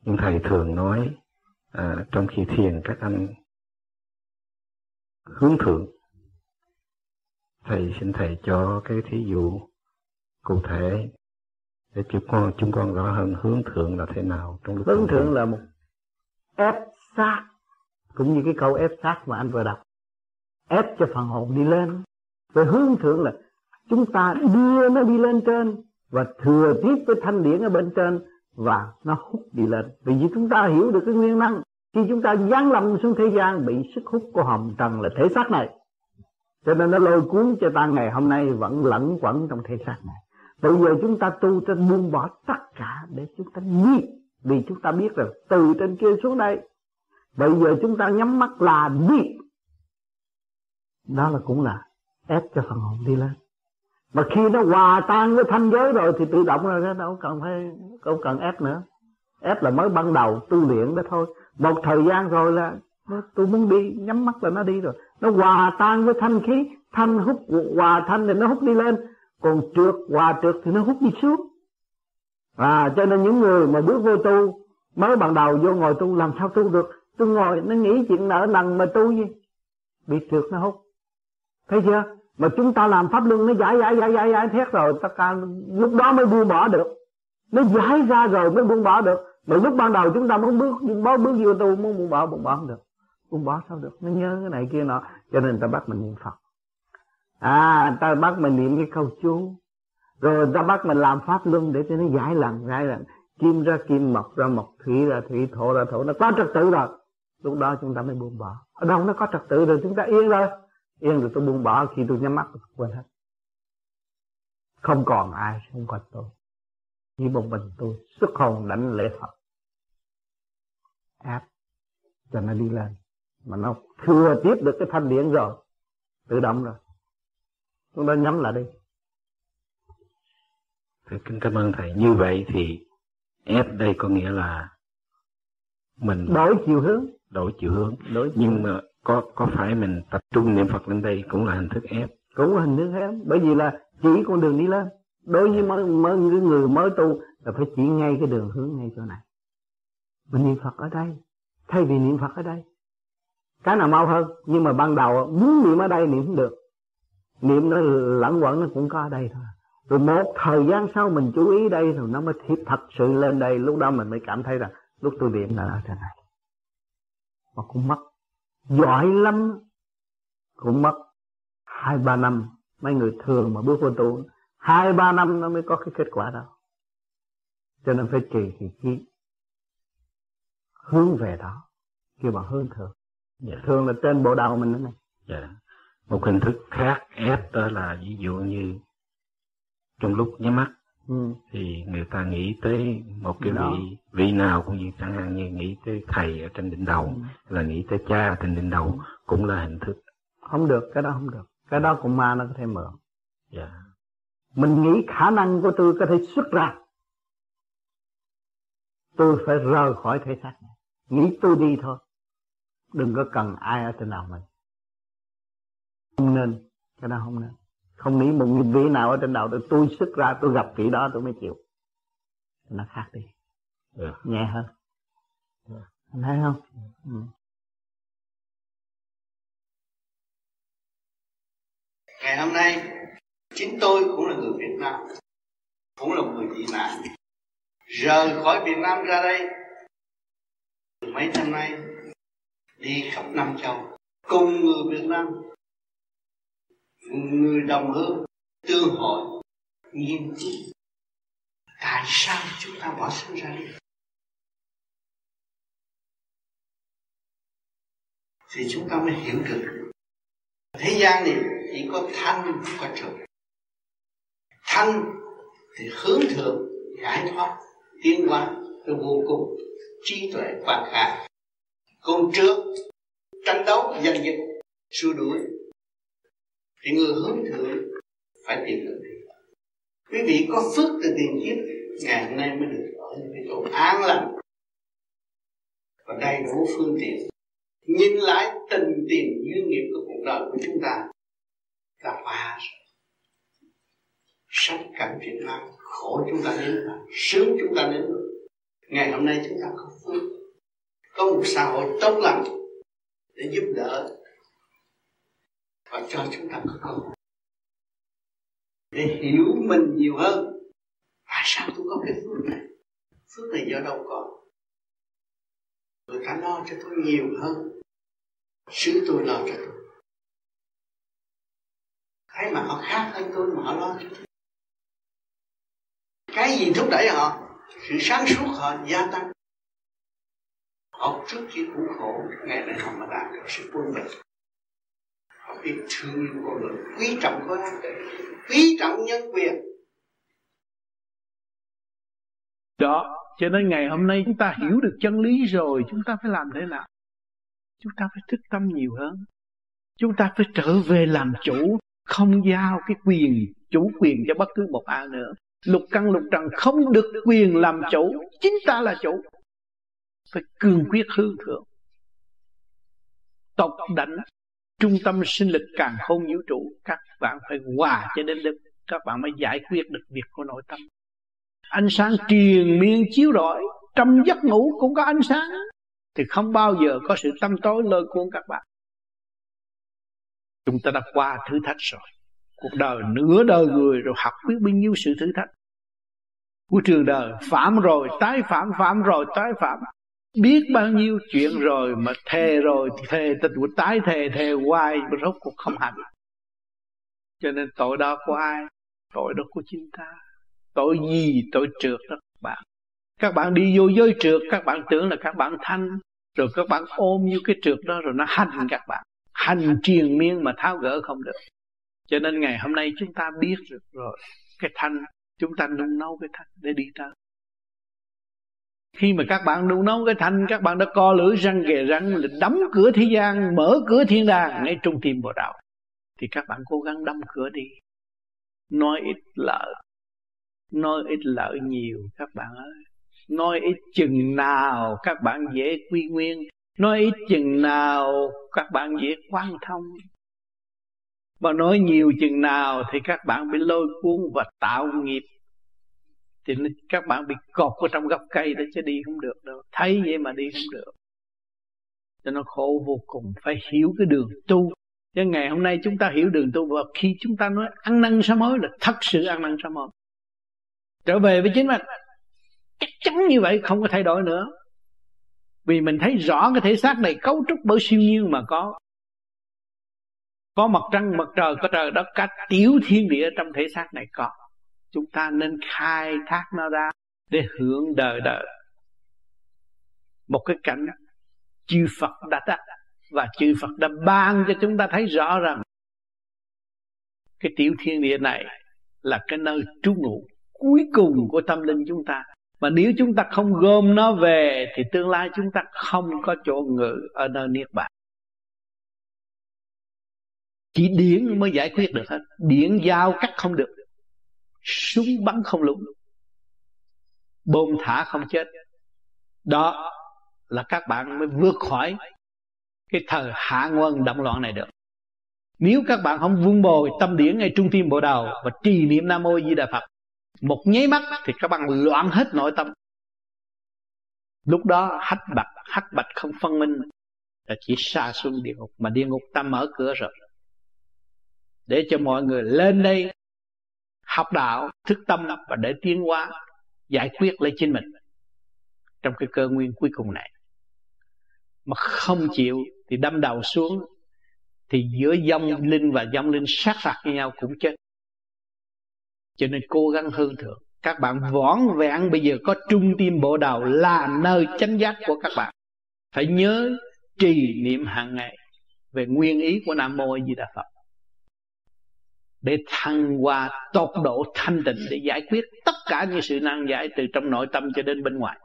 Nhưng thầy thường nói à, trong khi thiền các anh hướng thượng. Thầy xin thầy cho cái thí dụ cụ thể để chúng con chúng con rõ hơn hướng thượng là thế nào trong lúc hướng thượng là một ép sát cũng như cái câu ép sát mà anh vừa đọc. Ép cho phần hồn đi lên. Rồi hướng thượng là chúng ta đưa nó đi lên trên và thừa tiếp với thanh điển ở bên trên và nó hút đi lên. Vì vì chúng ta hiểu được cái nguyên năng khi chúng ta giáng lâm xuống thế gian, bị sức hút của hồng trần là thể xác này. Cho nên nó lôi cuốn cho ta ngày hôm nay vẫn lẫn quẩn trong thể xác này. Bây giờ chúng ta tu trên buông bỏ tất cả để chúng ta đi. Vì chúng ta biết rằng từ trên kia xuống đây, bây giờ chúng ta nhắm mắt là đi. Đó là cũng là ép cho phần hồn đi lên. Mà khi nó hòa tan với thanh giới rồi thì tự động rồi đó đâu cần phải, không cần ép nữa. Ép là mới ban đầu tu luyện đó thôi một thời gian rồi là tôi muốn đi, nhắm mắt là nó đi rồi. Nó hòa tan với thanh khí, thanh hút, hòa thanh thì nó hút đi lên. Còn trượt, hòa trượt thì nó hút đi xuống. À cho nên những người mà bước vô tu, mới ban đầu vô ngồi tu, làm sao tu được? Tôi ngồi, nó nghĩ chuyện nợ nần mà tu gì? Bị trượt nó hút. Thấy chưa? Mà chúng ta làm pháp luân, nó giải giải giải giải giải, thét rồi, tất cả lúc đó mới buông bỏ được. Nó giải ra rồi mới buông bỏ được mà lúc ban đầu chúng ta muốn bước bước bước vô tu muốn buông bỏ buông bỏ không được. Buông bỏ sao được? Nó nhớ cái này kia nọ. Cho nên người ta bắt mình niệm phật. À người ta bắt mình niệm cái câu chú. Rồi người ta bắt mình làm pháp luân để cho nó giải lần giải lần. Kim ra kim, mộc ra mộc, thủy ra thủy, thổ ra thổ. Nó có trật tự rồi. Lúc đó chúng ta mới buông bỏ. Ở đâu nó có trật tự rồi? Chúng ta yên rồi. Yên rồi tôi buông bỏ khi tôi nhắm mắt tôi quên hết. Không còn ai, không còn tôi. Chỉ một mình tôi, xuất hồn đánh lễ Phật áp cho nó đi lên. Mà nó thừa tiếp được cái thanh điển rồi tự động rồi. Chúng ta nhắm lại đi. Thầy kính cảm ơn thầy. Như vậy thì ép đây có nghĩa là mình đổi chiều hướng. đổi chiều hướng. Đổi chiều nhưng mà có có phải mình tập trung niệm Phật lên đây cũng là hình thức ép? Cũng là hình thức ép. Bởi vì là chỉ con đường đi lên. Đối với mới, mới những người mới tu là phải chỉ ngay cái đường hướng ngay chỗ này mình niệm Phật ở đây, thay vì niệm Phật ở đây. Cái nào mau hơn, nhưng mà ban đầu muốn niệm ở đây niệm không được. Niệm nó lẫn quẩn, nó cũng có ở đây thôi. Rồi một thời gian sau mình chú ý đây rồi nó mới thiệt thật sự lên đây. Lúc đó mình mới cảm thấy rằng lúc tôi niệm là ở trên này. Mà cũng mất. Giỏi lắm. Cũng mất hai, ba năm. Mấy người thường mà bước vô tu, hai, ba năm nó mới có cái kết quả đó. Cho nên phải trì thì chi hướng về đó kêu bằng hướng thường dạ. thường là trên bộ đầu mình đó này dạ. một hình thức khác ép đó là ví dụ như trong lúc nhắm mắt ừ. thì người ta nghĩ tới một cái đó. vị vị nào cũng như chẳng hạn như nghĩ tới thầy ở trên đỉnh đầu ừ. là nghĩ tới cha ở trên đỉnh đầu ừ. cũng là hình thức không được cái đó không được cái đó cũng ma nó có thể mượn dạ. mình nghĩ khả năng của tôi có thể xuất ra tôi phải rời khỏi thể xác này nghĩ tôi đi thôi. Đừng có cần ai ở trên đầu mình. Không nên cái đó không nên. Không nghĩ một nghìn vị nào ở trên đầu tôi tôi xuất ra tôi gặp vị đó tôi mới chịu. Nó khác đi. Ừ. nhẹ hơn. Ừ. anh thấy không? Ừ. ngày hôm nay chính tôi cũng là người Việt Nam cũng là một người tị nạn. Rời khỏi Việt Nam ra đây mấy năm nay, đi khắp năm châu, cùng người Việt Nam người đồng hương tương hội, nghiên cứu. Tại sao chúng ta bỏ sinh ra đi? Thì chúng ta mới hiểu được, thế gian này chỉ có thanh, không có trượt thanh thì hướng thượng, giải thoát, tiến hóa từ vô cùng trí tuệ quan khả còn trước, tranh đấu giành giật xua đuổi. Thì người hướng thượng phải tìm được quý vị có phước từ tiền kiếp, ngày hôm nay mới được ở những cái chỗ an lành và đầy đủ phương tiện. Nhìn lại tình tiền duyên nghiệp của cuộc đời của chúng ta ta qua sắp cảnh Việt Nam khổ chúng ta đến rồi sướng chúng ta đến ngày hôm nay chúng ta có phước có một xã hội tốt lành để giúp đỡ và cho chúng ta có cơ hội để hiểu mình nhiều hơn. Tại sao tôi có cái phước này? Phước này do đâu có? Người ta lo cho tôi nhiều hơn. Sứ tôi lo cho tôi. Thấy mà họ khác hơn tôi mà họ lo cho tôi. Cái gì thúc đẩy họ? Sự sáng suốt họ gia tăng. Họ trước khi 苦 khổ ngày nay họ mà đạt được sự quân bình. Họ biết thương yêu con người, quý trọng con quý trọng nhân quyền. Đó, cho nên ngày hôm nay chúng ta hiểu được chân lý rồi, chúng ta phải làm thế nào? Chúng ta phải thức tâm nhiều hơn. Chúng ta phải trở về làm chủ, không giao cái quyền, chủ quyền cho bất cứ một ai nữa lục căn lục trần không được quyền làm chủ. Chính ta là chủ. Phải cương quyết hư thượng. Tộc đảnh, trung tâm sinh lực càng không vũ trụ, các bạn phải hòa cho đến đức các bạn mới giải quyết được việc của nội tâm. Ánh sáng triền miên chiếu rọi, trong giấc ngủ cũng có ánh sáng. Thì không bao giờ có sự tâm tối lôi cuốn các bạn. Chúng ta đã qua thử thách rồi. Cuộc đời nửa đời người rồi, học biết bao nhiêu sự thử thách của trường đời, phạm rồi, tái phạm phạm rồi, tái phạm. Biết bao nhiêu chuyện rồi mà thề rồi thề, tình của tái thề thề hoài mà rốt cuộc không hành. Cho nên tội đó của ai? Tội đó của chính ta. Tội gì? Tội trượt đó các bạn. Các bạn đi vô giới trượt, các bạn tưởng là các bạn thanh. Rồi các bạn ôm như cái trượt đó rồi nó hành các bạn. Hành triền miên mà tháo gỡ không được. Cho nên ngày hôm nay chúng ta biết được rồi, cái thanh chúng ta nung nấu cái thanh để đi tới. Khi mà các bạn nung nấu cái thanh các bạn đã co lưỡi răng ghề răng, là đóng cửa thế gian, mở cửa thiên đàng, ngay trung tim bộ đạo. Thì các bạn cố gắng đóng cửa đi. Nói ít lợi nói ít lợi nhiều, các bạn ơi. Nói ít chừng nào, các bạn dễ quy nguyên. Nói ít chừng nào, các bạn dễ quan thông mà nói nhiều chừng nào thì các bạn bị lôi cuốn và tạo nghiệp. Thì các bạn bị cột ở trong gốc cây đó chứ đi không được đâu. Thấy vậy mà đi không được. Cho nó khổ vô cùng, phải hiểu cái đường tu. Cho ngày hôm nay chúng ta hiểu đường tu và khi chúng ta nói ăn năn sám hối là thật sự ăn năn sám hối. Trở về với chính mình. Chắc chắn như vậy không có thay đổi nữa. Vì mình thấy rõ cái thể xác này cấu trúc bởi siêu nhiên mà có có mặt trăng, mặt trời, có trời đất, cả tiểu thiên địa trong thể xác này có. Chúng ta nên khai thác nó ra để hưởng đời đời. Một cái cảnh chư Phật đã đặt và chư Phật đã ban cho chúng ta thấy rõ rằng cái tiểu thiên địa này là cái nơi trú ngụ cuối cùng của tâm linh chúng ta. Mà nếu chúng ta không gom nó về, thì tương lai chúng ta không có chỗ ngự ở nơi niết bàn chỉ điển mới giải quyết được hết. Điển giao cắt không được. Súng bắn không lúng, bom thả không chết. Đó là các bạn mới vượt khỏi cái thời hạ nguồn động loạn này được. Nếu các bạn không vun bồi tâm điển ngay trung tim bộ đầu và trì niệm nam mô di đà phật một nháy mắt thì các bạn loạn hết nội tâm. Lúc đó hắc bạch hắc bạch không phân minh là chỉ xa xuống địa ngục mà địa ngục ta mở cửa rồi để cho mọi người lên đây học đạo, thức tâm và để tiến hóa, giải quyết lấy chính mình trong cái cơ nguyên cuối cùng này. Mà không chịu thì đâm đầu xuống, thì giữa dông linh và dông linh sát phạt với nhau cũng chết. Cho nên cố gắng hơn thượng. Các bạn võn vẹn bây giờ có trung tim bộ đầu là nơi chánh giác của các bạn. Phải nhớ trì niệm hàng ngày về nguyên ý của nam mô a di đà phật để thăng hoa tột độ thanh tịnh để giải quyết tất cả những sự nan giải từ trong nội tâm cho đến bên ngoài.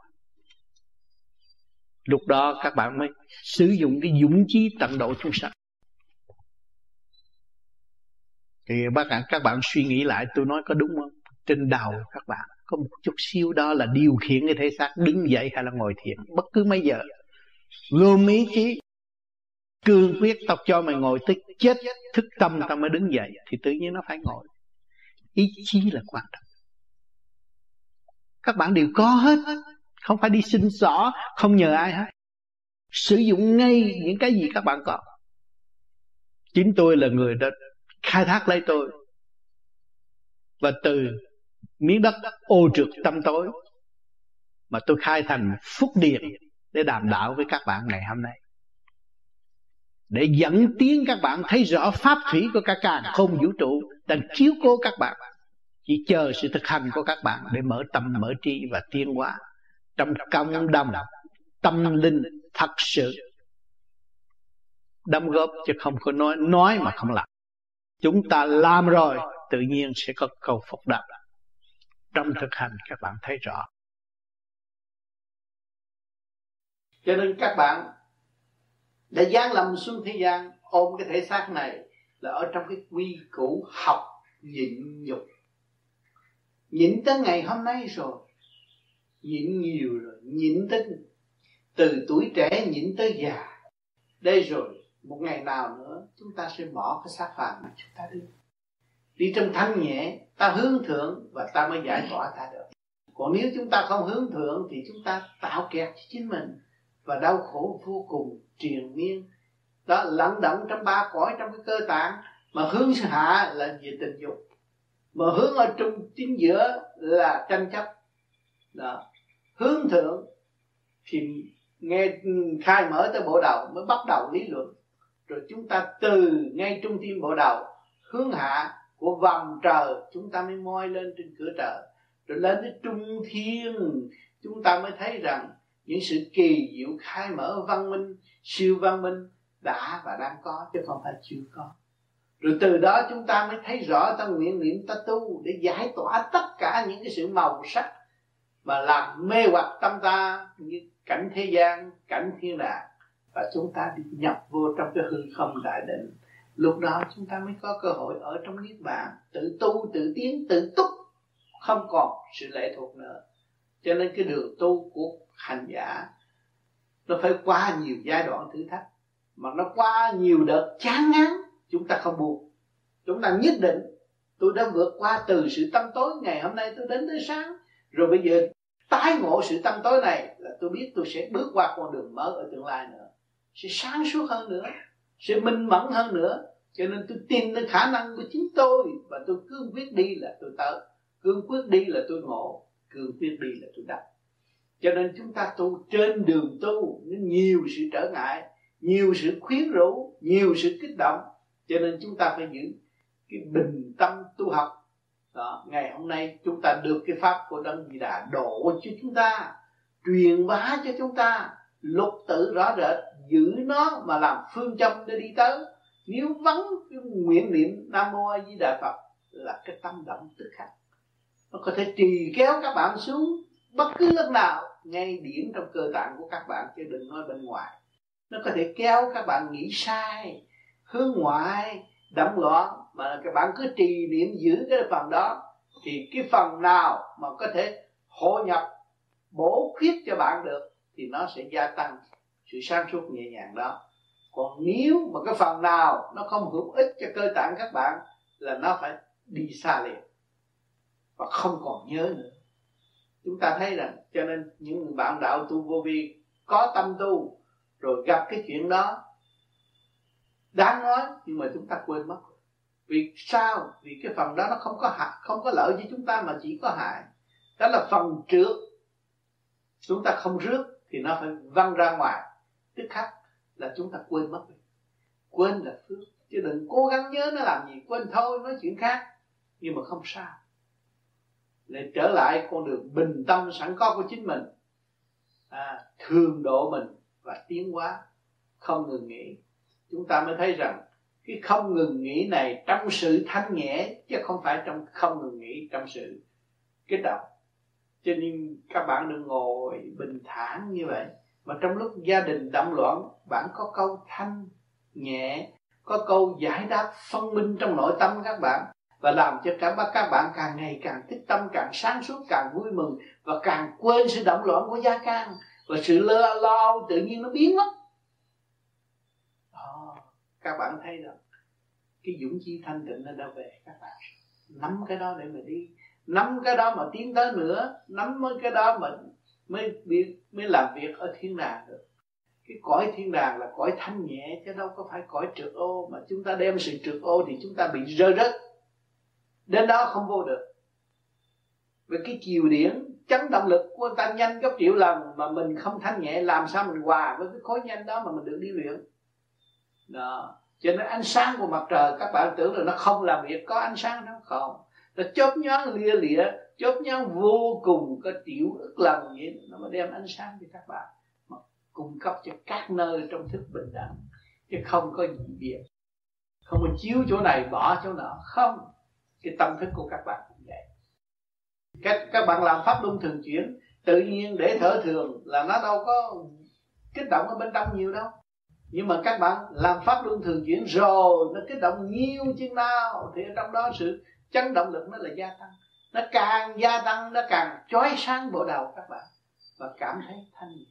Lúc đó các bạn mới sử dụng cái dũng chí tận độ chúng sanh. Thì bác bạn các bạn suy nghĩ lại, tôi nói có đúng không? Trên đầu các bạn có một chút xíu đó là điều khiển cái thể xác đứng dậy hay là ngồi thiền, bất cứ mấy giờ. Gồm ý chí cương quyết tao cho mày ngồi tới chết, thức tâm tao mới đứng dậy, thì tự nhiên nó phải ngồi. Ý chí là quan trọng. Các bạn đều có hết, không phải đi xin xỏ, không nhờ ai hết. Sử dụng ngay những cái gì các bạn có. Chính tôi là người đã khai thác lấy tôi. Và từ miếng đất ô trượt tâm tối, mà tôi khai thành phúc điện để đàm đạo với các bạn ngày hôm nay để dẫn tiến các bạn thấy rõ pháp thủy của cả càng không vũ trụ đang chiếu cố các bạn. Chỉ chờ sự thực hành của các bạn để mở tâm mở trí và tiến hóa. Trong cộng đồng, tâm linh thật sự. Đóng góp chứ không có nói nói mà không làm. Chúng ta làm rồi, tự nhiên sẽ có cầu phục đáp. Trong thực hành, các bạn thấy rõ. Cho nên các bạn đã gian lầm xuống thế gian, ôm cái thể xác này là ở trong cái quy củ học nhịn nhục. Nhịn tới ngày hôm nay rồi, nhịn nhiều rồi, nhịn tới từ tuổi trẻ nhịn tới già. Đây rồi, một ngày nào nữa chúng ta sẽ bỏ cái xác phàm mà chúng ta đi đi trong thanh nhẹ, ta hướng thượng và ta mới giải tỏa ta được. Còn nếu chúng ta không hướng thượng thì chúng ta tạo kẹt cho chính mình và đau khổ vô cùng triền miên. Đó lẫn động trong ba cõi trong cái cơ tạng, mà hướng hạ là về tình dục. Mà hướng ở trung chính giữa là tranh chấp. Đó. Hướng thượng thì nghe, khai mở tới bộ đầu mới bắt đầu lý luận. Rồi chúng ta từ ngay trung tim bộ đầu, hướng hạ của vòng trời, chúng ta mới moi lên trên cửa trời. Rồi lên tới trung thiên, chúng ta mới thấy rằng những sự kỳ diệu khai mở văn minh siêu văn minh đã và đang có, chứ không phải chưa có. Rồi từ đó chúng ta mới thấy rõ, ta nguyện niệm, ta tu để giải tỏa tất cả những cái sự màu sắc mà làm mê hoặc tâm ta như cảnh thế gian, cảnh thiên đàng. Và chúng ta đi nhập vô trong cái hư không đại định. Lúc đó chúng ta mới có cơ hội ở trong niết bàn, tự tu, tự tiến, tự túc. Không còn sự lệ thuộc nữa. Cho nên cái đường tu của hành giả nó phải qua nhiều giai đoạn thử thách. Mà nó qua nhiều đợt chán ngán, chúng ta không buồn. Chúng ta nhất định, tôi đã vượt qua từ sự tâm tối, ngày hôm nay tôi đến tới sáng. Rồi bây giờ tái ngộ sự tâm tối này là tôi biết tôi sẽ bước qua con đường mới ở tương lai nữa. Sẽ sáng suốt hơn nữa, sẽ minh mẫn hơn nữa. Cho nên tôi tin đến khả năng của chính tôi và tôi cương quyết đi là tôi tới. Cương quyết đi là tôi ngộ, cương quyết đi là tôi đạt cho nên chúng ta tu trên đường tu nên nhiều sự trở ngại, nhiều sự khuyến rũ, nhiều sự kích động. Cho nên chúng ta phải giữ cái bình tâm tu học. Đó, ngày hôm nay chúng ta được cái pháp của đấng di đà độ cho chúng ta, truyền bá cho chúng ta. Lục tự rõ rệt, giữ nó mà làm phương châm để đi tới. Nếu vắng cái nguyện niệm nam mô a di đà phật là cái tâm động tức khắc. Nó có thể trì kéo các bạn xuống bất cứ lúc nào, ngay điểm trong cơ tạng của các bạn chứ đừng nói bên ngoài. Nó có thể kéo các bạn nghĩ sai, hướng ngoại đậm loạn, mà các bạn cứ trì niệm giữ cái phần đó, thì cái phần nào mà có thể hội nhập, bổ khuyết cho bạn được, thì nó sẽ gia tăng sự sáng suốt nhẹ nhàng đó. Còn nếu mà cái phần nào nó không hữu ích cho cơ tạng các bạn, là nó phải đi xa liền và không còn nhớ nữa chúng ta thấy rằng, cho nên những bạn đạo tu vô vi có tâm tu, rồi gặp cái chuyện đó, đáng nói, nhưng mà chúng ta quên mất vì sao? Vì cái phần đó nó không có hại, không có lợi với chúng ta mà chỉ có hại. Đó là phần trước. Chúng ta không rước thì nó phải văng ra ngoài. Tức khắc là chúng ta quên mất quên là phước. Chứ đừng cố gắng nhớ nó làm gì. Quên thôi, nói chuyện khác. Nhưng mà không sao để trở lại con đường bình tâm sẵn có của chính mình. À, thường độ mình và tiến hóa không ngừng nghỉ. Chúng ta mới thấy rằng cái không ngừng nghỉ này trong sự thanh nhẹ chứ không phải trong không ngừng nghỉ trong sự kích động. Cho nên các bạn đừng ngồi bình thản như vậy. Mà trong lúc gia đình động loạn bạn có câu thanh nhẹ có câu giải đáp phân minh trong nội tâm các bạn và làm cho cả các bạn càng ngày càng tích tâm càng sáng suốt càng vui mừng và càng quên sự động loạn của gia can và sự lo lo tự nhiên nó biến mất. Đó, các bạn thấy rồi cái dũng chi thanh tịnh nó đã về các bạn. Nắm cái đó để mà đi. Nắm cái đó mà tiến tới nữa nắm mới cái đó mà mới biết mới làm việc ở thiên đàng được. Cái cõi thiên đàng là cõi thanh nhẹ chứ đâu có phải cõi trượt ô. Mà chúng ta đem sự trượt ô thì chúng ta bị rơi rớt đến đó không vô được. Về cái chiều điển, chấn động lực của ta nhanh gấp triệu lần mà mình không thanh nhẹ, làm sao mình hòa với cái khối nhanh đó mà mình được đi luyện? Đó. Cho nên ánh sáng của mặt trời, các bạn tưởng là nó không làm việc, có ánh sáng nó không? Nó chớp nhoáng lia lịa, chớp nhoáng vô cùng có triệu ức lần vậy, nó mới đem ánh sáng cho các bạn mà cung cấp cho các nơi trong thức bình đẳng, chứ không có gì biệt không có chiếu chỗ này, bỏ chỗ nọ. Không cái tâm thức của các bạn cũng vậy. Các các bạn làm pháp luân thường chuyển, tự nhiên để thở thường là nó đâu có kích động ở bên trong nhiều đâu. Nhưng mà các bạn làm pháp luân thường chuyển rồi, nó kích động nhiều chừng nào thì ở trong đó sự chấn động lực nó là gia tăng. Nó càng gia tăng, nó càng chói sáng bộ đầu các bạn và cảm thấy thanh nhẹ.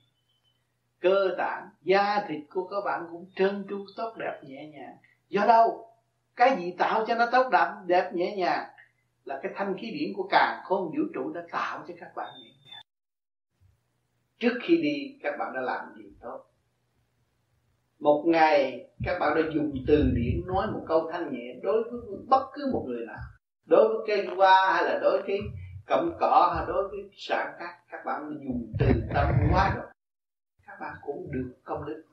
Cơ tạng, da thịt của các bạn cũng trơn tru, tốt đẹp, nhẹ nhàng. Do đâu? Cái gì tạo cho nó tốt đẹp đẹp nhẹ nhàng là cái thanh khí điển của càng khôn vũ trụ đã tạo cho các bạn nhẹ nhàng. Trước khi đi, các bạn đã làm gì tốt. Một ngày, các bạn đã dùng từ điển nói một câu thanh nhẹ đối với bất cứ một người nào. Đối với cây hoa hay là đối với cọng cỏ hay đối với sản các các bạn dùng từ tâm quá rồi. Các bạn cũng được công đức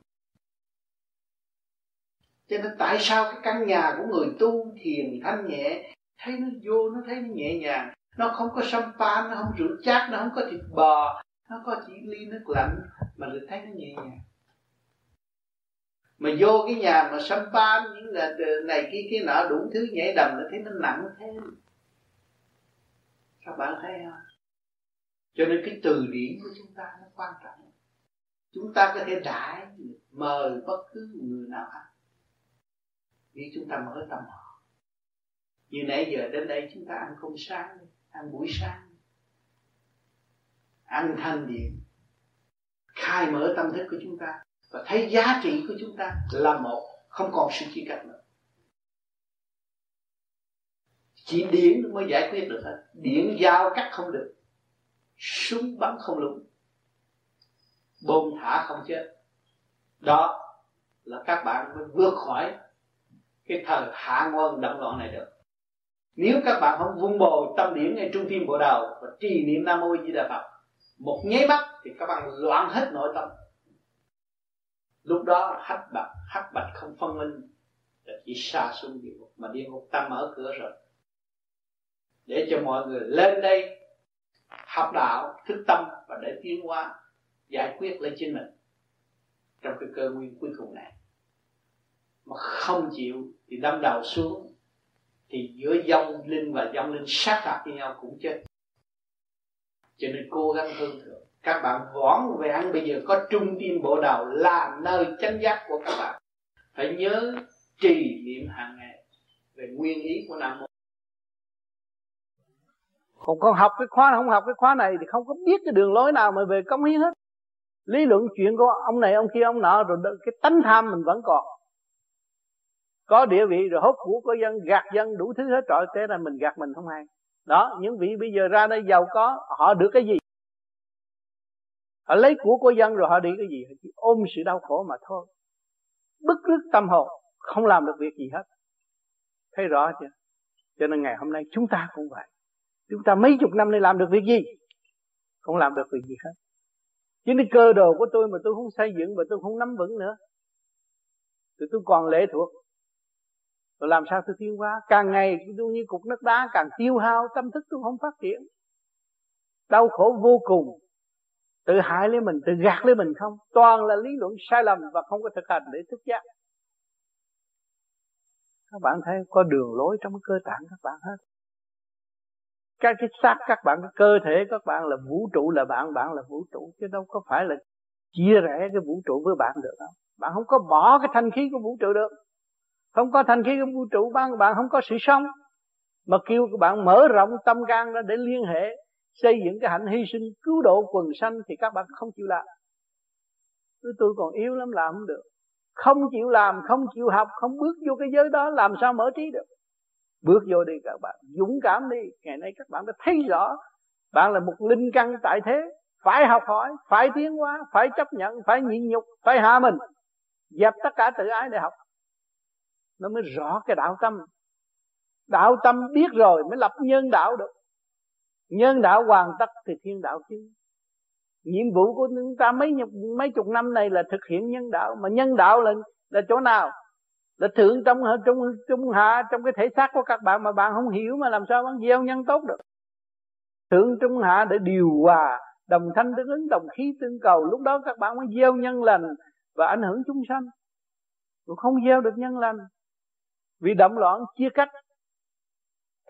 cho nên tại sao cái căn nhà của người tu thiền thanh nhẹ, thấy nó vô, nó thấy nó nhẹ nhàng, nó không có sâm pan nó không rượu chát, nó không có thịt bò, nó có chỉ ly nước lạnh mà được thấy nó nhẹ nhàng. Mà vô cái nhà mà sâm pan những là này kia kia nọ, đủ thứ nhảy đầm, nó thấy nó nặng thêm các bạn thấy không? Cho nên cái từ điển của chúng ta nó quan trọng. Chúng ta có thể đại, mời bất cứ người nào ăn vì chúng ta mở tâm họ. Như nãy giờ đến đây chúng ta ăn không sáng, ăn buổi sáng. Ăn thanh điện khai mở tâm thức của chúng ta và thấy giá trị của chúng ta là một, không còn sự chia cắt nữa. Chỉ điển mới giải quyết được hết. Điển giao cắt không được. Súng bắn không lúng. Bom thả không chết. Đó là các bạn mới vượt khỏi cái thời hạ ngôn động loạn này được. Nếu các bạn không vun bồi tâm điểm ngay trung tim bộ đầu và trì niệm nam mô di đà phật, một nháy mắt thì các bạn loạn hết nội tâm. Lúc đó hắc bạch hắc bạch không phân minh, là chỉ xa xuống địa ngục mà địa ngục ta mở cửa rồi. Để cho mọi người lên đây học đạo, thức tâm và để tiến hóa, giải quyết lấy chính mình trong cái cơ nguyên cuối cùng này mà không chịu thì đâm đầu xuống, thì giữa dông linh và dông linh sát phạt với nhau cũng chết. Cho nên cố gắng hơn thượng. Các bạn võn vẹn bây giờ có trung tim bộ đầu là nơi chánh giác của các bạn. Phải nhớ trì niệm hàng ngày về nguyên ý của nam mô. Còn con học cái khóa, không học cái khóa này thì không có biết cái đường lối nào mà về công hiến hết. Lý luận chuyện của ông này, ông kia, ông nọ, rồi cái tánh tham mình vẫn còn có địa vị rồi hốt của của dân gạt dân đủ thứ hết trọi, thế là mình gạt mình không hay. Đó, những vị bây giờ ra đây giàu có, họ được cái gì? Họ lấy của của dân rồi họ đi cái gì? Họ chỉ ôm sự đau khổ mà thôi. Bức rứt tâm hồn, không làm được việc gì hết. Thấy rõ chưa? Cho nên ngày hôm nay chúng ta cũng vậy. Chúng ta mấy chục năm nay làm được việc gì? Không làm được việc gì hết. Chính cái cơ đồ của tôi mà tôi không xây dựng mà tôi không nắm vững nữa, thì tôi còn lệ thuộc rồi làm sao tôi tiến hóa? Càng ngày tôi như cục nước đá càng tiêu hao, tâm thức tôi không phát triển. Đau khổ vô cùng. Tự hại lấy mình, tự gạt lấy mình không? Toàn là lý luận sai lầm và không có thực hành để thức giác. Các bạn thấy có đường lối trong cơ tạng các bạn hết. Các cái xác các bạn, cái cơ thể các bạn là vũ trụ, là bạn bạn là vũ trụ, chứ đâu có phải là chia rẽ cái vũ trụ với bạn được đâu. Bạn không có bỏ cái thanh khí của vũ trụ được không có thanh khí của vũ trụ ban bạn không có sự sống. Mà kêu các bạn mở rộng tâm can ra để liên hệ, xây dựng cái hạnh hy sinh, cứu độ quần sanh thì các bạn không chịu làm. Tôi còn yếu lắm, làm không được. Không chịu làm, không chịu học, không bước vô cái giới đó, làm sao mở trí được? Bước vô đi các bạn, dũng cảm đi. Ngày nay các bạn đã thấy rõ, bạn là một linh căn tại thế. Phải học hỏi, phải tiến hóa, phải chấp nhận, phải nhịn nhục, phải hạ mình. Dẹp tất cả tự ái để học nó mới rõ cái đạo tâm. Đạo tâm biết rồi mới lập nhân đạo được. Nhân đạo hoàn tất thì thiên đạo chứ. Nhiệm vụ của chúng ta mấy mấy chục năm này là thực hiện nhân đạo. Mà nhân đạo là là chỗ nào? Là thượng trong trong trung hạ trong cái thể xác của các bạn mà bạn không hiểu mà làm sao bạn gieo nhân tốt được? Thượng, trung, hạ để điều hòa đồng thanh tương ứng, đồng khí tương cầu. Lúc đó các bạn mới gieo nhân lành và ảnh hưởng chúng sanh. Cũng không gieo được nhân lành vì động loạn chia cách.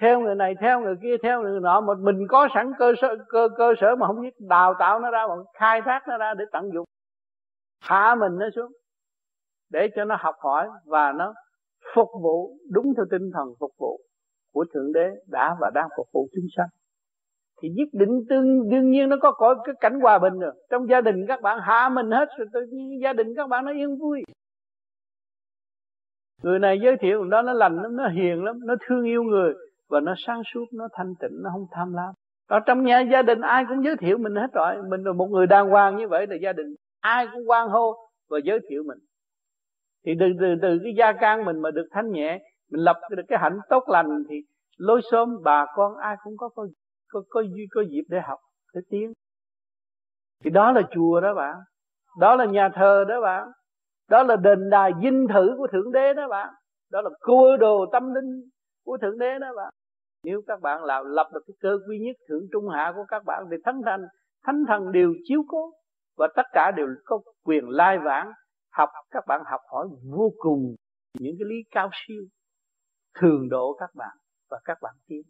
Theo người này, theo người kia, theo người nọ, một mình có sẵn cơ sở, cơ cơ sở mà không biết đào tạo nó ra mà khai thác nó ra để tận dụng. Hạ mình nó xuống, để cho nó học hỏi và nó phục vụ, đúng theo tinh thần phục vụ của thượng đế đã và đang phục vụ chúng sanh. Thì nhất định tương, đương nhiên nó có có cái cảnh hòa bình rồi. Trong gia đình các bạn, hạ mình hết rồi, tự nhiên gia đình các bạn nó yên vui người này giới thiệu đó nó lành lắm nó hiền lắm nó thương yêu người và nó sáng suốt nó thanh tịnh nó không tham lam. Ở trong nhà gia đình ai cũng giới thiệu mình hết rồi. Mình là một người đàng hoàng như vậy là gia đình ai cũng quan hô và giới thiệu mình. Thì từ từ từ cái gia can mình mà được thanh nhẹ mình lập được cái hạnh tốt lành thì lối xóm bà con ai cũng có có có có, có dịp để học để tiến. Thì đó là chùa đó bạn đó là nhà thờ đó bạn đó là đền đài dinh thự của thượng đế đó bạn. Đó là cơ đồ tâm linh của thượng đế đó bạn. Nếu các bạn làm, lập được cái cơ quy nhất thượng trung hạ của các bạn thì thánh thần thánh thần đều chiếu cố. Và tất cả đều có quyền lai vãng học, các bạn học hỏi vô cùng những cái lý cao siêu, thường độ các bạn và các bạn tiến.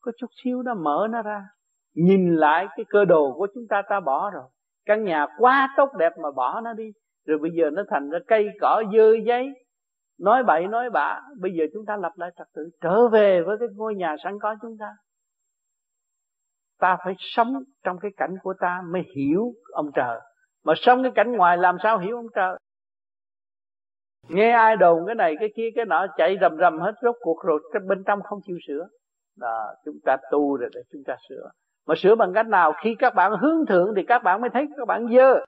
Có chút xíu nó mở nó ra. Nhìn lại cái cơ đồ của chúng ta ta bỏ rồi. Căn nhà quá tốt đẹp mà bỏ nó đi rồi bây giờ nó thành ra cây cỏ dơ giấy. Nói bậy nói bạ. Bây giờ chúng ta lập lại trật tự. Trở về với cái ngôi nhà sẵn có chúng ta. Ta phải sống trong cái cảnh của ta mới hiểu ông trời. Mà sống cái cảnh ngoài làm sao hiểu ông trời? Nghe ai đồn cái này cái kia cái nọ chạy rầm rầm hết rốt cuộc rồi cái bên trong không chịu sửa. Đó, chúng ta tu rồi để chúng ta sửa. Mà sửa bằng cách nào? Khi các bạn hướng thượng thì các bạn mới thấy các bạn dơ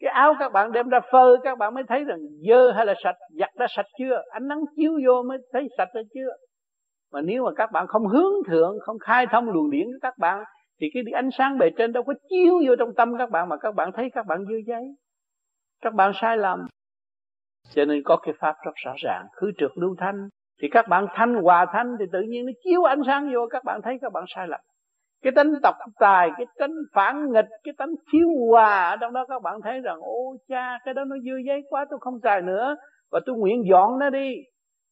cái áo các bạn đem ra phơi, các bạn mới thấy rằng dơ hay là sạch, giặt đã sạch chưa? Ánh nắng chiếu vô mới thấy sạch hay chưa? Mà nếu mà các bạn không hướng thượng, không khai thông luồng điển của các bạn, thì cái ánh sáng bề trên đâu có chiếu vô trong tâm các bạn mà các bạn thấy các bạn dơ giấy. Các bạn sai lầm. Cho nên có cái pháp rất rõ ràng, khứ trượt lưu thanh. Thì các bạn thanh hòa thanh thì tự nhiên nó chiếu ánh sáng vô, các bạn thấy các bạn sai lầm cái tánh tộc tài cái tánh phản nghịch cái tánh thiếu hòa ở trong đó các bạn thấy rằng ô cha cái đó nó dư giấy quá tôi không xài nữa. Và tôi nguyện dọn nó đi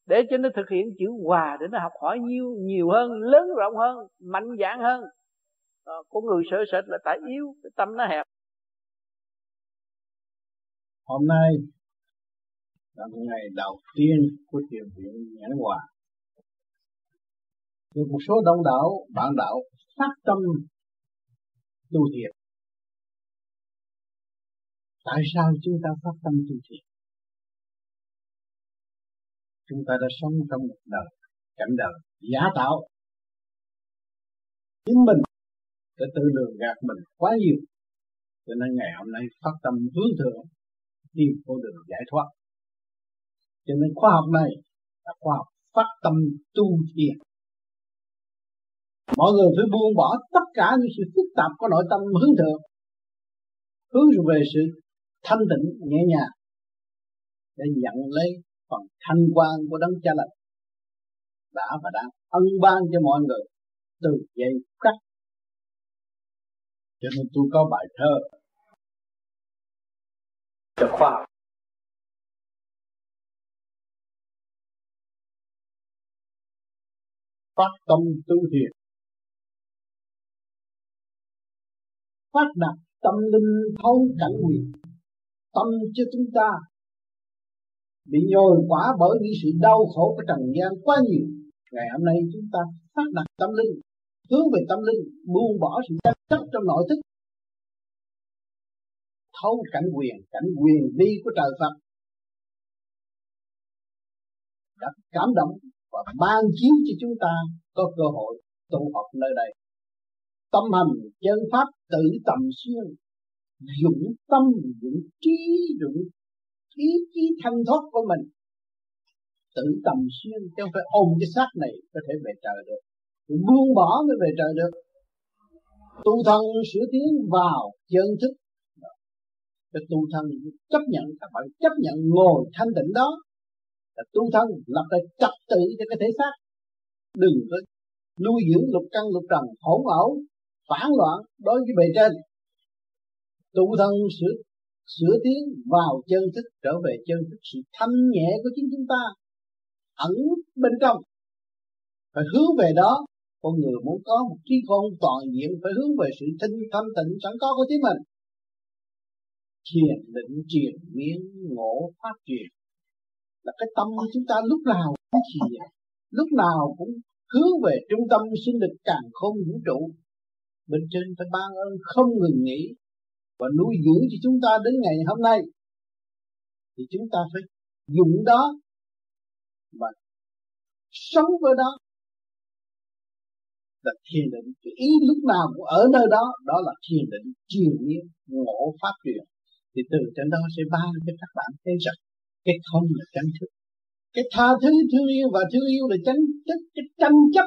để cho nó thực hiện chữ hòa để nó học hỏi nhiều nhiều hơn lớn rộng hơn mạnh dạn hơn. Ờ, à, con người sợ sệt là tại yếu cái tâm nó hẹp. Hôm nay là ngày đầu tiên của thiền viện nhãn hòa nhưng một số đông đảo bạn đạo phát tâm tu thiền. Tại sao chúng ta phát tâm tu thiền? Chúng ta đã sống trong một đời, cảnh đời giả tạo. Chính mình đã tự lường gạt mình quá nhiều. Cho nên ngày hôm nay phát tâm hướng thượng tìm con đường giải thoát. Cho nên khoa học này là khoa học phát tâm tu thiền mọi người phải buông bỏ tất cả những sự phức tạp của nội tâm hướng thượng, hướng về sự thanh tịnh, nhẹ nhàng, để nhận lấy phần thanh quan của đấng cha lành đã và đang ân ban cho mọi người từ giây khắc cho nên tôi có bài thơ. Cho khoa. Học phát tâm tu thiền. Phát đạt tâm linh thấu cảnh quyền. Tâm cho chúng ta bị nhồi quả bởi những sự đau khổ của trần gian quá nhiều. Ngày hôm nay chúng ta phát đạt tâm linh, hướng về tâm linh, buông bỏ sự chấp chấp trong nội thức. Thấu cảnh quyền cảnh quyền vi của trời Phật. Đã cảm động và ban chiếu cho chúng ta có cơ hội tụ họp nơi đây tâm hành chân pháp tự tầm xuyên dũng tâm dũng trí dũng ý chí thanh thoát của mình. Tự tầm xuyên chứ không phải ôm cái xác này có thể về trời được. Buông bỏ mới về trời được. Tu thân sửa tiến vào chân thức. Cái tu thân chấp nhận, các bạn chấp nhận ngồi thanh tịnh đó. Là tu thân lập lại trật tự cho cái thể xác. Đừng có nuôi dưỡng lục căn lục trần hỗn ẩu phản loạn đối với bề trên. Tu thân sửa sửa tiến vào chân thức trở về chân thức. Sự thanh nhẹ của chính chúng ta ẩn bên trong. Phải hướng về đó. Con người muốn có một trí khôn toàn diện, phải hướng về sự tinh thanh tịnh, sẵn có của chính mình. Thiền định, triền miên, ngộ, phát triển là cái tâm của chúng ta lúc nào cũng thiền. Lúc nào cũng hướng về trung tâm sinh lực càng không vũ trụ bên trên phải ban ơn không ngừng nghỉ và nuôi dưỡng cho chúng ta đến ngày hôm nay. Thì chúng ta phải dùng đó và sống với đó. Là thiền định cái ý lúc nào cũng ở nơi đó đó là thiền định truyền miên ngộ pháp truyền. Thì từ trên đó sẽ ban cho các bạn thấy rằng cái không là chánh thức. Cái tha thứ thương yêu và thương yêu là chánh thức, cái tranh chấp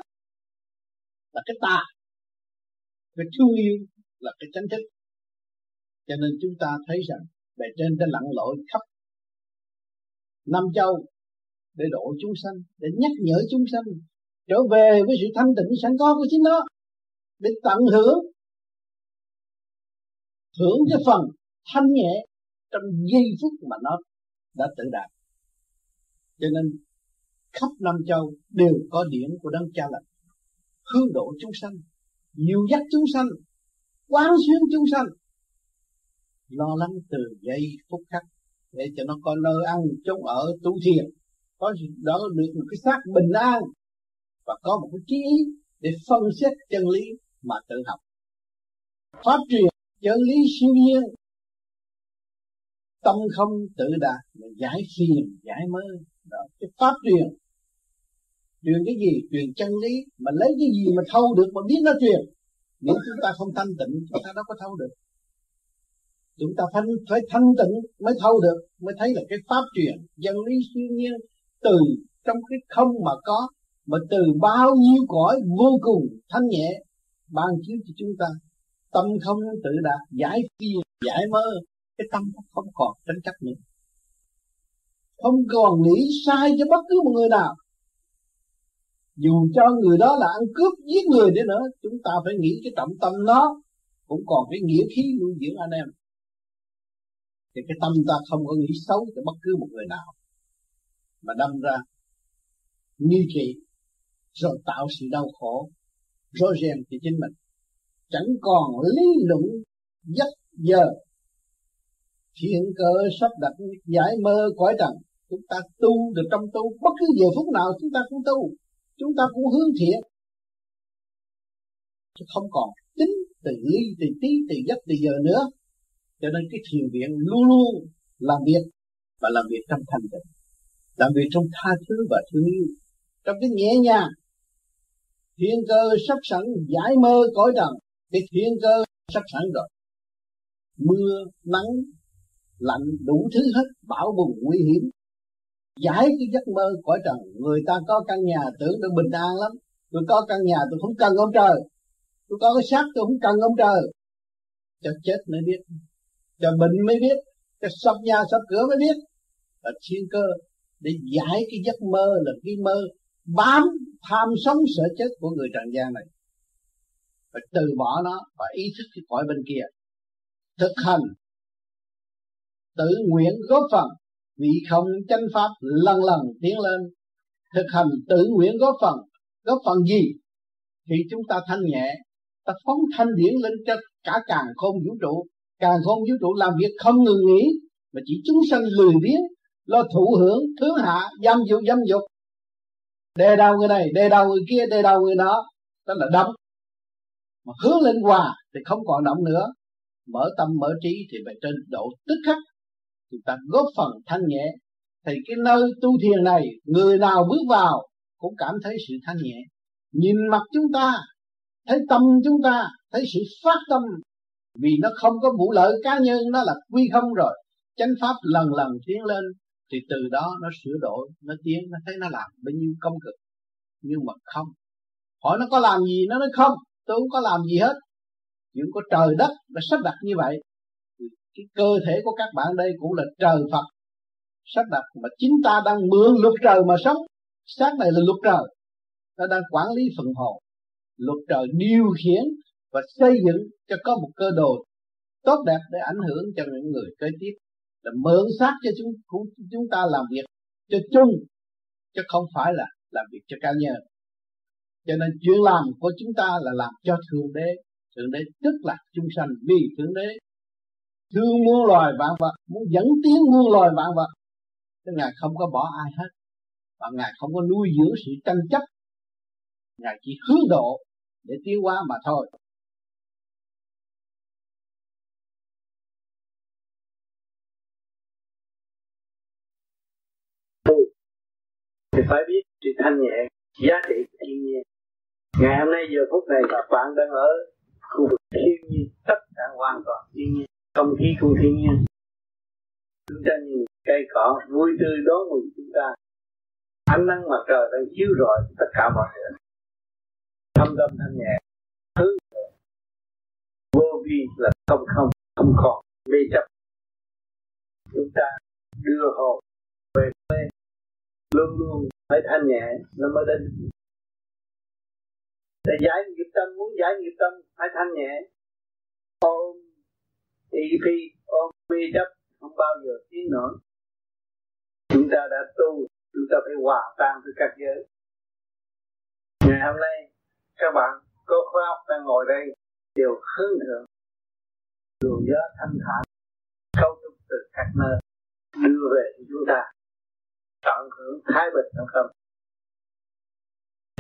là cái tà cái thương yêu là cái chánh thức cho nên chúng ta thấy rằng bề trên đã lặn lội khắp năm châu để độ chúng sanh, để nhắc nhở chúng sanh trở về với sự thanh tịnh sẵn có của chính nó, để tận hưởng hưởng cái phần thanh nhẹ trong giây phút mà nó đã tự đạt. Cho nên khắp năm châu đều có điển của đấng cha lành, hướng độ chúng sanh dìu dắt chúng sanh, quán xuyên chúng sanh, lo lắng từ giây phút khắc để cho nó có nơi ăn chốn ở, tu thiền. Có đó được một cái xác bình an và có một cái trí ý để phân xét chân lý mà tự học. Phát triển chân lý siêu nhiên. Tâm không tự đạt mà giải phiền giải mơ. Đó, cái pháp truyền truyền cái gì? Truyền chân lý. Mà lấy cái gì mà thâu được mà biết nó truyền nếu chúng ta không thanh tịnh, chúng ta đâu có thâu được. Chúng ta phải phải thanh tịnh mới thâu được, mới thấy là cái pháp truyền chân lý siêu nhiên từ trong cái không mà có, mà từ bao nhiêu cõi vô cùng thanh nhẹ, ban chiếu cho chúng ta. Tâm không tự đạt, giải phiền giải mơ, cái tâm không còn tranh chấp nữa. Không còn nghĩ sai cho bất cứ một người nào dù cho người đó là ăn cướp giết người đi nữa, chúng ta phải nghĩ cái trọng tâm nó cũng còn cái nghĩa khí nuôi dưỡng anh em. Thì cái tâm ta không có nghĩ xấu cho bất cứ một người nào, mà đâm ra như trị rồi tạo sự đau khổ, rối ren cho chính mình. Chẳng còn lý luận dắt giờ. Thiện cơ sắp đặt giải mơ cõi trần, chúng ta tu được trong tu, bất cứ giờ phút nào chúng ta cũng tu chúng ta cũng hướng thiện, chứ không còn tính từ ly, từ tí, từ giấc từ giờ nữa. Cho nên cái thiền viện luôn luôn làm việc và làm việc trong thanh tịnh, làm việc trong tha thứ và thương yêu. Trong cái nhẹ nhàng thiên cơ sắp sẵn, giải mơ cõi trần cái thiên cơ sắp sẵn rồi. Mưa, nắng, lạnh, đủ thứ hết, bão bùng nguy hiểm giải cái giấc mơ cõi trần. Người ta có căn nhà, tưởng tôi bình an lắm. Tôi có căn nhà, tôi không cần ông trời. Tôi có cái xác, tôi không cần ông trời. Cho chết mới biết. Cho bệnh mới biết. Cho sập nhà, sập cửa mới biết. Là thiên cơ để giải cái giấc mơ là cái mơ bám tham sống sợ chết của người trần gian này. Phải từ bỏ nó và ý thức cái cõi bên kia. Thực hành tự nguyện góp phần vị không chánh pháp lần lần tiến lên, thực hành tự nguyện góp phần. Góp phần gì? Thì chúng ta thanh nhẹ, ta phóng thanh điển lên cho cả càng không vũ trụ. Càng không vũ trụ làm việc không ngừng nghỉ, mà chỉ chúng sanh lười biếng, lo thụ hưởng, thứ hạ, dâm dục dâm dục. Đề đầu người này, đề đầu người kia, đề đầu người đó đó là động mà hướng lên hòa thì không còn động nữa. Mở tâm, mở trí thì về trên độ tức khắc chúng ta góp phần thanh nhẹ. Thì cái nơi tu thiền này, người nào bước vào cũng cảm thấy sự thanh nhẹ. Nhìn mặt chúng ta, thấy tâm chúng ta, thấy sự phát tâm. Vì nó không có vụ lợi cá nhân, nó là quy không rồi. Chánh pháp lần lần tiến lên, thì từ đó nó sửa đổi, nó tiến, nó thấy nó làm bao nhiêu công cực, nhưng mà không. Hỏi nó có làm gì, nó nói không, tôi không có làm gì hết. Chuyện có trời đất đã sắp đặt như vậy cái cơ thể của các bạn đây cũng là trời Phật. Sắp đặt mà chính ta đang mượn luật trời mà sống. Xác này là luật trời. Nó đang quản lý phần hồn. Luật trời điều khiển và xây dựng cho có một cơ đồ tốt đẹp để ảnh hưởng cho những người kế tiếp. Là mượn xác cho chúng chúng ta làm việc cho chung, chứ không phải là làm việc cho cá nhân. Cho nên chuyện làm của chúng ta là làm cho thượng đế. Thượng đế tức là chúng sanh vì thượng đế thương muôn loài vạn vật, muốn dẫn tiến muôn loài vạn vật. Tức Ngài không có bỏ ai hết, và Ngài không có nuôi dưỡng sự tranh chấp. Ngài chỉ hướng độ để tiến hóa mà thôi. Thì phải biết sự thanh nhẹ, giá trị thiên nhiên. Ngày hôm nay giờ phút này, các bạn đang ở khu vực thiên nhiên, tất cả hoàn toàn thiên nhiên không khí của thiên nhiên. Chúng ta nhìn cây cỏ, vui tươi đón mừng chúng ta. Ánh nắng mặt trời đang chiếu rọi tất cả mọi người. Thâm tâm thanh nhẹ. Thứ vô vi là không không không còn, mê chấp. Chúng ta đưa hồn về quê. Luôn luôn phải thanh nhẹ, nó mới đến. Để giải nghiệp tâm, muốn giải nghiệp tâm, phải thanh nhẹ. Ôm thị phi ôm mê chấp, không bao giờ tiến nổi. Chúng ta đã tu, chúng ta phải hòa tan với các giới. Ngày hôm nay, các bạn có khoa học đang ngồi đây, đều hướng thượng. Đường gió thanh thản câu trúc từ các nơi, đưa về cho chúng ta. Tận hưởng thái bình trong tâm.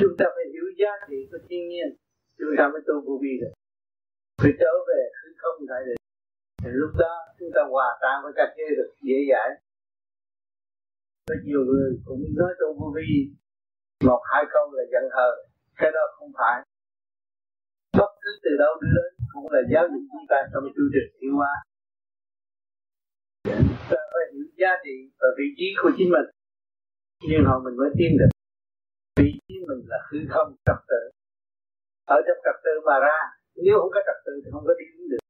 Chúng ta phải hiểu giá trị của thiên nhiên. Chúng ta mới tu vô vi được. Phải trở về hư không đại định thì lúc đó chúng ta hòa tan với các giới được dễ dãi. Có nhiều người cũng nói tu vô vi. Một hai câu là giận hờn. Cái đó không phải. Bất cứ từ đâu đưa đến cũng là giáo dục chúng ta trong chương trình thiên hóa ta phải hiểu giá trị và vị trí của chính mình. Nhưng họ mình mới tin được. Vị trí mình là hư không, trật tự. Ở trong trật tự mà ra, nếu không có trật tự thì không có tiến được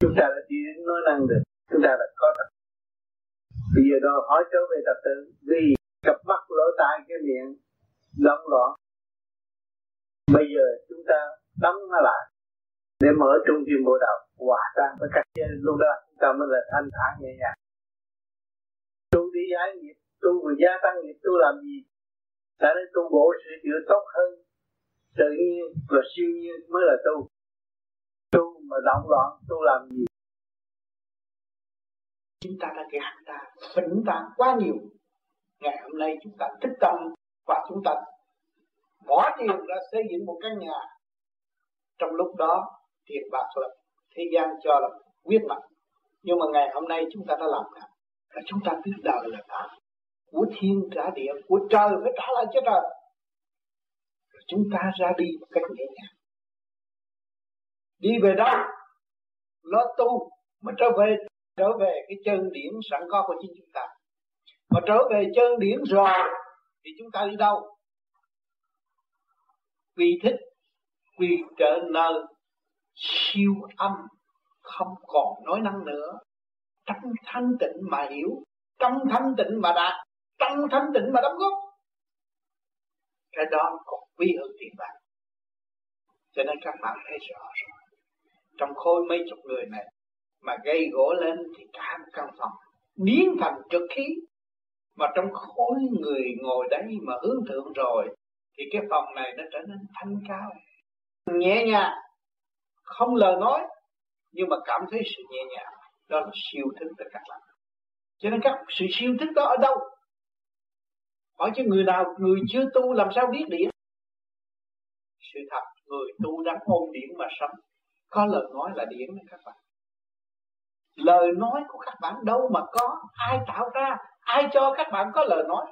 chúng ta đã đi đến nói năng được. Chúng ta đã có tập bây giờ đòi hỏi trở về tập tự vì cặp mắt lỗ tai cái miệng, đóng loạn. Bây giờ chúng ta đóng nó lại, để mở trung tâm bộ đầu hòa tan với các giới. Lúc đó chúng ta mới là thanh thản nhẹ nhàng. Tu đi giải nghiệp, tu vừa gia tăng nghiệp, tu làm gì? Đã nên tu bổ sửa chữa tốt hơn. Tự nhiên và siêu nhiên mới là tu tu mà động loạn, tu làm gì? Chúng ta đã gạt ta, phỉnh ta quá nhiều. Ngày hôm nay chúng ta thích tâm và chúng ta bỏ tiền ra xây dựng một căn nhà. Trong lúc đó tiền bạc là thế gian cho là quyết mặt nhưng mà ngày hôm nay chúng ta đã làm cả là chúng ta biết đời là cả của thiên trả địa, của trời phải trả lại cho trời. Rồi chúng ta ra đi một cách nhẹ nhàng đi về đâu nó tu mà trở về trở về cái chân điển sẵn có của chính chúng ta. Mà trở về chân điển rồi, thì chúng ta đi đâu? Quy thích quy trở nơi siêu âm, không còn nói năng nữa. Trong thanh tịnh mà hiểu trong thanh tịnh mà đạt trong thanh tịnh mà đóng góp. Cái đó còn quý hơn tiền bạc. Cho nên các bạn thấy rõ rồi trong khối mấy chục người này, mà gây gỗ lên thì cả một căn phòng, biến thành trực khí. Mà trong khối người ngồi đấy mà hướng thượng rồi, thì cái phòng này nó trở nên thanh cao. Nhẹ nhàng, không lời nói, nhưng mà cảm thấy sự nhẹ nhàng. Đó là siêu thức từ các bạn. Cho nên các sự siêu thức đó ở đâu? Hỏi chứ người nào, người chưa tu làm sao biết điển sự thật, người tu đang ôn điển mà sống có lời nói là điển đấy các bạn. Lời nói của các bạn đâu mà có. Ai tạo ra? Ai cho các bạn có lời nói?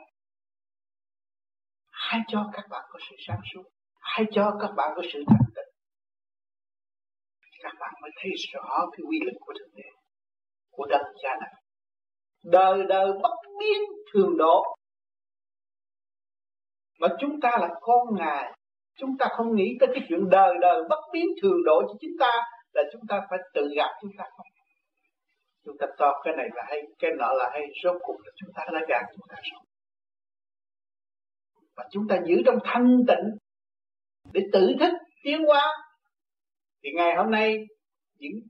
Ai cho các bạn có sự sáng suốt? Ai cho các bạn có sự thành tịnh? Các bạn mới thấy rõ cái quy lực của thượng đế, của đấng cha này. Đời đời bất biến thường độ. Mà chúng ta là con ngài. Chúng ta không nghĩ tới cái chuyện đời đời bất biến thường độ cho chúng ta là chúng ta phải tự gặp chúng ta không? Chúng ta to cái này là hay, cái nọ là hay, rốt cuộc là chúng ta đã gạt chúng ta rồi. Và chúng ta giữ trong thanh tịnh để tự thức tiến hóa. Thì ngày hôm nay, những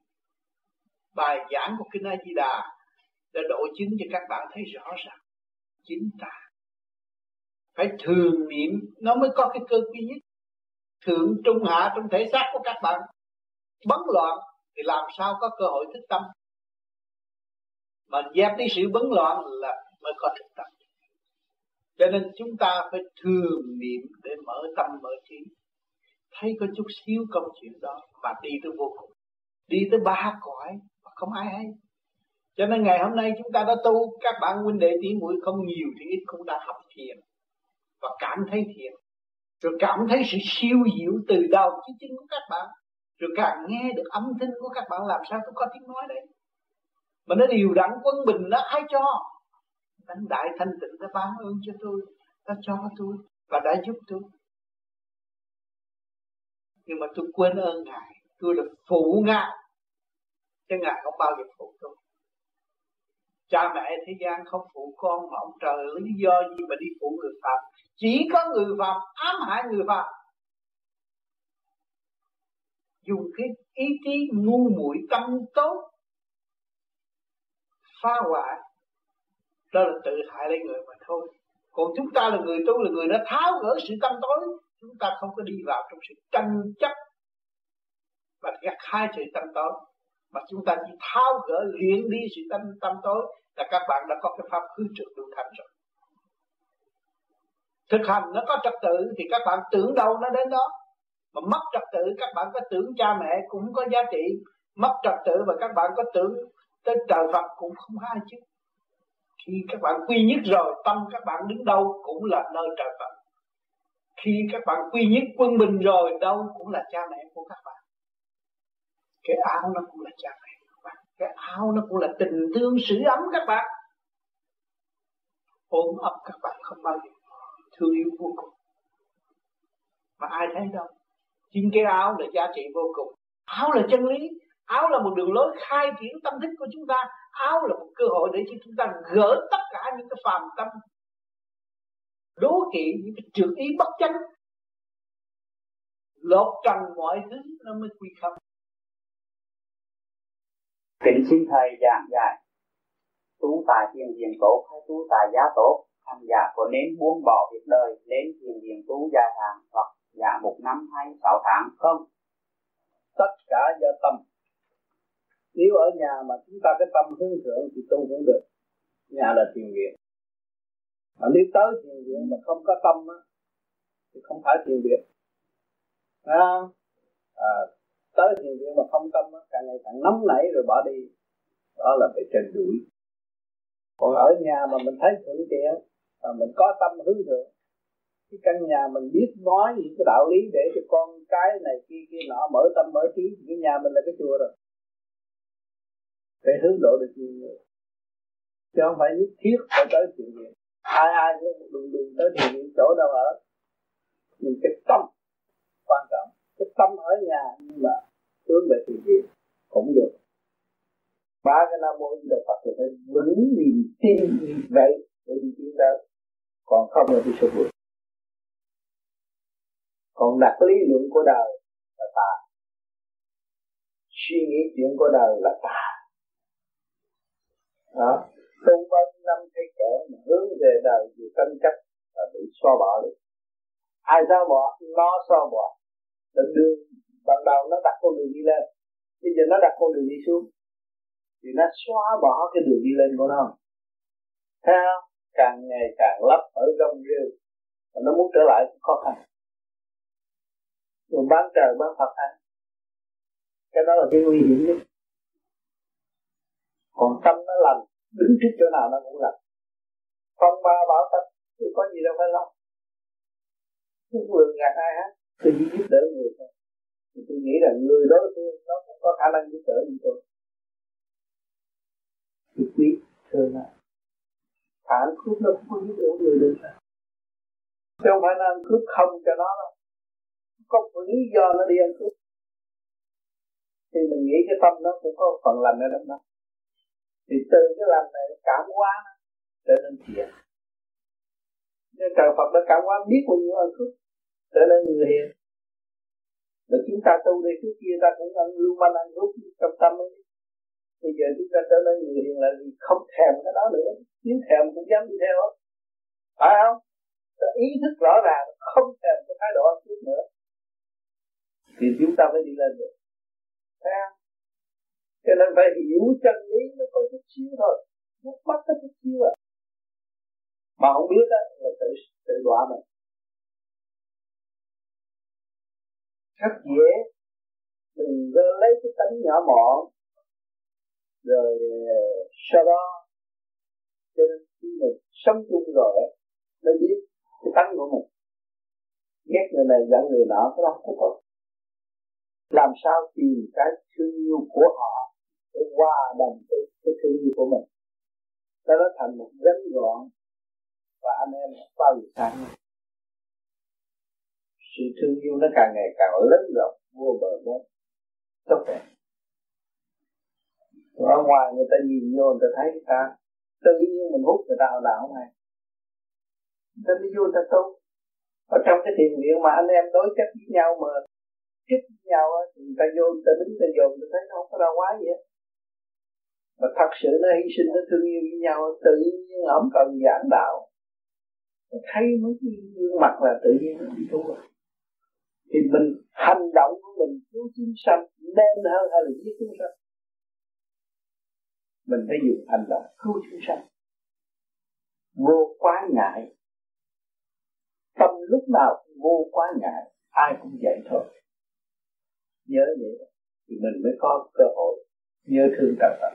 bài giảng của kinh A Di Đà đã độ chứng cho các bạn thấy rõ ràng. Chính ta phải thường niệm, nó mới có cái cơ quy nhất thượng trung hạ trong thể xác của các bạn. Bấn loạn thì làm sao có cơ hội thức tâm? Mà dẹp đi sự bấn loạn là mới có thực tập cho nên chúng ta phải thường niệm để mở tâm mở trí. Thấy có chút xíu công chuyện đó mà đi tới vô cùng. Đi tới ba cõi mà không ai hay. Cho nên ngày hôm nay chúng ta đã tu, các bạn huynh đệ tỷ muội không nhiều thì ít cũng đã học thiền và cảm thấy thiền rồi cảm thấy sự siêu diệu từ đầu chí chân của các bạn. Rồi càng nghe được âm thanh của các bạn, làm sao tôi có tiếng nói đấy? Mà nó điều đặn quân bình nó ai cho? Đánh Đại Thanh Tịnh nó ban ơn cho tôi nó cho tôi Và đã giúp tôi. Nhưng mà tôi quên ơn Ngài, Tôi là phụ Ngài. Chứ Ngài không bao giờ phụ tôi. Cha mẹ thế gian không phụ con Mà ông trời lý do gì mà đi phụ người Phạm chỉ có người Phạm ám hại người Phạm Dùng cái ý chí ngu muội tâm tốt, phá hoại, đó là tự hại lấy người mà thôi. Còn chúng ta là người tu, là người đã tháo gỡ sự tâm tối, chúng ta không có đi vào trong sự tranh chấp và gặt hai sự tâm tối. Mà chúng ta chỉ tháo gỡ, luyện đi sự tâm tâm tối, là các bạn đã có cái pháp cứu trực đủ thành rồi thực hành nó có trật tự thì các bạn tưởng đâu nó đến đó. Mà mất trật tự, các bạn có tưởng cha mẹ cũng có giá trị. Mất trật tự và các bạn có tưởng tới trời Phật cũng không ai chứ. Khi các bạn quy nhất rồi, tâm các bạn đứng đâu cũng là nơi trời Phật. Khi các bạn quy nhất quân bình rồi, đâu cũng là cha mẹ của các bạn. Cái áo nó cũng là cha mẹ của các bạn. Cái áo nó cũng là tình thương sự ấm các bạn. Ôm ấp các bạn không bao giờ thương yêu vô cùng. Mà ai thấy đâu? Chính cái áo là giá trị vô cùng. Áo là chân lý. Áo là một đường lối khai triển tâm thức của chúng ta. Áo là một cơ hội để cho chúng ta gỡ tất cả những cái phàm tâm. Đố kỵ những cái trượt ý bất chánh. Lột trần mọi thứ nó mới quy khâm. Kính xin thầy giảng giải tu tài thiền viện tổ hay tu tài giá tốt hành giả có nên buông bỏ việc đời lên thiền viện tu dài hạn hoặc giả một năm hay sáu tháng không? Tất cả do tâm. Nếu ở nhà mà chúng ta cái tâm hướng thượng thì tu cũng được. Nhà là thiền viện. Mà nếu tới thiền viện mà không có tâm á thì không phải thiền viện. À, à, tới thiền viện mà không tâm á càng ngày càng nóng nảy rồi bỏ đi. Đó là bị trình đuổi. Còn ở nhà mà mình thấy thuận tiện mà mình có tâm hướng thượng. Cái căn nhà mình biết nói những cái đạo lý để cho con cái này kia kia nọ mở tâm mở trí thì cái nhà mình là cái chùa rồi. Để hướng độ được nhiều người. Chứ không phải nhất thiết phải tới chuyện gì, ai ai cũng đùng đùng tới thiền viện chỗ đâu ở. Nhưng cái tâm quan trọng. Cái tâm ở nhà nhưng mà hướng về thiền viện cũng được. Ba cái nam mô di đà phật thì phải vững niềm tin vậy để đi tiến tới còn không là đi sụp đổ còn đặt lý luận của đời là tà. Suy nghĩ chuyện của đời là tà. Đó. Tu bao nhiêu năm thấy kẻ mà hướng về đời vì tranh chấp là bị xóa bỏ đi. Ai xóa bỏ? Nó xóa bỏ. Định đường ban đầu nó đặt con đường đi lên. Bây giờ nó đặt con đường đi xuống. Thì nó xóa bỏ cái đường đi lên của nó. Thấy không? Càng ngày càng lấp ở trong rêu. Và nó muốn trở lại cũng khó khăn. Rồi bán trời bán Phật ăn. Cái đó là cái nguy hiểm nhất. Còn tâm nó lành, đứng trước chỗ nào nó cũng lành. Phong ba bảo tâm tôi có gì đâu phải lo. Tôi vườn gạt ai hết, tôi chỉ giúp đỡ người thôi. Thì tôi nghĩ là người đối phương nó cũng có khả năng giúp đỡ như tôi. Tôi quý thương nó ăn cướp nó cũng không giúp đỡ người được. Chứ không phải nó ăn cướp không cho nó đâu. Có một lý do nó đi ăn cướp thì mình nghĩ cái tâm nó cũng có phần lành ở trong đó. Thì từ cái lành này cảm hóa nó, trở nên thiện. Nên trời Phật đã cảm hóa biết bao nhiêu ân phước trở nên người hiền. Rồi chúng ta tu đây trước kia, ta cũng ăn lưu manh ăn rút trong tâm ấy bây giờ chúng ta trở nên người hiền là gì? Không thèm cái đó nữa. Nếu thèm cũng dám đi theo. Phải không? Ta ý thức rõ ràng, không thèm cái thái độ ăn cướp nữa. Thì chúng ta mới đi lên được. Phải không? Cho nên phải hiểu chân lý nó có chút xíu thôi. Nó bắt cái chút xíu à. Mà không biết đó là tự tự đọa mình. Rất dễ đừng có lấy cái tánh nhỏ mọn rồi sau đó cho nên khi mình sống chung rồi mới biết cái tánh của mình. Ghét người này giận người nọ cái đó không có. làm sao tìm cái thương yêu của họ để hòa đồng cái, cái thương yêu của mình? Đó nó thành một gánh gọn và anh em bao giờ sáng sự thương yêu nó càng ngày càng lớn rộng vô bờ bến. Tốt đẹp ở ngoài người ta nhìn vô người ta thấy ta, tự nhiên mình hút người ta hồi nào này người ta đi vô người ta tu. Ở trong cái thiền viện mà anh em đối chất với nhau mà kích với nhau á, thì người ta vô, người ta đứng, người ta dồn, người ta thấy nó không có đau quá gì hết. Mà thật sự nó hy sinh, nó thương yêu với nhau tự nhiên không cần giảng đạo. Thấy mấy cái gương mặt là tự nhiên nó đi tu rồi. Thì mình hành động của mình, cứu chúng sanh nên hơn hay là giết chúng sanh mình phải dùng hành động cứu chúng sanh. Vô quá ngại. Tâm lúc nào vô quá ngại, ai cũng vậy thôi. Nhớ vậy thì mình mới có cơ hội nhớ thương trời Phật.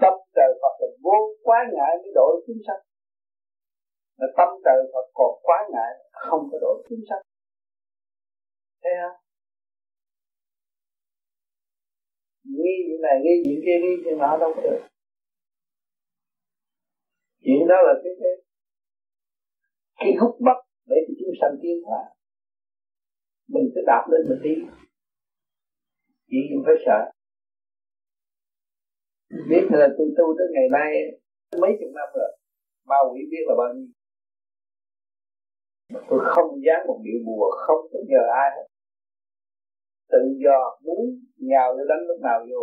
Tâm trời Phật là vô quá ngại mới độ chúng sanh. Mà tâm trời Phật còn quá ngại, không có độ chúng sanh. Thấy không? Ghi chuyện này ghi chuyện kia ghi chuyện nọ đâu có được. Chuyện đó là cái cái cái hút bắt để cho chúng sanh tiến hóa. Mình cứ đạp lên mình đi. Chỉ không phải sợ. Biết là tôi tu tới ngày nay, mấy chục năm rồi, ma quỷ biết là bao nhiêu. Tôi không dám một điệu bùa, không có nhờ ai hết tự do muốn nhào vô đánh lúc nào vô.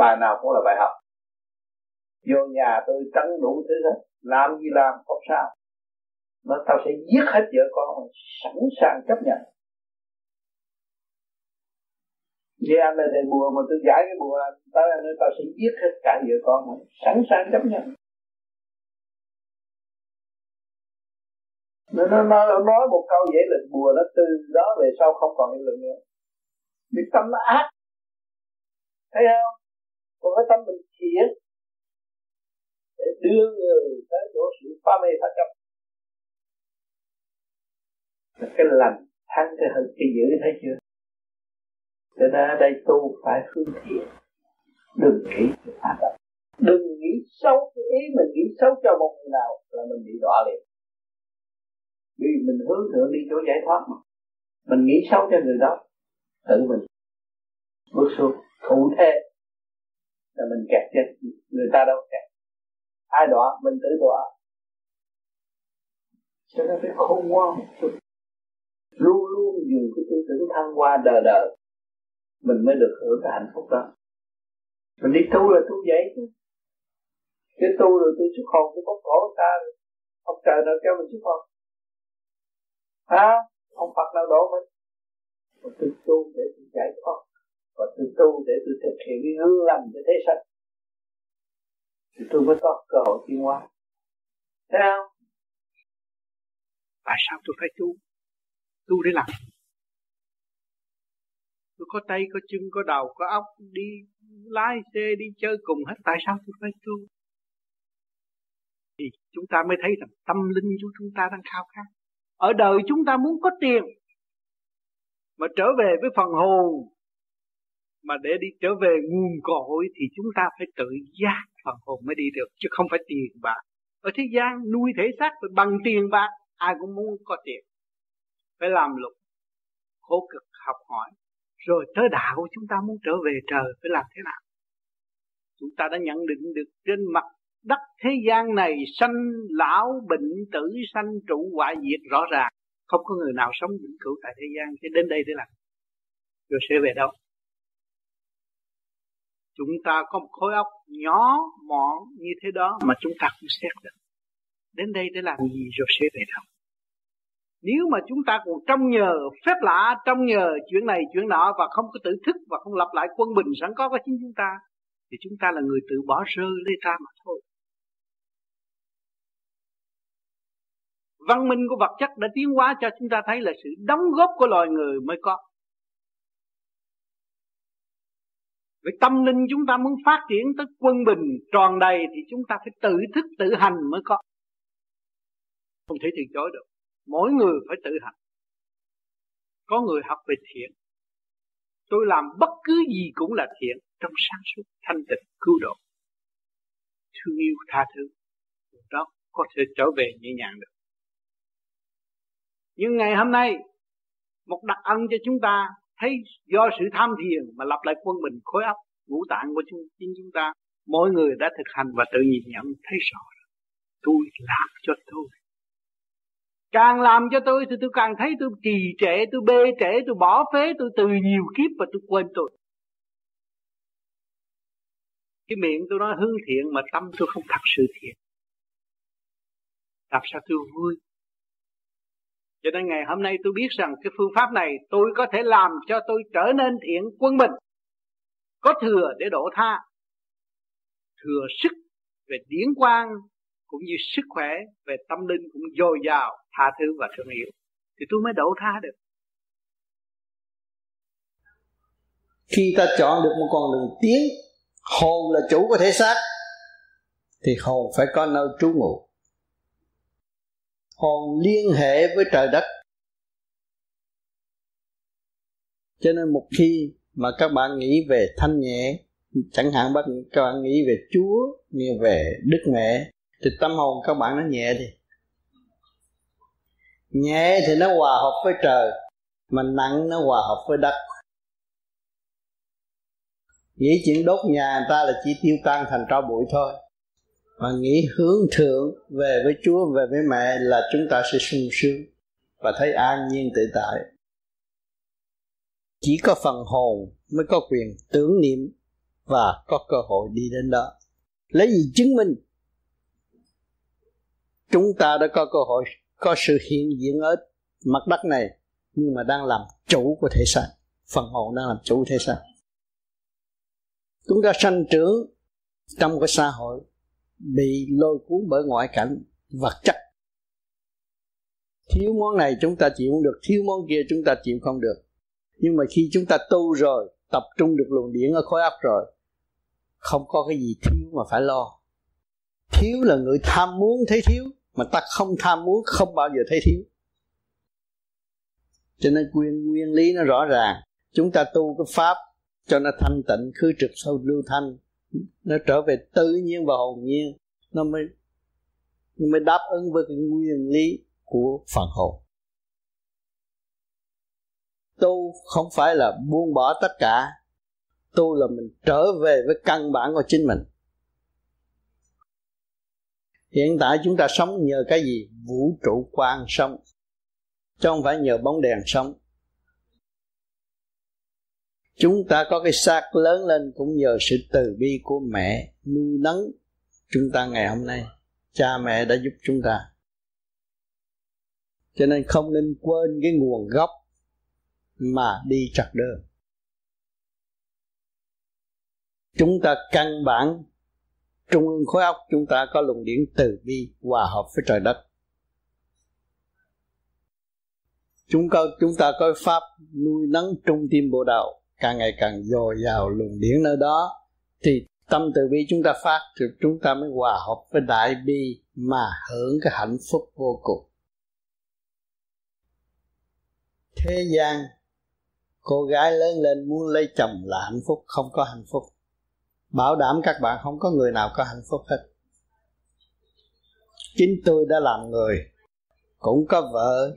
Bài nào cũng là bài học. Vô nhà tôi trắng đủ thứ hết. Làm gì làm, không sao. Nó tao sẽ giết hết vợ con sẵn sàng chấp nhận. Vậy anh là thầy bùa mà tôi giải cái bùa tao là tao sẽ giết hết cả vợ con sẵn sàng chấp nhận. Nó nó nói, nói một câu dễ lực bùa nó từ đó về sau không còn hiệu lực nữa. Vì tâm nó ác. Thấy không? Còn cái tâm mình thiện. Để đưa người tới chỗ sự pha mê phát chấp. Cái lành thắng cái hơn cái dữ thấy chưa? Cho nên ở đây tu phải hướng thiện. Đừng nghĩ ác đừng nghĩ xấu cái ý mình nghĩ xấu cho một người nào là mình bị đọa liền vì mình hướng thượng đi chỗ giải thoát mà. Mình nghĩ xấu cho người đó, tự mình bước xuống thụ thế, là mình kẹt chết người ta đâu kẹt. Ai đọa, mình tự đọa. Cho nên phải khôn ngoan một chút. Luôn luôn dùng cái tư tưởng thăng hoa đời đời mình mới được hưởng cái hạnh phúc đó. Mình đi tu là tu vậy chứ. Cái tu rồi tôi xuất hồn tôi bóc cổ ta ông trời nào cho mình xuất hồn à, ông Phật nào đổ mình. Mà tôi tu để tôi giải thoát và tôi tu để tôi thực hiện cái hướng lành cho thế sanh. Thì tôi mới có cơ hội tiến hóa. Thấy không tại sao tôi phải tu? Tu để làm. Tôi có tay có chân có đầu có óc. Đi lái xe đi chơi cùng hết. Tại sao tôi phải tu? Thì chúng ta mới thấy rằng tâm linh của chúng ta đang khao khát ở đời chúng ta muốn có tiền mà trở về với phần hồn, mà để đi trở về nguồn cội thì chúng ta phải tự giác phần hồn mới đi được, chứ không phải tiền bạc. Ở thế gian nuôi thể xác phải bằng tiền bạc, ai cũng muốn có tiền. Phải làm lục khổ cực học hỏi. Rồi tới đạo, chúng ta muốn trở về trời phải làm thế nào? Chúng ta đã nhận định được trên mặt đất thế gian này sanh lão bệnh tử, sanh trụ hoại diệt rõ ràng. Không có người nào sống vĩnh cửu tại thế gian. Chứ đến đây để làm rồi sẽ về đâu? Chúng ta có một khối óc nhỏ mọn như thế đó mà chúng ta cũng xét được. Đến đây để làm gì rồi sẽ về đâu? Nếu mà chúng ta còn trông nhờ, phép lạ trông nhờ chuyện này, chuyện nọ và không có tự thức và không lập lại quân bình sẵn có của chính chúng ta, thì chúng ta là người tự bỏ rơi lấy ta mà thôi. Văn minh của vật chất đã tiến hóa cho chúng ta thấy là sự đóng góp của loài người mới có Vậy tâm linh chúng ta muốn phát triển tới quân bình tròn đầy thì chúng ta phải tự thức tự hành mới có. Không thể từ chối được. Mỗi người phải tự hành. Có người học về thiện. Tôi làm bất cứ gì cũng là thiện trong sáng suốt, thanh tịnh, cứu độ. Thương yêu, tha thứ. Đó có thể trở về nhẹ nhàng được. Nhưng ngày hôm nay, một đặc ân cho chúng ta thấy do sự tham thiền mà lập lại quân bình khối óc ngũ tạng của chúng, chính chúng ta mỗi người đã thực hành và tự nhìn nhận thấy rõ. Tôi làm cho tôi. Càng làm cho tôi thì tôi càng thấy tôi trì trệ tôi bê trễ tôi bỏ phế tôi từ nhiều kiếp và tôi quên tôi. Cái miệng tôi nói hướng thiện mà tâm tôi không thật sự thiện. Làm sao tôi vui? Cho nên ngày hôm nay tôi biết rằng cái phương pháp này tôi có thể làm cho tôi trở nên thiện quân bình. Có thừa để độ tha. Thừa sức về điển quang cũng như sức khỏe về tâm linh cũng dồi dào, tha thứ và thương yêu. Thì tôi mới độ tha được. Khi ta chọn được một con đường tiến, hồn là chủ của thể xác, thì hồn phải có nơi trú ngụ hồn liên hệ với trời đất. Cho nên một khi mà các bạn nghĩ về thanh nhẹ, chẳng hạn các bạn nghĩ về chúa như về đức mẹ, thì tâm hồn các bạn nó nhẹ đi. Nhẹ thì nó hòa hợp với trời, mà nặng nó hòa hợp với đất. Nghĩ chuyện đốt nhà người ta là chỉ tiêu tan thành tro bụi thôi mà nghĩ hướng thượng về với Chúa, về với mẹ là chúng ta sẽ sung sướng và thấy an nhiên tự tại. Chỉ có phần hồn mới có quyền tưởng niệm và có cơ hội đi đến đó. Lấy gì chứng minh? Chúng ta đã có cơ hội, có sự hiện diện ở mặt đất này, nhưng mà đang làm chủ của thể xác. Phần hồn đang làm chủ thể xác. Chúng ta sanh trưởng trong cái xã hội bị lôi cuốn bởi ngoại cảnh, vật chất. Thiếu món này chúng ta chịu không được, thiếu món kia chúng ta chịu không được. Nhưng mà khi chúng ta tu rồi, tập trung được luồng điển ở khối óc rồi, không có cái gì thiếu mà phải lo. Thiếu là người tham muốn thấy thiếu, mà ta không tham muốn, không bao giờ thấy thiếu. Cho nên nguyên nguyên lý nó rõ ràng. Chúng ta tu cái pháp cho nó thanh tịnh, khứ trực sâu lưu thanh nó trở về tự nhiên và hồn nhiên. Nó mới nó mới đáp ứng với cái nguyên lý của phần hồn. Tu không phải là buông bỏ tất cả. Tu là mình trở về với căn bản của chính mình. Hiện tại chúng ta sống nhờ cái gì? Vũ trụ quang sống. Chứ không phải nhờ bóng đèn sống chúng ta có cái xác lớn lên cũng nhờ sự từ bi của mẹ nuôi nấng chúng ta ngày hôm nay. Cha mẹ đã giúp chúng ta. Cho nên không nên quên cái nguồn gốc mà đi trật đường. Chúng ta căn bản, trung ương khối óc chúng ta có luồng điển từ bi hòa hợp với trời đất. Chúng ta chúng ta có pháp nuôi nấng trung tim bộ đạo càng ngày càng dồi dào luồng điển nơi đó, thì tâm từ bi chúng ta phát thì chúng ta mới hòa hợp với đại bi mà hưởng cái hạnh phúc vô cùng. Thế gian, cô gái lớn lên muốn lấy chồng là hạnh phúc, không có hạnh phúc. Bảo đảm các bạn không có người nào có hạnh phúc hết. Chính tôi đã làm người, cũng có vợ,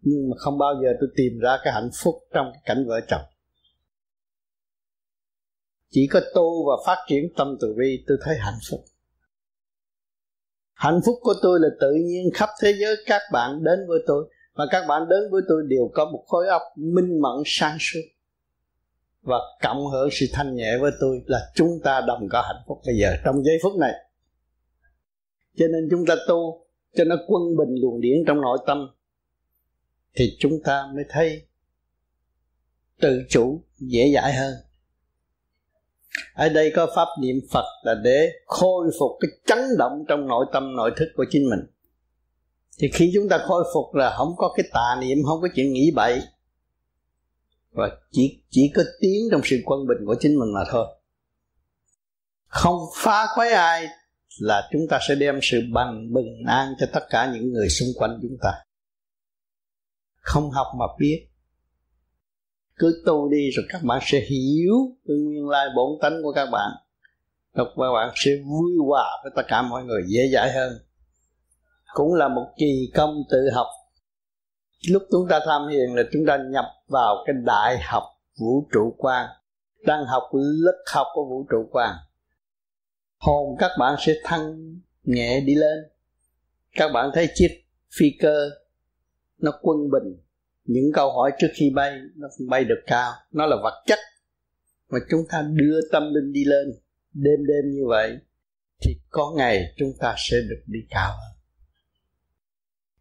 nhưng mà không bao giờ tôi tìm ra cái hạnh phúc trong cái cảnh vợ chồng chỉ có tu và phát triển tâm từ bi tôi thấy hạnh phúc. Hạnh phúc của tôi là tự nhiên khắp thế giới. Các bạn đến với tôi và các bạn đến với tôi đều có một khối óc minh mẫn, sáng suốt. Và cộng hưởng sự thanh nhẹ với tôi là chúng ta đồng có hạnh phúc bây giờ, trong giây phút này. Cho nên chúng ta tu cho nó quân bình luồng điển trong nội tâm, thì chúng ta mới thấy tự chủ dễ dãi hơn ở đây có pháp niệm Phật là để khôi phục cái chấn động trong nội tâm, nội thức của chính mình. Thì khi chúng ta khôi phục là không có cái tà niệm, không có chuyện nghĩ bậy. Và chỉ chỉ có tiến trong sự quân bình của chính mình mà thôi. Không phá quấy ai là chúng ta sẽ đem sự bằng bình an cho tất cả những người xung quanh chúng ta. Không học mà biết cứ tu đi rồi các bạn sẽ hiểu cái nguyên lai bổn tánh của các bạn. Rồi các bạn sẽ vui hòa với tất cả mọi người dễ dãi hơn. Cũng là một kỳ công tự học. Lúc chúng ta tham hiền là chúng ta nhập vào cái đại học vũ trụ quan đang học lớp học của vũ trụ quan hồn các bạn sẽ thăng nhẹ đi lên. Các bạn thấy chiếc phi cơ nó quân bình những câu hỏi trước khi bay, nó không bay được cao. Nó là vật chất mà chúng ta đưa tâm linh đi lên đêm đêm như vậy, thì có ngày chúng ta sẽ được đi cao hơn.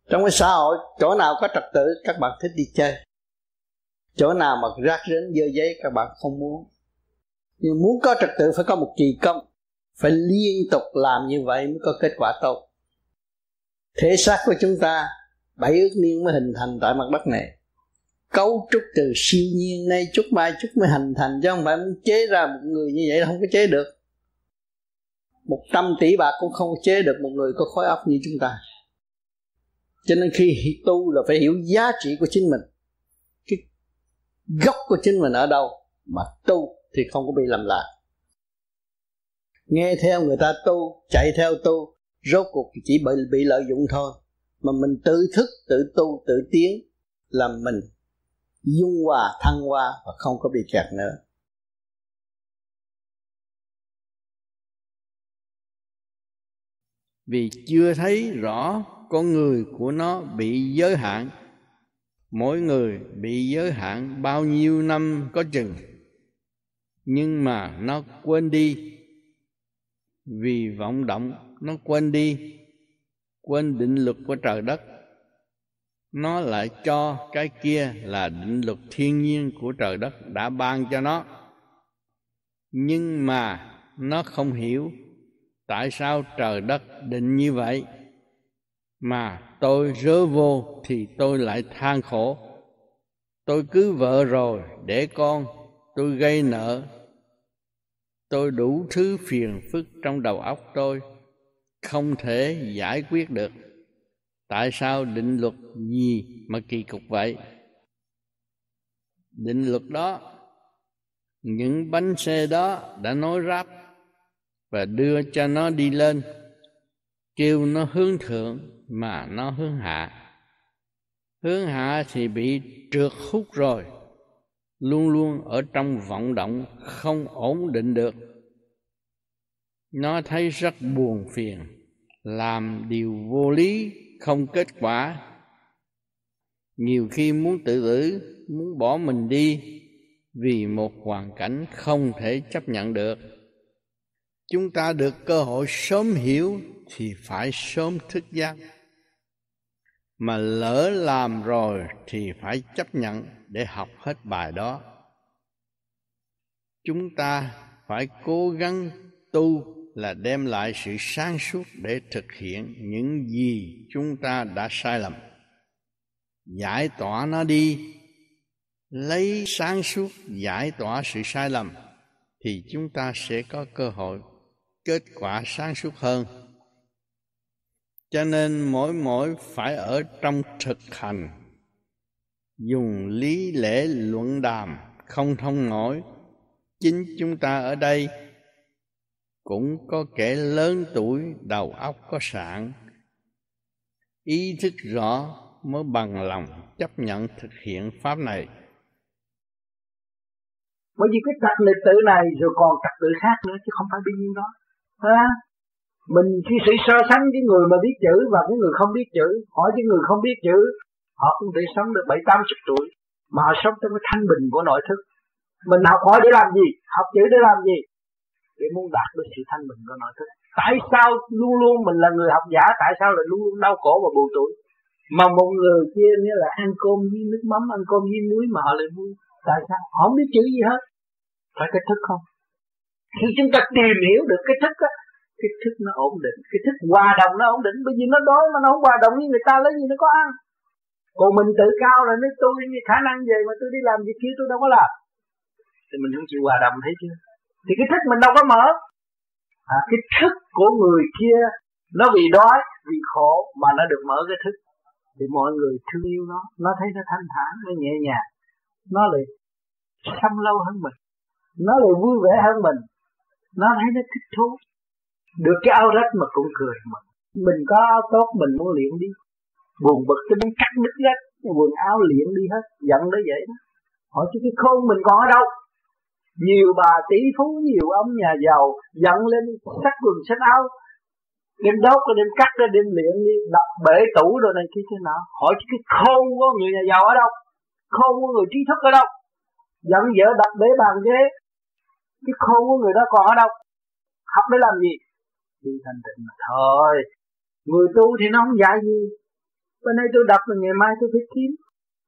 Trong cái xã hội, chỗ nào có trật tự, các bạn thích đi chơi. Chỗ nào mà rác rến, dơ giấy, các bạn không muốn. Nhưng muốn có trật tự, phải có một kỳ công. Phải liên tục làm như vậy mới có kết quả tốt. Thể xác của chúng ta bảy ước niên mới hình thành tại mặt đất này. Cấu trúc từ siêu nhiên nay chút mai chút mới hình thành, chứ không phải muốn chế ra một người như vậy không có chế được. Một trăm tỷ bạc cũng không chế được một người có khối óc như chúng ta. Cho nên khi tu là phải hiểu giá trị của chính mình. Cái gốc của chính mình ở đâu, mà tu thì không có bị làm lạc. Nghe theo người ta tu, chạy theo tu, rốt cuộc chỉ bị bị lợi dụng thôi mà mình tự thức, tự tu, tự tiến là mình dung hòa, thăng hoa và không có bị kẹt nữa. Vì chưa thấy rõ con người của nó bị giới hạn, mỗi người bị giới hạn bao nhiêu năm có chừng, nhưng mà nó quên đi. Vì vọng động, nó quên đi quên định luật của trời đất. Nó lại cho cái kia là định luật thiên nhiên của trời đất đã ban cho nó. Nhưng mà nó không hiểu tại sao trời đất định như vậy. Mà tôi rớ vô thì tôi lại than khổ. Tôi cứ vợ rồi, để con, tôi gây nợ. Tôi đủ thứ phiền phức trong đầu óc tôi không thể giải quyết được. Tại sao định luật gì mà kỳ cục vậy? Định luật đó, những bánh xe đó đã nối ráp và đưa cho nó đi lên, kêu nó hướng thượng mà nó hướng hạ. Hướng hạ thì bị trượt hút rồi, luôn luôn ở trong vọng động không ổn định được. Nó thấy rất buồn phiền làm điều vô lý, không kết quả. Nhiều khi muốn tự tử, muốn bỏ mình đi vì một hoàn cảnh không thể chấp nhận được. Chúng ta được cơ hội sớm hiểu thì phải sớm thức giác. Mà lỡ làm rồi thì phải chấp nhận để học hết bài đó. Chúng ta phải cố gắng tu là đem lại sự sáng suốt để thực hiện những gì chúng ta đã sai lầm. Giải tỏa nó đi. Lấy sáng suốt, giải tỏa sự sai lầm, thì chúng ta sẽ có cơ hội kết quả sáng suốt hơn. Cho nên mỗi mỗi phải ở trong thực hành, dùng lý lẽ luận đàm không thông nổi. Chính chúng ta ở đây cũng có kẻ lớn tuổi đầu óc có sạn ý thức rõ mới bằng lòng chấp nhận thực hiện pháp này. Bởi vì cái trật lịch tự này rồi còn trật tự khác nữa chứ không phải bao nhiêu đó. Ha mình khi sự so sánh với người mà biết chữ và cái người không biết chữ, hỏi cái người không biết chữ, họ cũng thể sống được bảy, tám chục tuổi. Mà họ sống trong cái thanh bình của nội thức. Mình học hỏi để làm gì? Học chữ để làm gì? Để muốn đạt được sự thanh bình của nội thức tại sao luôn luôn mình là người học giả? Tại sao lại luôn luôn đau khổ và buồn tuổi? Mà một người kia như là ăn cơm với nước mắm, ăn cơm với muối mà họ lại vui. Tại sao? Họ không biết chữ gì hết. Phải cái thức không? Khi chúng ta tìm hiểu được cái thức á, cái thức nó ổn định. Cái thức hòa đồng nó ổn định. Bởi vì nó đói mà nó không hòa đồng với người ta, lấy gì nó có ăn? Còn mình tự cao là nếu tôi, khả năng về mà tôi đi làm việc kia tôi đâu có làm. Thì mình không chịu hòa đồng, thấy chưa? Thì cái thức mình đâu có mở. À, cái thức của người kia nó vì đói vì khổ mà nó được mở cái thức. Thì mọi người thương yêu nó nó thấy nó thanh thản nó nhẹ nhàng. Nó lại chăm lâu hơn mình. Nó lại vui vẻ hơn mình. Nó thấy nó thích thú. Được cái áo rách mà cũng cười mình, mình có áo tốt mình muốn luyện đi. Buồn bực cho muốn cắt đứt rách quần áo luyện đi hết. Giận nó vậy đó. Hỏi chứ cái khôn mình còn ở đâu? Nhiều bà tỷ phú, nhiều ông nhà giàu dẫn lên sắc quần xách áo, đem đốt rồi đem cắt ra, đem luyện đi đập bể tủ rồi này kia thế nào hỏi chứ cái khôn của người nhà giàu ở đâu? Khôn của người trí thức ở đâu? Giận vợ đập bể bàn ghế. Cái khôn của người đó còn ở đâu? Học để làm gì? Đi thành tịnh mà thôi. Người tu thì nó không dạy gì. Bên nay tôi đập rồi ngày mai tôi phải kiếm.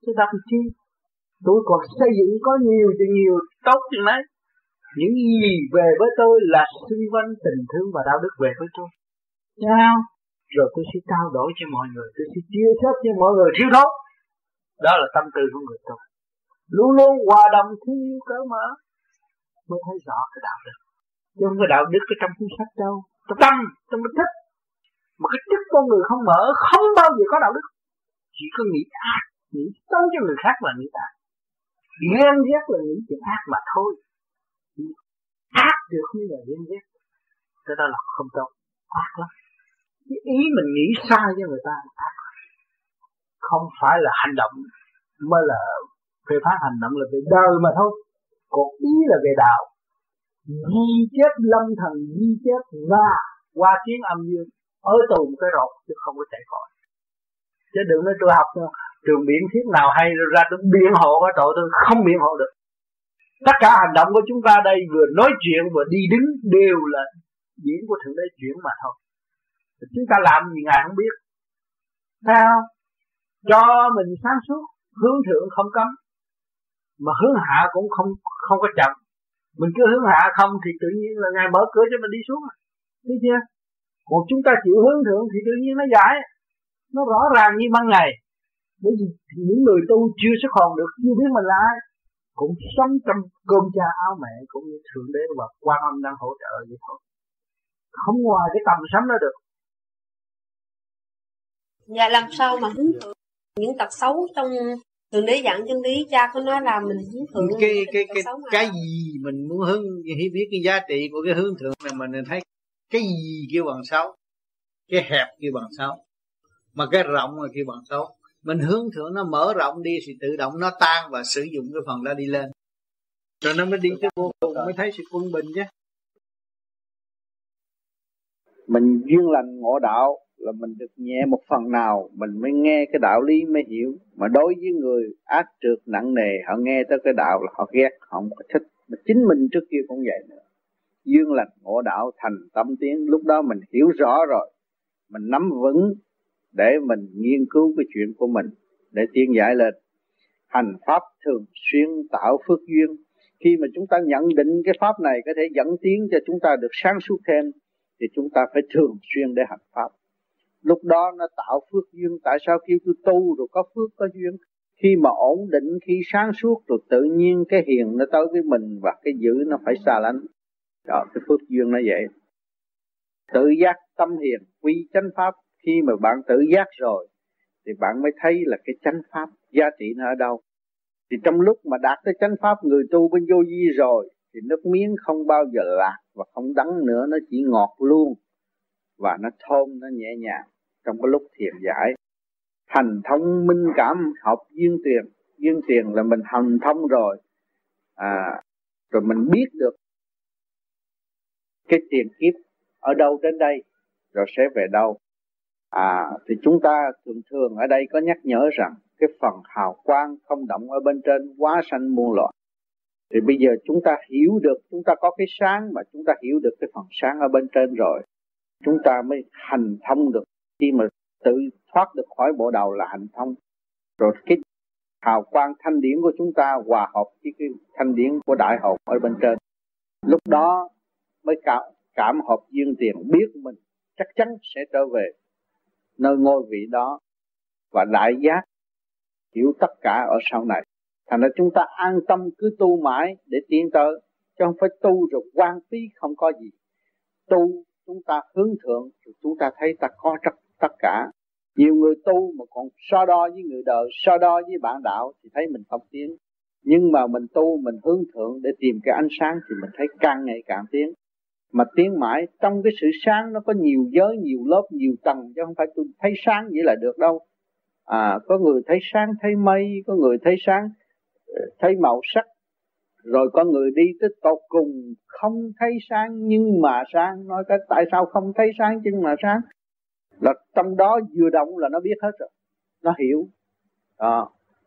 Tôi đập chi? Tôi còn xây dựng có nhiều thì nhiều tốt chừng đấy. Những gì về với tôi là xung quanh tình thương và đạo đức về với tôi. Thấy Rồi tôi sẽ trao đổi cho mọi người Tôi sẽ chia sẻ cho mọi người thiếu thốn Đó là tâm tư của người tôi. Luôn luôn hòa đồng thương yêu cỡ mở Mới thấy rõ cái đạo đức. Chứ không có đạo đức ở trong cuốn sách đâu. Trong tâm, trong cái thức. Mà cái thức con người không mở Không bao giờ có đạo đức. Chỉ có nghĩ ác Nghĩ xấu cho người khác là nghĩ ác. Ghen ghét là những chuyện ác mà thôi. Ác được như là ghen ghét. Cái đó là không tốt. Ác lắm. Cái ý mình nghĩ sai cho người ta ác. Không phải là hành động mới là phê phán hành động là về đời mà thôi. Còn ý là về đạo. Di chép lâm thần di chép và qua tiếng âm dương, ở tù một cái rột chứ không có chạy khỏi. Chứ đừng nói tôi học trường biện thiết nào hay ra tôi biện hộ cái tội tôi không biện hộ được. Tất cả hành động của chúng ta đây vừa nói chuyện vừa đi đứng đều là diễn của thượng đế chuyển mà thôi. Chúng ta làm gì ngài không biết. Sao? Cho mình sáng suốt, hướng thượng không cấm, mà hướng hạ cũng không không có chậm. Mình cứ hướng hạ không thì tự nhiên là ngài mở cửa cho mình đi xuống. Thấy chưa? Còn chúng ta chịu hướng thượng thì tự nhiên nó giải. Nó rõ ràng như ban ngày bởi vì những người tu chưa xuất hồn được chưa biết mình là ai cũng sống trong cơm cha áo mẹ cũng như thượng đế và quan âm đang hỗ trợ vậy thôi. Không ngoài cái tầm sống đó được. Dạ làm sao mà hướng thượng? Những tật xấu trong thường đế dặn chân lý cha có nói là mình hướng thượng cái cái cái cái, cái gì mình muốn hướng biết cái giá trị của cái hướng thượng này mình thấy cái gì kêu bằng xấu cái hẹp kêu bằng xấu mà cái rộng là kêu bằng xấu mình hướng thượng nó mở rộng đi thì tự động nó tan và sử dụng cái phần đó đi lên. Rồi nó mới đi tới vô cùng, mới thấy sự quân bình chứ mình duyên lành ngộ đạo là mình được nhẹ một phần nào, mình mới nghe cái đạo lý mới hiểu. Mà đối với người ác trượt nặng nề, họ nghe tới cái đạo là họ ghét, họ không có thích. Mà chính mình trước kia cũng vậy nữa. Dương lành ngộ đạo, thành tâm tiến, lúc đó mình hiểu rõ rồi. Mình nắm vững để mình nghiên cứu cái chuyện của mình, để tiến giải lên. Hành pháp thường xuyên tạo phước duyên. Khi mà chúng ta nhận định cái pháp này có thể dẫn tiến cho chúng ta được sáng suốt thêm, thì chúng ta phải thường xuyên để hành pháp. Lúc đó nó tạo phước duyên. Tại sao kêu tôi tu rồi có phước, có duyên? Khi mà ổn định, khi sáng suốt, rồi tự nhiên cái hiền nó tới với mình và cái dữ nó phải xa lánh. Đó, cái phước duyên nó vậy. Tự giác tâm hiền, quy chánh pháp khi mà bạn tự giác rồi, thì bạn mới thấy là cái chánh pháp giá trị nó ở đâu. Thì trong lúc mà đạt tới chánh pháp, người tu bên vô vi rồi, thì nước miếng không bao giờ lạc và không đắng nữa, nó chỉ ngọt luôn và nó thơm, nó nhẹ nhàng. Trong cái lúc thiền giải, thành thông minh cảm, học duyên tiền. Duyên tiền là mình hành thông rồi à rồi mình biết được cái tiền kiếp ở đâu đến đây, rồi sẽ về đâu à thì chúng ta thường thường ở đây có nhắc nhở rằng cái phần hào quang không động ở bên trên quá sanh muôn loại. Thì bây giờ chúng ta hiểu được, chúng ta có cái sáng mà chúng ta hiểu được cái phần sáng ở bên trên rồi. Chúng ta mới hành thông được. Khi mà tự thoát được khỏi bộ đầu là hành thông. Rồi cái hào quang thanh điển của chúng ta hòa hợp với cái thanh điển của đại hồn ở bên trên. Lúc đó mới cảm cảm hợp duyên tiền biết mình chắc chắn sẽ trở về nơi ngôi vị đó và đại giác hiểu tất cả ở sau này. Thành ra chúng ta an tâm cứ tu mãi để tiến tới chứ không phải tu rồi quan phí không có gì. Tu chúng ta hướng thượng rồi chúng ta thấy ta có tất, tất cả. Nhiều người tu mà còn so đo với người đời so đo với bạn đạo thì thấy mình không tiến. Nhưng mà mình tu mình hướng thượng để tìm cái ánh sáng thì mình thấy càng ngày càng tiến mà tiến mãi trong cái sự sáng nó có nhiều giới nhiều lớp nhiều tầng chứ không phải tôi thấy sáng vậy là được đâu. À có người thấy sáng thấy mây có người thấy sáng ờ, thấy màu sắc. Rồi có người đi tới tột cùng không thấy sáng nhưng mà sáng. Nói cái tại sao không thấy sáng nhưng mà sáng? Là trong đó vừa động là nó biết hết rồi. Nó hiểu. À,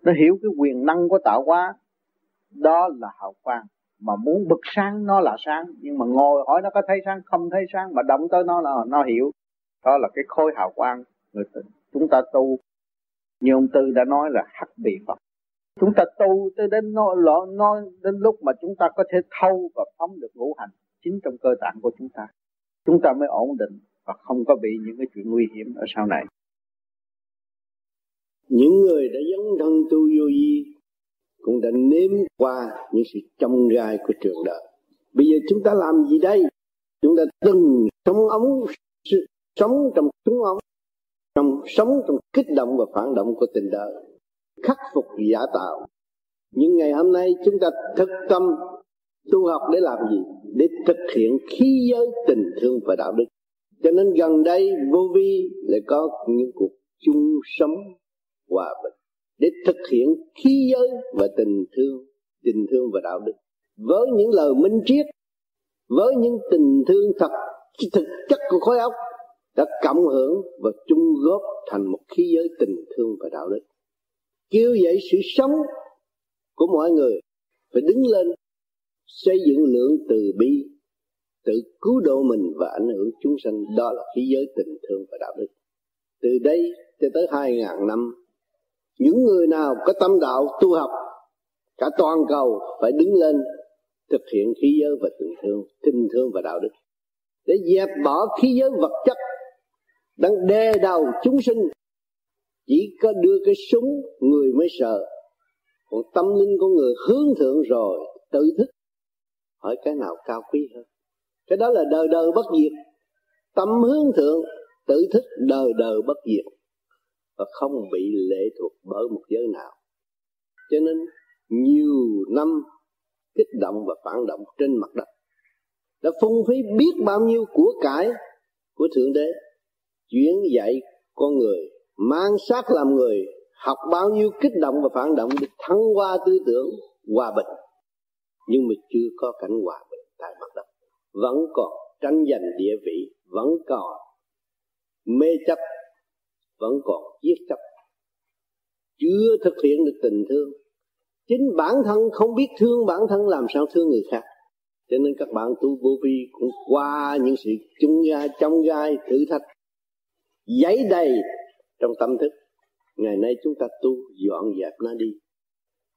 nó hiểu cái quyền năng của tạo hóa. Đó là hào quang mà muốn bực sáng nó là sáng nhưng mà ngồi hỏi nó có thấy sáng không thấy sáng mà động tới nó là nó hiểu. Đó là cái khối hào quang người chúng ta tu. Như ông tư đã nói là hắc bị phật. Chúng ta tu tới đến nó, nó, nó đến lúc mà chúng ta có thể thâu và phóng được ngũ hành chính trong cơ tạng của chúng ta. Chúng ta mới ổn định và không có bị những cái chuyện nguy hiểm ở sau này. Những người đã dấn thân tu vô vi cũng đã nếm qua những sự trong gai của trường đời. Bây giờ chúng ta làm gì đây? Chúng ta từng sống ống sống trong súng ống trong sống trong kích động và phản động của tình đời, khắc phục giả tạo. Những ngày hôm nay chúng ta thực tâm tu học để làm gì? Để thực hiện khí giới tình thương và đạo đức. Cho nên gần đây vô vi lại có những cuộc chung sống hòa bình để thực hiện khí giới và tình thương tình thương và đạo đức. Với những lời minh triết, với những tình thương thật thực chất của khối óc, đã cộng hưởng và chung góp thành một khí giới tình thương và đạo đức. Kêu dậy sự sống của mọi người phải đứng lên, xây dựng lượng từ bi, tự cứu độ mình và ảnh hưởng chúng sanh. Đó là khí giới tình thương và đạo đức. Từ đây cho tới hai ngàn năm những người nào có tâm đạo tu học, cả toàn cầu phải đứng lên thực hiện khí giới và tình thương tình thương và đạo đức. Để dẹp bỏ khí giới vật chất đang đe đầu chúng sinh, chỉ có đưa cái súng, người mới sợ. Còn tâm linh của người hướng thượng rồi, tự thức. Hỏi cái nào cao quý hơn? Cái đó là đời đời bất diệt. Tâm hướng thượng, tự thức, đời đời bất diệt và không bị lệ thuộc bởi một giới nào. Cho nên, nhiều năm kích động và phản động trên mặt đất, đã phung phí biết bao nhiêu của cải của thượng đế, chuyển dạy con người, mang xác làm người, học bao nhiêu kích động và phản động để thăng qua tư tưởng hòa bình. Nhưng mà chưa có cảnh hòa bình tại mặt đất. Vẫn còn tranh giành địa vị, vẫn còn mê chấp vẫn còn giết chấp chưa thực hiện được tình thương. Chính bản thân không biết thương bản thân làm sao thương người khác. Cho nên các bạn tu vô vi cũng qua những sự chung gai trong gai, thử thách, giấy đầy trong tâm thức. Ngày nay chúng ta tu dọn dẹp nó đi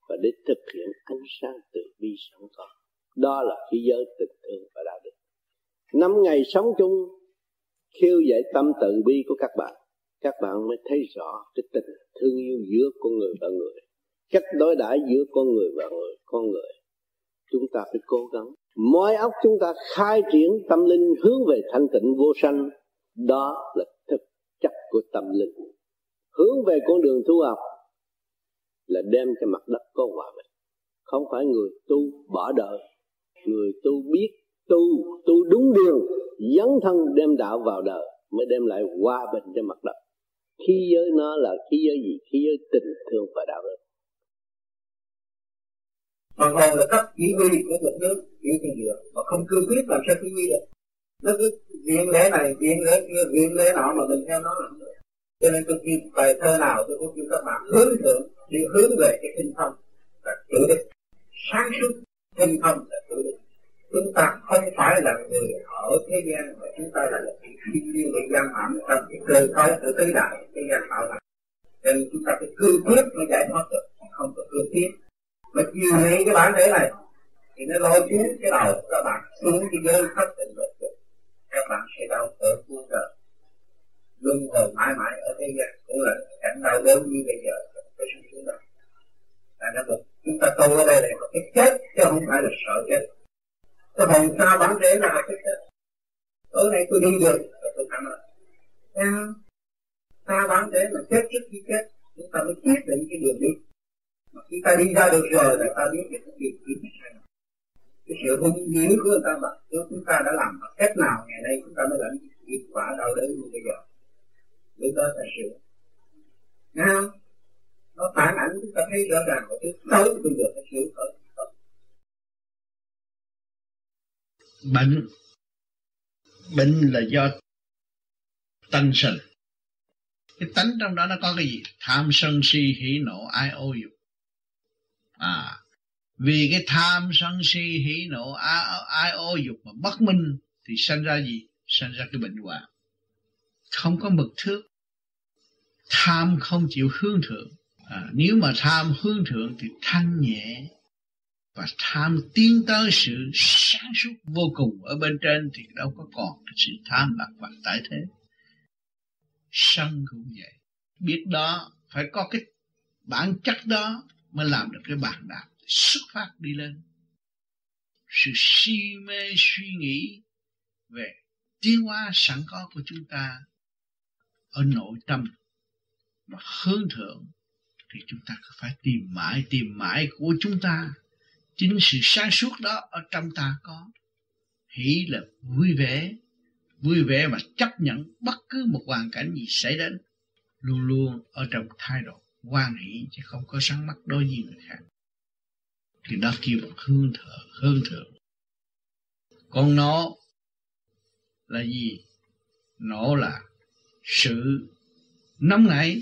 và để thực hiện ánh sáng từ bi sẵn có. Đó là khí giới tình thương và đạo đức. Năm ngày sống chung khiêu dậy tâm từ bi của các bạn các bạn mới thấy rõ cái tình thương yêu giữa con người và người. Cách đối đãi giữa con người và người, con người. Chúng ta phải cố gắng. Mọi óc chúng ta khai triển tâm linh hướng về thanh tịnh vô sanh. Đó là thực chất của tâm linh. Hướng về con đường tu học là đem cho mặt đất có hòa bình. Không phải người tu bỏ đời. Người tu biết, tu tu đúng đường, dấn thân đem đạo vào đời mới đem lại hòa bình cho mặt đất khí giới nó là khí giới gì? Khí giới tình, thương và đạo đức. Hoàn toàn là cấp chỉ huy của một nước, chỉ thì được mà không cương quyết làm sao chỉ huy được. Nó cứ viện lễ này viện lễ kia viện lễ nọ mà mình theo nó làm được. Cho nên tôi kêu bài thơ nào tôi cũng kêu các bạn hướng thượng, đi hướng về cái tinh thần là tự đức. Sáng suốt, tinh thần là tự đức chúng ta không phải là người ở thế gian, mà chúng ta là được thiên nhiên bị giam hãm trong cái cơ cấu của tứ đại cái gian tạo ra nên chúng ta phải cương quyết mới giải thoát được không có cương quyết. Mà chiều nay cái bản thể này, thì nó lôi xuống cái đầu các bạn. Xuống cái giới thất tình vật dục các bạn sẽ đau khổ vô đời. Luôn hồi mãi mãi ở thế gian. Cũng là cảnh đau đớn như bây giờ. Cái sự xuống đời. Là nó chúng ta tu ở đây là một cái chết, chứ không phải là sợ chết cái hồn xa bản thể là cái chết. Tối nay tôi đi được tôi cảm ơn xa bản thể mà chết trước khi chết, chúng ta mới quyết định cái đường đi. Mà khi ta đi ra được rồi là ta biết cái việc gì cái sự hung dữ của người ta mà chúng ta đã làm bằng cách nào ngày nay chúng ta mới lãnh kết quả đau đớn như bây giờ? Lúc đó ta sửa Nghe không? Nó phản ảnh chúng ta thấy rõ ràng một thứ xấu bây giờ phải sửa thôi. Bệnh bệnh là do tân sinh cái tánh trong đó nó có cái gì? Tham sân si hỉ nộ ai ô dục. À vì cái tham sân si hỉ nộ ai, ai ô dục mà bất minh thì sinh ra gì? Sinh ra cái bệnh hoạn. Không có mực thước. Tham không chịu hướng thượng. À, nếu mà tham hướng thượng thì thanh nhẹ và tham tiến tới sự sáng suốt vô cùng ở bên trên thì đâu có còn cái sự tham lạc vặt tại thế. Sân cũng vậy. Biết đó, phải có cái bản chất đó mới làm được cái bản đạp xuất phát đi lên. Sự si mê suy nghĩ về tiến hóa sẵn có của chúng ta ở nội tâm mà hướng thượng thì chúng ta phải tìm mãi tìm mãi của chúng ta chính sự sáng suốt đó ở trong ta có. Hỷ là vui vẻ vui vẻ mà chấp nhận bất cứ một hoàn cảnh gì xảy đến, luôn luôn ở trong thái độ quan hỷ chứ không có sáng mắt đối với người khác. Thì đó kêu bằng hương thở, hương thượng còn nó là gì? Nó là sự nóng nảy,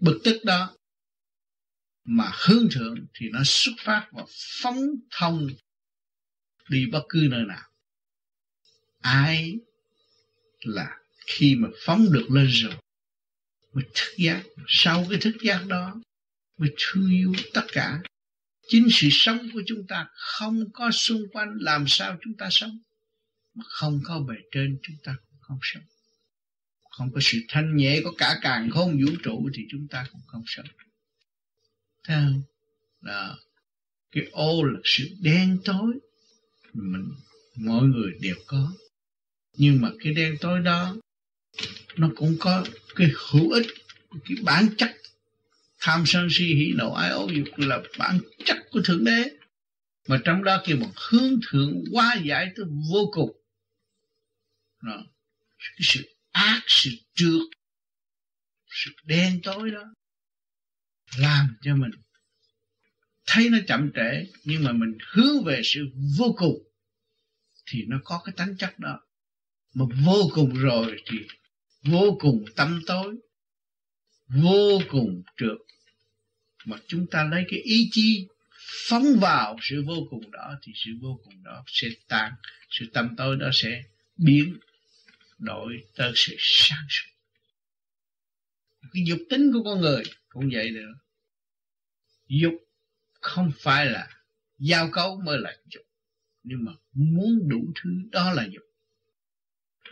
bực tức đó mà hướng thượng thì nó xuất phát và phóng thông đi bất cứ nơi nào. Ai là khi mà phóng được lên rồi, mới thức giác, sau cái thức giác đó mới thương yêu tất cả. Chính sự sống của chúng ta không có xung quanh làm sao chúng ta sống, mà không có bề trên chúng ta cũng không sống. Không có sự thanh nhẹ có cả càng không vũ trụ thì chúng ta cũng không sống thấy là đó cái ô là sự đen tối mình, mọi người đều có. Nhưng mà cái đen tối đó, nó cũng có cái hữu ích, cái bản chất. Tham sân si hỉ nộ, ái ố, dục là bản chất của thượng đế. Mà trong đó kêu một hướng thượng quá giải tới vô cùng. Đó. cái sự ác, sự trượt, sự đen tối đó làm cho mình thấy nó chậm trễ, nhưng mà mình hướng về sự vô cùng, thì nó có cái tánh chất đó. Mà vô cùng rồi thì vô cùng tâm tối, vô cùng trượt. Mà chúng ta lấy cái ý chí phóng vào sự vô cùng đó, thì sự vô cùng đó sẽ tan, sự tâm tối đó sẽ biến đổi tới sự sáng suốt. Cái dục tính của con người cũng vậy nữa. Dục không phải là giao cấu mới là dục. Nhưng mà muốn đủ thứ, đó là dục.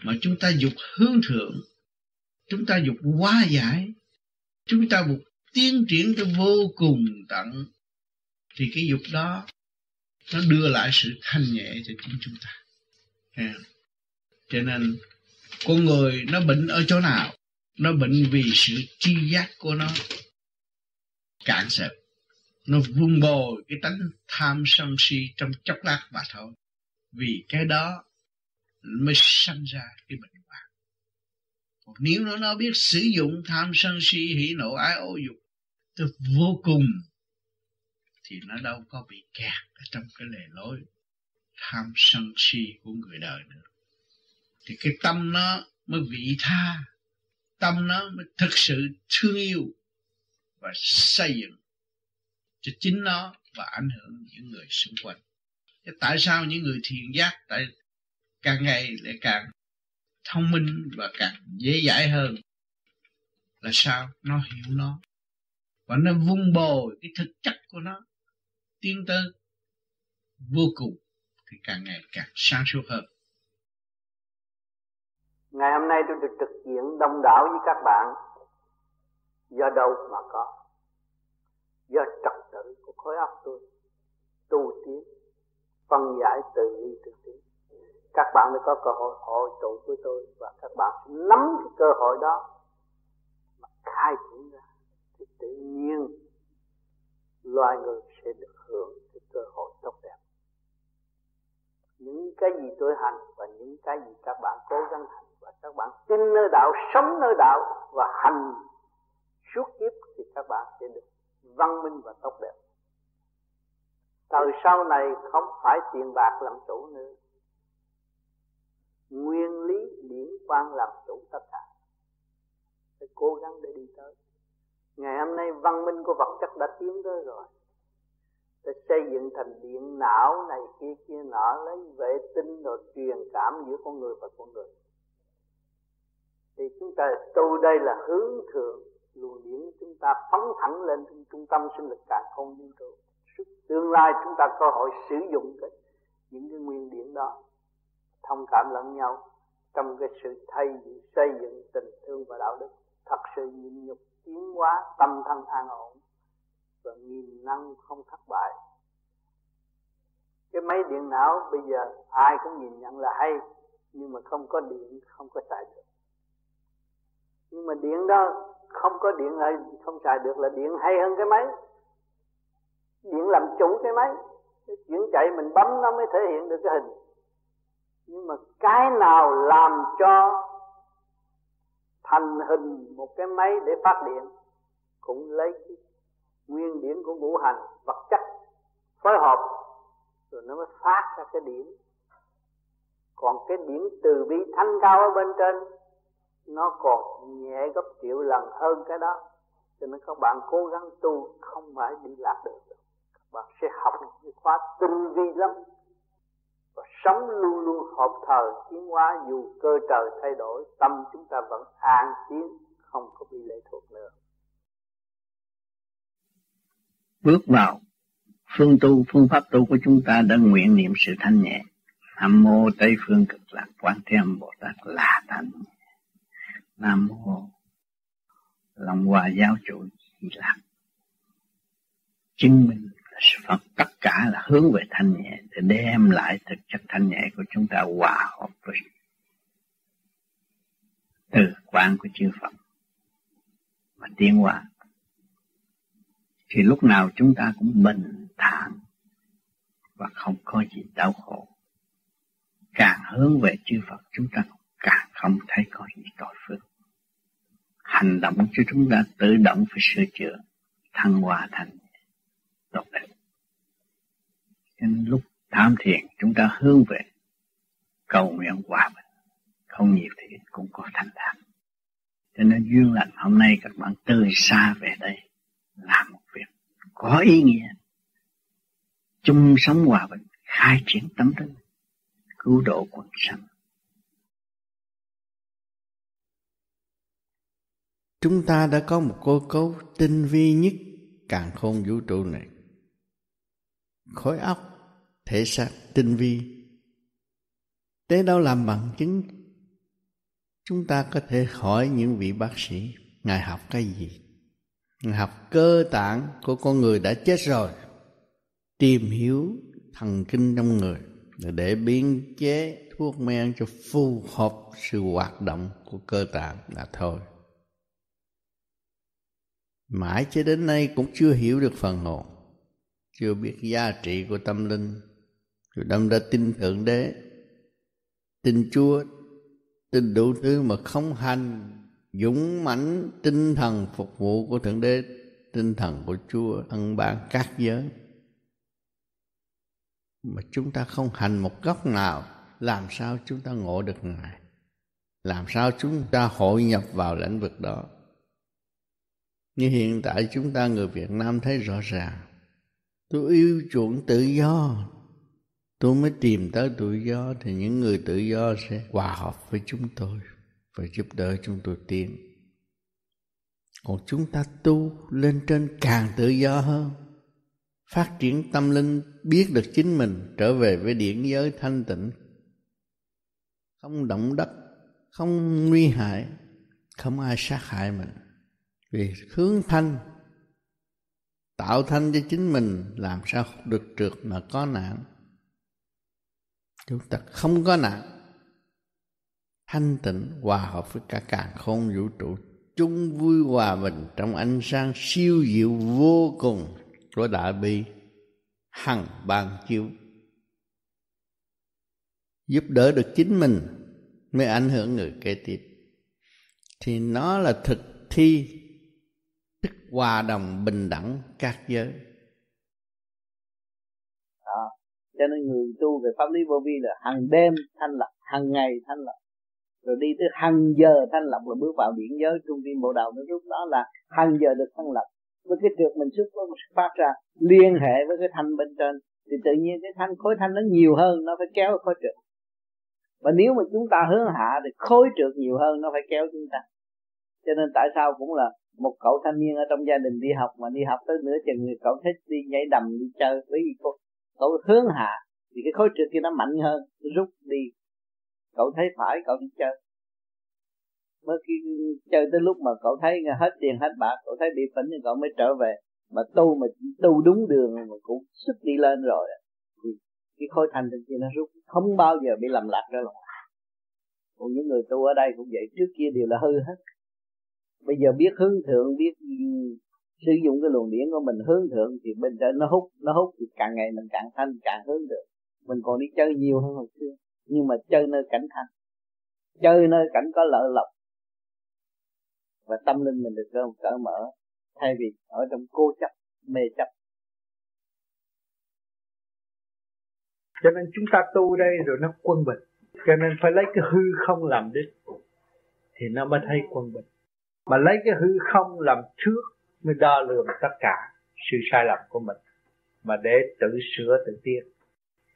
Mà chúng ta dục hướng thượng, chúng ta dục hóa giải, chúng ta dục tiến triển tới vô cùng tận, thì cái dục đó nó đưa lại sự thanh nhẹ cho chính chúng ta. À. cho nên, con người nó bệnh ở chỗ nào? Nó bệnh vì sự tri giác của nó cạn sệt nó vun bồi cái tánh tham sân si trong chốc lát mà thôi. Vì cái đó mới sanh ra cái bệnh hoạn. Còn nếu nó nó biết sử dụng tham sân si, hỉ nộ, ái ô dục, tức vô cùng, thì nó đâu có bị kẹt ở trong cái lề lối tham sân si của người đời nữa. Thì cái tâm nó mới vị tha, tâm nó mới thực sự thương yêu và xây dựng cho chính nó và ảnh hưởng những người xung quanh. Thế tại sao những người thiền giác tại càng ngày lại càng thông minh và càng dễ dãi hơn? Là sao? Nó hiểu nó. Và nó vun bồi cái thực chất của nó tiến tới vô cùng thì càng ngày càng sáng suốt hơn. Ngày hôm nay tôi được trực diện đông đảo với các bạn do đâu mà có? Do trật tự của khối óc tôi tu tiến, phân giải từ ly từ tiến. Các bạn mới có cơ hội hội tụ với tôi và các bạn nắm cái cơ hội đó mà khai triển ra. Thì tự nhiên, loài người sẽ được hưởng cái cơ hội tốt đẹp. Những cái gì tôi hành và những cái gì các bạn cố gắng hành và các bạn tin nơi đạo, sống nơi đạo và hành suốt kiếp thì các bạn sẽ được văn minh và tốt đẹp. Thời sau này không phải tiền bạc làm chủ nữa. Nguyên lý điển quan làm chủ tất cả. Phải cố gắng để đi tới. Ngày hôm nay văn minh của vật chất đã tiến tới rồi. Để xây dựng thành điện não này kia kia nọ, lấy vệ tinh rồi truyền cảm giữa con người và con người. Thì chúng ta tu đây là hướng thượng luồng điển chúng ta phóng thẳng lên trung tâm sinh lực cả không vũ trụ tương lai chúng ta cơ hội sử dụng cái, những cái nguyên điển đó, thông cảm lẫn nhau trong cái sự thay xây dựng tình thương và đạo đức, thật sự nhịn nhục, tiến hóa, tâm thân an ổn và nghìn năng không thất bại. Cái máy điện não bây giờ ai cũng nhìn nhận là hay, nhưng mà không có điện, không có xài được. Nhưng mà điện đó không có điện hay, không xài được là điện hay hơn cái máy. Điện làm chủ cái máy. Cái chuyển chạy mình bấm nó mới thể hiện được cái hình. Nhưng mà cái nào làm cho thành hình một cái máy để phát điện, cũng lấy cái nguyên điển của ngũ hành, vật chất phối hợp, rồi nó mới phát ra cái điểm. Còn cái điểm từ bi thanh cao ở bên trên nó còn nhẹ gấp triệu lần hơn cái đó. Cho nên các bạn cố gắng tu, không phải đi lạc được các bạn sẽ học những khóa tinh vi lắm. Và sống luôn luôn hợp thời, tiến hóa dù cơ trời thay đổi, tâm chúng ta vẫn an tiến, không có bị lệ thuộc nữa. Bước vào phương tu, phương pháp tu của chúng ta đã nguyện niệm sự thanh nhẹ. Nam mô tây phương cực lạc quán thế âm bồ tát là thanh. nhẹ nam mô lòng hòa giáo chủ di lạc chứng minh là sự phật tất cả là hướng về thanh nhẹ, để đem lại thực chất thanh nhẹ của chúng ta hòa hợp với. Từ quan của chư Phật và tiến hóa, thì lúc nào chúng ta cũng bình thản và không có gì đau khổ. Càng hướng về chư Phật, chúng ta không thấy có gì tội phước. Hành động cho chúng ta tự động phải sửa chữa thăng hoa thành tốt đẹp. Nên lúc tham thiền chúng ta hướng về cầu nguyện hòa bình. Không nhiều thì cũng có thành đạt. Cho nên duyên lành hôm nay các bạn từ xa về đây làm một việc có ý nghĩa. Chung sống hòa bình khai triển tâm thức, cứu độ quần sanh. Chúng ta đã có một cơ cấu tinh vi nhất, càng khôn vũ trụ này. Khối óc, thể xác tinh vi. Tế đâu làm bằng chứng. Chúng ta có thể hỏi những vị bác sĩ, ngài học cái gì? Ngài học cơ tạng của con người đã chết rồi. Tìm hiểu thần kinh trong người để biến chế thuốc men cho phù hợp sự hoạt động của cơ tạng là thôi mãi cho đến nay cũng chưa hiểu được phần hồn, chưa biết giá trị của tâm linh. Rồi đâm ra tin thượng đế, tin chúa, tin đủ thứ mà không hành, dũng mãnh tinh thần phục vụ của thượng đế, tinh thần của chúa ân ban các giới. Mà chúng ta không hành một góc nào, làm sao chúng ta ngộ được ngài? Làm sao chúng ta hội nhập vào lĩnh vực đó? Như hiện tại chúng ta người việt nam thấy rõ ràng. Tôi yêu chuộng tự do. Tôi mới tìm tới tự do thì những người tự do sẽ hòa hợp với chúng tôi và giúp đỡ chúng tôi tiến còn chúng ta tu lên trên càng tự do hơn, phát triển tâm linh, biết được chính mình, trở về với điển giới thanh tịnh. Không động đất, không nguy hại, không ai sát hại mình vì hướng thanh, tạo thanh cho chính mình, làm sao được trượt mà có nạn. Chúng ta không có nạn. Thanh tịnh, hòa hợp với cả càng khôn vũ trụ. Chung vui hòa bình trong ánh sáng siêu diệu vô cùng của đại bi hằng ban chiếu. Giúp đỡ được chính mình mới ảnh hưởng người kế tiếp. Thì nó là thực thi hòa đồng bình đẳng các giới. Đó. cho nên người tu về pháp lý vô vi là hàng đêm thanh lập hàng ngày thanh lập rồi đi tới hàng giờ thanh lập là bước vào điển giới, trung tâm bộ đầu nó lúc đó là hàng giờ được thanh lập với cái trượt mình xuất phát ra, liên hệ với cái thanh bên trên, thì tự nhiên cái thanh, khối thanh nó nhiều hơn, nó phải kéo khối trượt. Và nếu mà chúng ta hướng hạ thì khối trượt nhiều hơn, nó phải kéo chúng ta. Cho nên tại sao cũng là một cậu thanh niên ở trong gia đình đi học mà đi học tới nửa chừng người cậu thích đi nhảy đầm, đi chơi với cô. Cậu hướng hạ thì cái khối trượt kia nó mạnh hơn rút đi. Cậu thấy phải, cậu đi chơi. Mới khi chơi tới lúc mà cậu thấy hết tiền, hết bạc, cậu thấy bị phỉnh thì cậu mới trở về. Mà tu mà tu đúng đường mà cũng sức đi lên rồi thì cái khối thành trên kia nó rút. Không bao giờ bị lầm lạc ra lòng còn những người tu ở đây cũng vậy, trước kia đều là hư hết bây giờ biết hướng thượng biết sử dụng cái luồng điển của mình hướng thượng thì bên trên nó hút nó hút thì càng ngày mình càng thanh càng hướng được. Mình còn đi chơi nhiều hơn hồi xưa nhưng mà chơi nơi cảnh thanh. Chơi nơi cảnh có lợi lộc. Và tâm linh mình được cởi, cởi mở thay vì ở trong cô chấp mê chấp. Cho nên chúng ta tu đây rồi nó quân bình. Cho nên phải lấy cái hư không làm đích thì nó mới thấy quân bình mà lấy cái hư không làm trước mới đo lường tất cả sự sai lầm của mình. Mà để tự sửa tự tiến.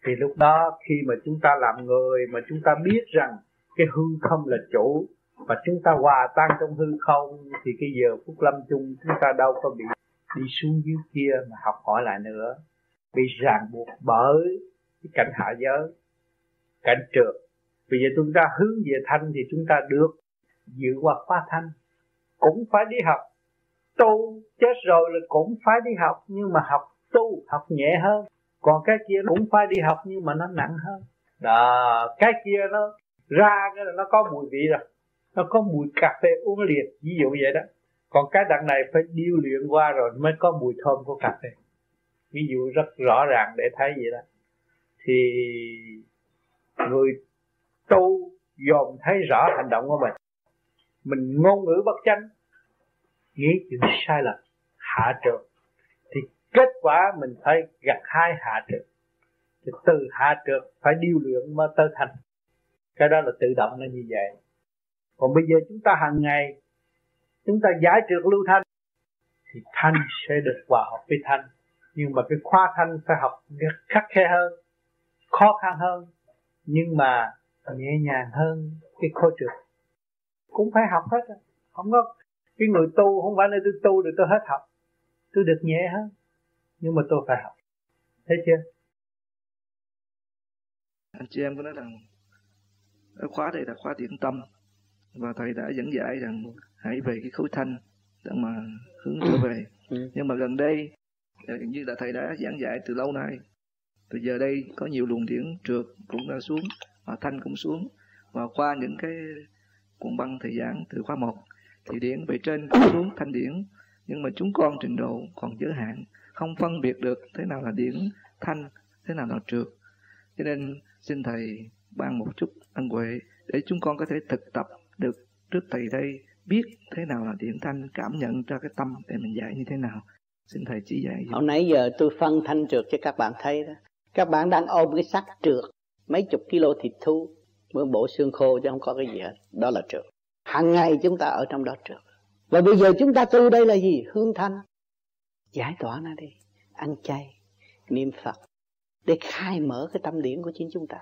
Thì lúc đó khi mà chúng ta làm người, mà chúng ta biết rằng cái hư không là chủ và chúng ta hòa tan trong hư không, thì cái giờ phút lâm chung chúng ta đâu có bị đi xuống dưới kia mà học hỏi lại nữa. Bị ràng buộc bởi cái cảnh hạ giới, cảnh trượt. Bây giờ chúng ta hướng về thanh thì chúng ta được dự qua khóa thanh cũng phải đi học. Tu chết rồi là cũng phải đi học, nhưng mà học tu, học nhẹ hơn. Còn cái kia cũng phải đi học, nhưng mà nó nặng hơn. Đó, cái kia nó ra cái là nó có mùi vị rồi. Nó có mùi cà phê uống liệt ví dụ vậy đó. Còn cái đằng này phải điêu luyện qua rồi mới có mùi thơm của cà phê. Ví dụ rất rõ ràng để thấy vậy đó. Thì người tu dòm thấy rõ hành động của mình mình ngôn ngữ bất chánh. Nghĩ chuyện sai lầm, hạ trượt thì kết quả mình phải gặt hai hạ trượt thì từ hạ trượt phải điêu luyện mới tới thành. Cái đó là tự động nó như vậy. Còn bây giờ chúng ta hàng ngày, chúng ta giải trượt lưu thanh, thì thanh sẽ được hòa hợp với thanh. Nhưng mà cái khoa thanh phải học khắc khe hơn, khó khăn hơn, nhưng mà nhẹ nhàng hơn cái khối trượt cũng phải học hết không có cái người tu không phải là tôi tu được tôi hết học. Tôi được nhẹ hơn. Nhưng mà tôi phải học. Thấy chưa? Anh chị em có nói rằng khóa đây là khóa điển tâm. Và thầy đã dẫn giải rằng hãy về cái khối thanh để mà hướng trở về. Ừ. nhưng mà gần đây như là thầy đã giảng dạy từ lâu nay. Từ giờ đây có nhiều luồng điển trượt cũng đã xuống và thanh cũng xuống. Và qua những cái cuộn băng thầy giảng từ khóa 1 thì điển về trên xuống thanh điển, nhưng mà chúng con trình độ còn giới hạn, không phân biệt được thế nào là điển, thanh, thế nào là trượt. Cho nên xin thầy ban một chút ân huệ để chúng con có thể thực tập được trước thầy đây biết thế nào là điện thanh, cảm nhận cho cái tâm để mình dạy như thế nào. Xin thầy chỉ dạy hồi nãy giờ tôi phân thanh trượt cho các bạn thấy đó. Các bạn đang ôm cái xác trượt, mấy chục kilo thịt thu mới bổ xương khô chứ không có cái gì hết. Đó là trượt hàng ngày chúng ta ở trong đó trượt và bây giờ chúng ta tu đây là gì? Hương thanh giải tỏa nó đi. Ăn chay, niệm phật, để khai mở cái tâm điển của chính chúng ta.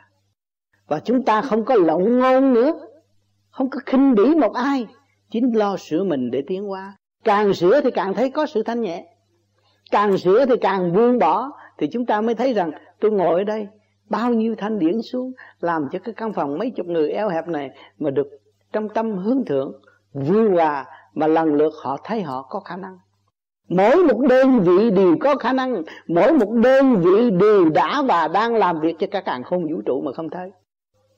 Và chúng ta không có lộng ngôn nữa. Không có khinh bỉ một ai. Chính lo sửa mình để tiến qua càng sửa thì càng thấy có sự thanh nhẹ. Càng sửa thì càng buông bỏ. Thì chúng ta mới thấy rằng, tôi ngồi ở đây bao nhiêu thanh điển xuống, làm cho cái căn phòng mấy chục người eo hẹp này mà được trong tâm hướng thượng vui hòa mà lần lượt họ thấy họ có khả năng. Mỗi một đơn vị đều có khả năng, mỗi một đơn vị đều đã và đang làm việc cho cả càng không vũ trụ mà không thấy.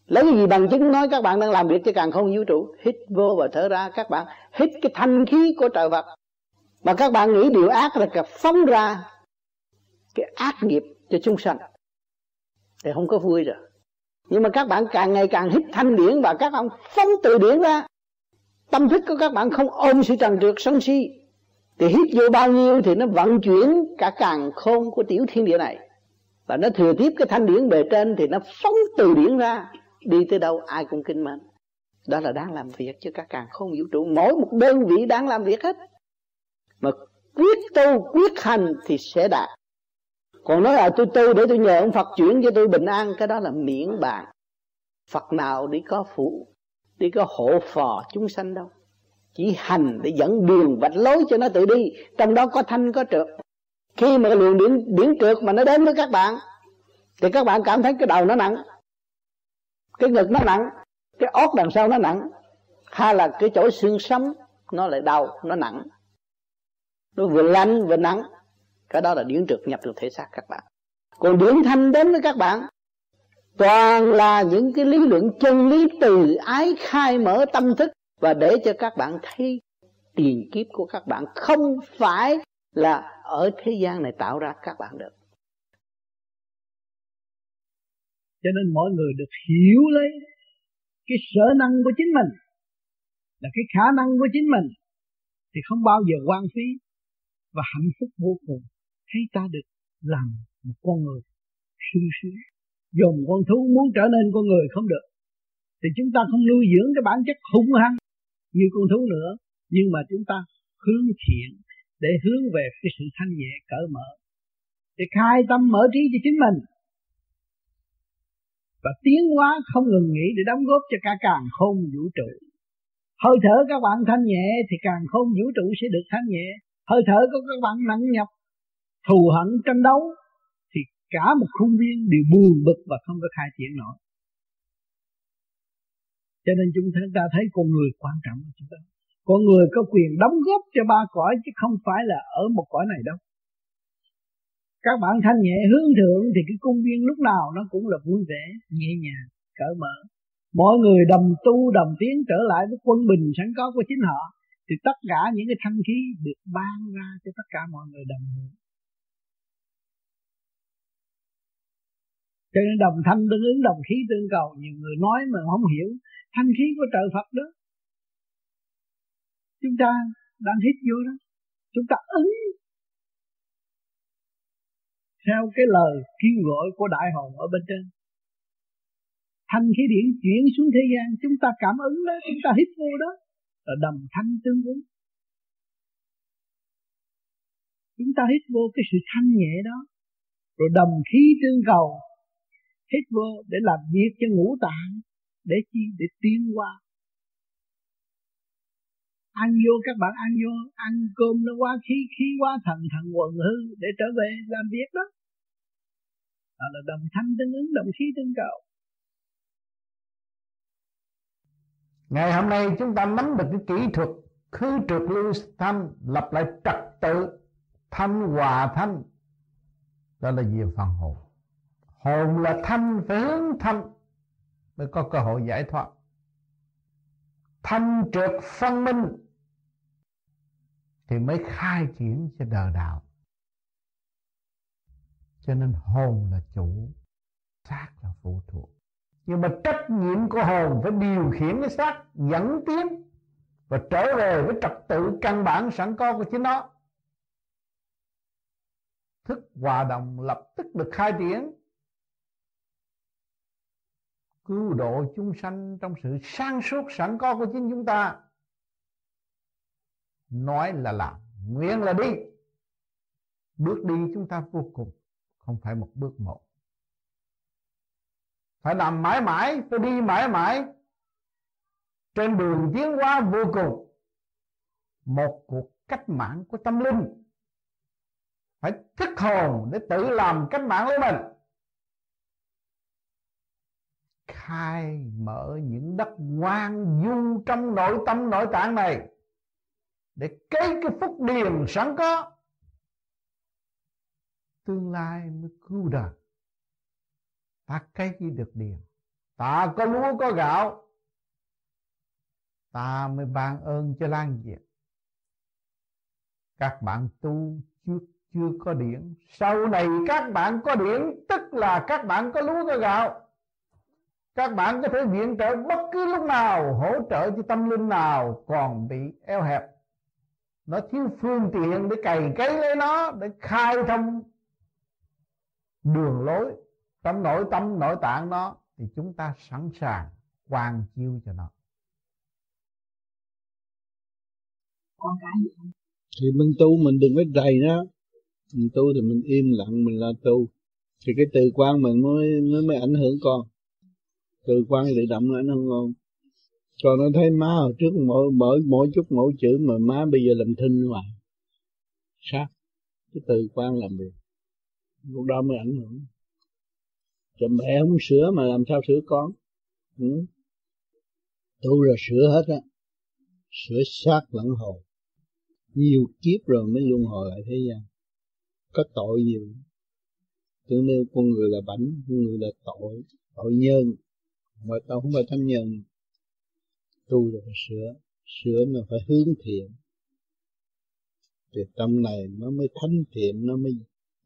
Lấy cái gì bằng chứng nói các bạn đang làm việc cho càng không vũ trụ? Hít vô và thở ra, các bạn hít cái thanh khí của trời Phật. Mà các bạn nghĩ điều ác là phóng ra cái ác nghiệp cho chúng sanh thì không có vui rồi. Nhưng mà các bạn càng ngày càng hít thanh điển và các ông phóng từ điển ra. Tâm thức của các bạn không ôm sự trần trượt sân si. Thì hít vô bao nhiêu thì nó vận chuyển cả càng khôn của tiểu thiên địa này. Và nó thừa tiếp cái thanh điển bề trên thì nó phóng từ điển ra. Đi tới đâu ai cũng kinh mệnh. đó là đang làm việc cho các càng không vũ trụ. Mỗi một đơn vị đang làm việc hết. Mà quyết tu, quyết hành thì sẽ đạt còn nói là tôi tu để tôi nhờ ông Phật chuyển cho tôi bình an, cái đó là miễn bàn. Phật nào đi có phụ đi có hộ phò chúng sanh đâu. Chỉ hành để dẫn đường vạch lối cho nó tự đi, trong đó có thanh có trượt. Khi mà luồng điển điển trượt mà nó đến với các bạn, thì các bạn cảm thấy cái đầu nó nặng, cái ngực nó nặng, cái ót đằng sau nó nặng, hay là cái chỗ xương sống nó lại đau, nó nặng. Nó vừa lạnh vừa nặng cái đó là điển trượt nhập được thể xác các bạn. Còn điển thanh đến với các bạn, toàn là những cái lý luận chân lý từ ái khai mở tâm thức và để cho các bạn thấy tiền kiếp của các bạn không phải là ở thế gian này tạo ra các bạn được. Cho nên mọi người được hiểu lấy cái sở năng của chính mình là cái khả năng của chính mình thì không bao giờ quan phí và hạnh phúc vô cùng thấy ta được làm một con người sung sướng. Dùng con thú muốn trở nên con người không được. Thì chúng ta không nuôi dưỡng cái bản chất hung hăng như con thú nữa. Nhưng mà chúng ta hướng thiện để hướng về cái sự thanh nhẹ cởi mở. Để khai tâm mở trí cho chính mình. Và tiến hóa không ngừng nghỉ để đóng góp cho cả càng không vũ trụ. Hơi thở các bạn thanh nhẹ thì càng không vũ trụ sẽ được thanh nhẹ. Hơi thở của các bạn nặng nhọc thù hận tranh đấu, thì cả một khuôn viên đều buồn bực và không có khai triển nổi. Cho nên chúng ta thấy con người quan trọng chúng ta con người có quyền đóng góp cho ba cõi chứ không phải là ở một cõi này đâu. Các bạn thanh nhẹ hướng thượng thì cái công viên lúc nào nó cũng là vui vẻ, nhẹ nhàng, cởi mở. Mọi người đồng tu đồng tiến trở lại với quân bình sẵn có của chính họ, thì tất cả những cái thanh khí được ban ra cho tất cả mọi người đồng hưởng. Cho nên đồng thanh tương ứng, đồng khí tương cầu. Nhiều người nói mà không hiểu, thanh khí của trời Phật đó. Chúng ta đang hít vô đó. Chúng ta ứng theo cái lời kêu gọi của đại hồn ở bên trên. Thanh khí điển chuyển xuống thế gian, chúng ta cảm ứng đó, chúng ta hít vô đó. Là đồng thanh tương ứng. Chúng ta hít vô cái sự thanh nhẹ đó. Rồi đồng khí tương cầu hít vô để làm việc cho ngũ tạng, để chi? Để tiến qua ăn vô, các bạn ăn vô, ăn cơm nó quá khí khí quá thần thần quần hư để trở về làm việc đó. Đó là đồng thanh tương ứng, đồng khí tương cầu. Ngày hôm nay chúng ta nắm được cái kỹ thuật khứ trượt lưu thanh lập lại trật tự thanh hòa thanh đó là về phần hồn hồn là thanh phải hướng thanh. Mới có cơ hội giải thoát. Thanh trượt phân minh. Thì mới khai triển cho đời đạo. Cho nên hồn là chủ, xác là phụ thuộc. Nhưng mà trách nhiệm của hồn phải điều khiển cái xác, dẫn tiến, và trở về với trật tự căn bản sẵn có của chính nó. Thức hòa đồng lập tức được khai triển cứu độ chúng sanh trong sự sáng suốt sẵn có của chính chúng ta. Nói là làm, nguyện là đi. Bước đi chúng ta vô cùng, không phải một bước một. Phải làm mãi mãi, phải đi mãi mãi. Trên đường tiến hóa vô cùng. Một cuộc cách mạng của tâm linh. Phải thức hồn để tự làm cách mạng của mình. Khai mở những đất hoang du trong nội tâm nội tạng này để cây cái phúc điền sẵn có. Tương lai mới cứu đời. Ta cây cái được điền. Ta có lúa, có gạo. Ta mới ban ơn cho lan diệt các bạn tu trước chưa có điển. Sau này các bạn có điển, tức là các bạn có lúa, có gạo các bạn có thể viện trợ bất cứ lúc nào, hỗ trợ cho tâm linh nào còn bị eo hẹp. Nó thiếu phương tiện để cày cấy lấy nó, để khai thông đường lối. Trong nội tâm, nội tạng nó, thì chúng ta sẵn sàng quan chiếu cho nó. Thì mình tu mình đừng có đầy nó. Mình tu thì mình im lặng, mình là tu. Thì cái từ quan mình mới mới mới ảnh hưởng con từ quan tự động nó không ngon. Còn nó thấy má hồi trước mỗi mỗi mỗi chút mỗi chữ mà má bây giờ làm thinh mà sát cái từ quan làm việc. Lúc đó mới ảnh hưởng. Cho mẹ không sửa mà làm sao sửa con? Ừ. tu rồi sửa hết á. Sửa sát lẫn hồn. Nhiều kiếp rồi mới luân hồi lại thế gian. Có tội nhiều. Tưởng nêu con người là bảnh, con người là tội tội nhân mà tao không phải thánh nhân tu rồi phải sửa. Sửa là phải hướng thiện. Thì tâm này nó mới thánh thiện nó mới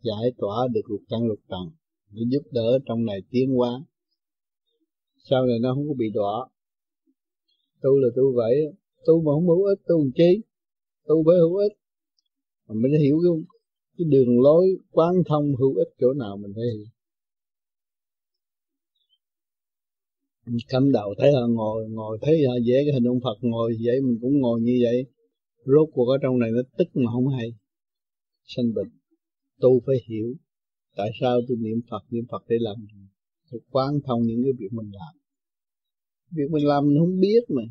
giải tỏa được lục căn lục trần để giúp đỡ trong này tiến hóa. Sau này nó không có bị đọa. Tu là tu vậy. Tu mà không hữu ích tu làm chi? Tu phải hữu ích. Mà mình hiểu cái, cái đường lối quán thông hữu ích chỗ nào mình phải hiểu. Cắm đầu thấy họ ngồi ngồi thấy họ vẽ cái hình ông Phật ngồi vậy, mình cũng ngồi như vậy. Rốt cuộc ở trong này nó tức mà không hay. Sanh bệnh. Tu phải hiểu tại sao tôi niệm Phật niệm Phật để làm gì. Phải quán thông những cái việc mình làm. Việc mình làm mình không biết mà.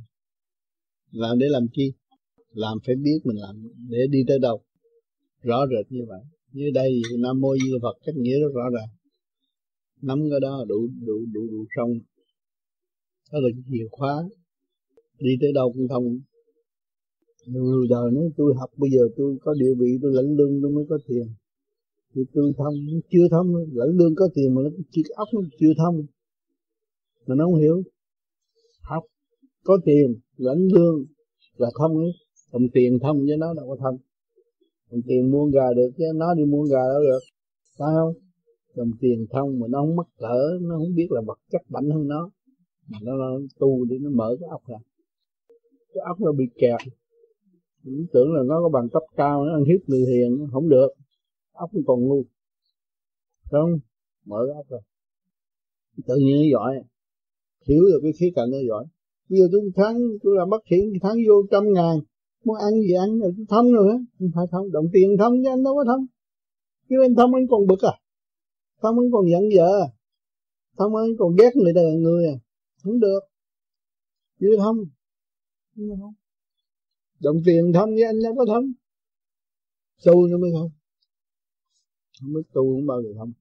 Làm để làm chi? Làm phải biết mình làm để đi tới đâu. Rõ rệt như vậy. Như đây, nam mô di phật cách nghĩa rất rõ ràng. Nắm cái đó đủ đủ đủ đủ xong đó là cái chìa khóa. Đi tới đâu cũng thông. Người đời nói, tôi học bây giờ tôi có địa vị, tôi lãnh lương tôi mới có tiền. Thì tôi thông chưa thông, lãnh lương có tiền mà nó chưa ốc nó chưa thông. Mà nó không hiểu. Học có tiền, lãnh lương là thông ấy. Đồng tiền thông với nó đâu có thông. Đồng tiền mua gà được chứ, nó đi mua gà đâu được. Phải không? Đồng tiền thông mà nó không mắc cỡ nó không biết là vật chất mạnh hơn nó mà nó, nó tu để nó mở cái óc ra. Cái óc nó bị kẹt. Mình tưởng là nó có bằng cấp cao nó ăn hiếp người hiền không được. Óc nó còn ngu. Không? Mở cái óc ra. Tự nhiên nó giỏi. Hiểu được cái khía cạnh nó giỏi. Bây giờ tôi tháng tôi làm bác sĩ tháng vô trăm ngàn. Muốn ăn gì ăn rồi tôi thông rồi á. Không phải thông động tiền thông chứ anh đâu có thông nếu anh thông anh còn bực à? Thông anh còn giận vợ à? thông anh còn ghét người đời người à? Không được. Chưa thông không. Đồng tiền thông với anh đâu có thông tu nó mới thông không biết tu không bao giờ thông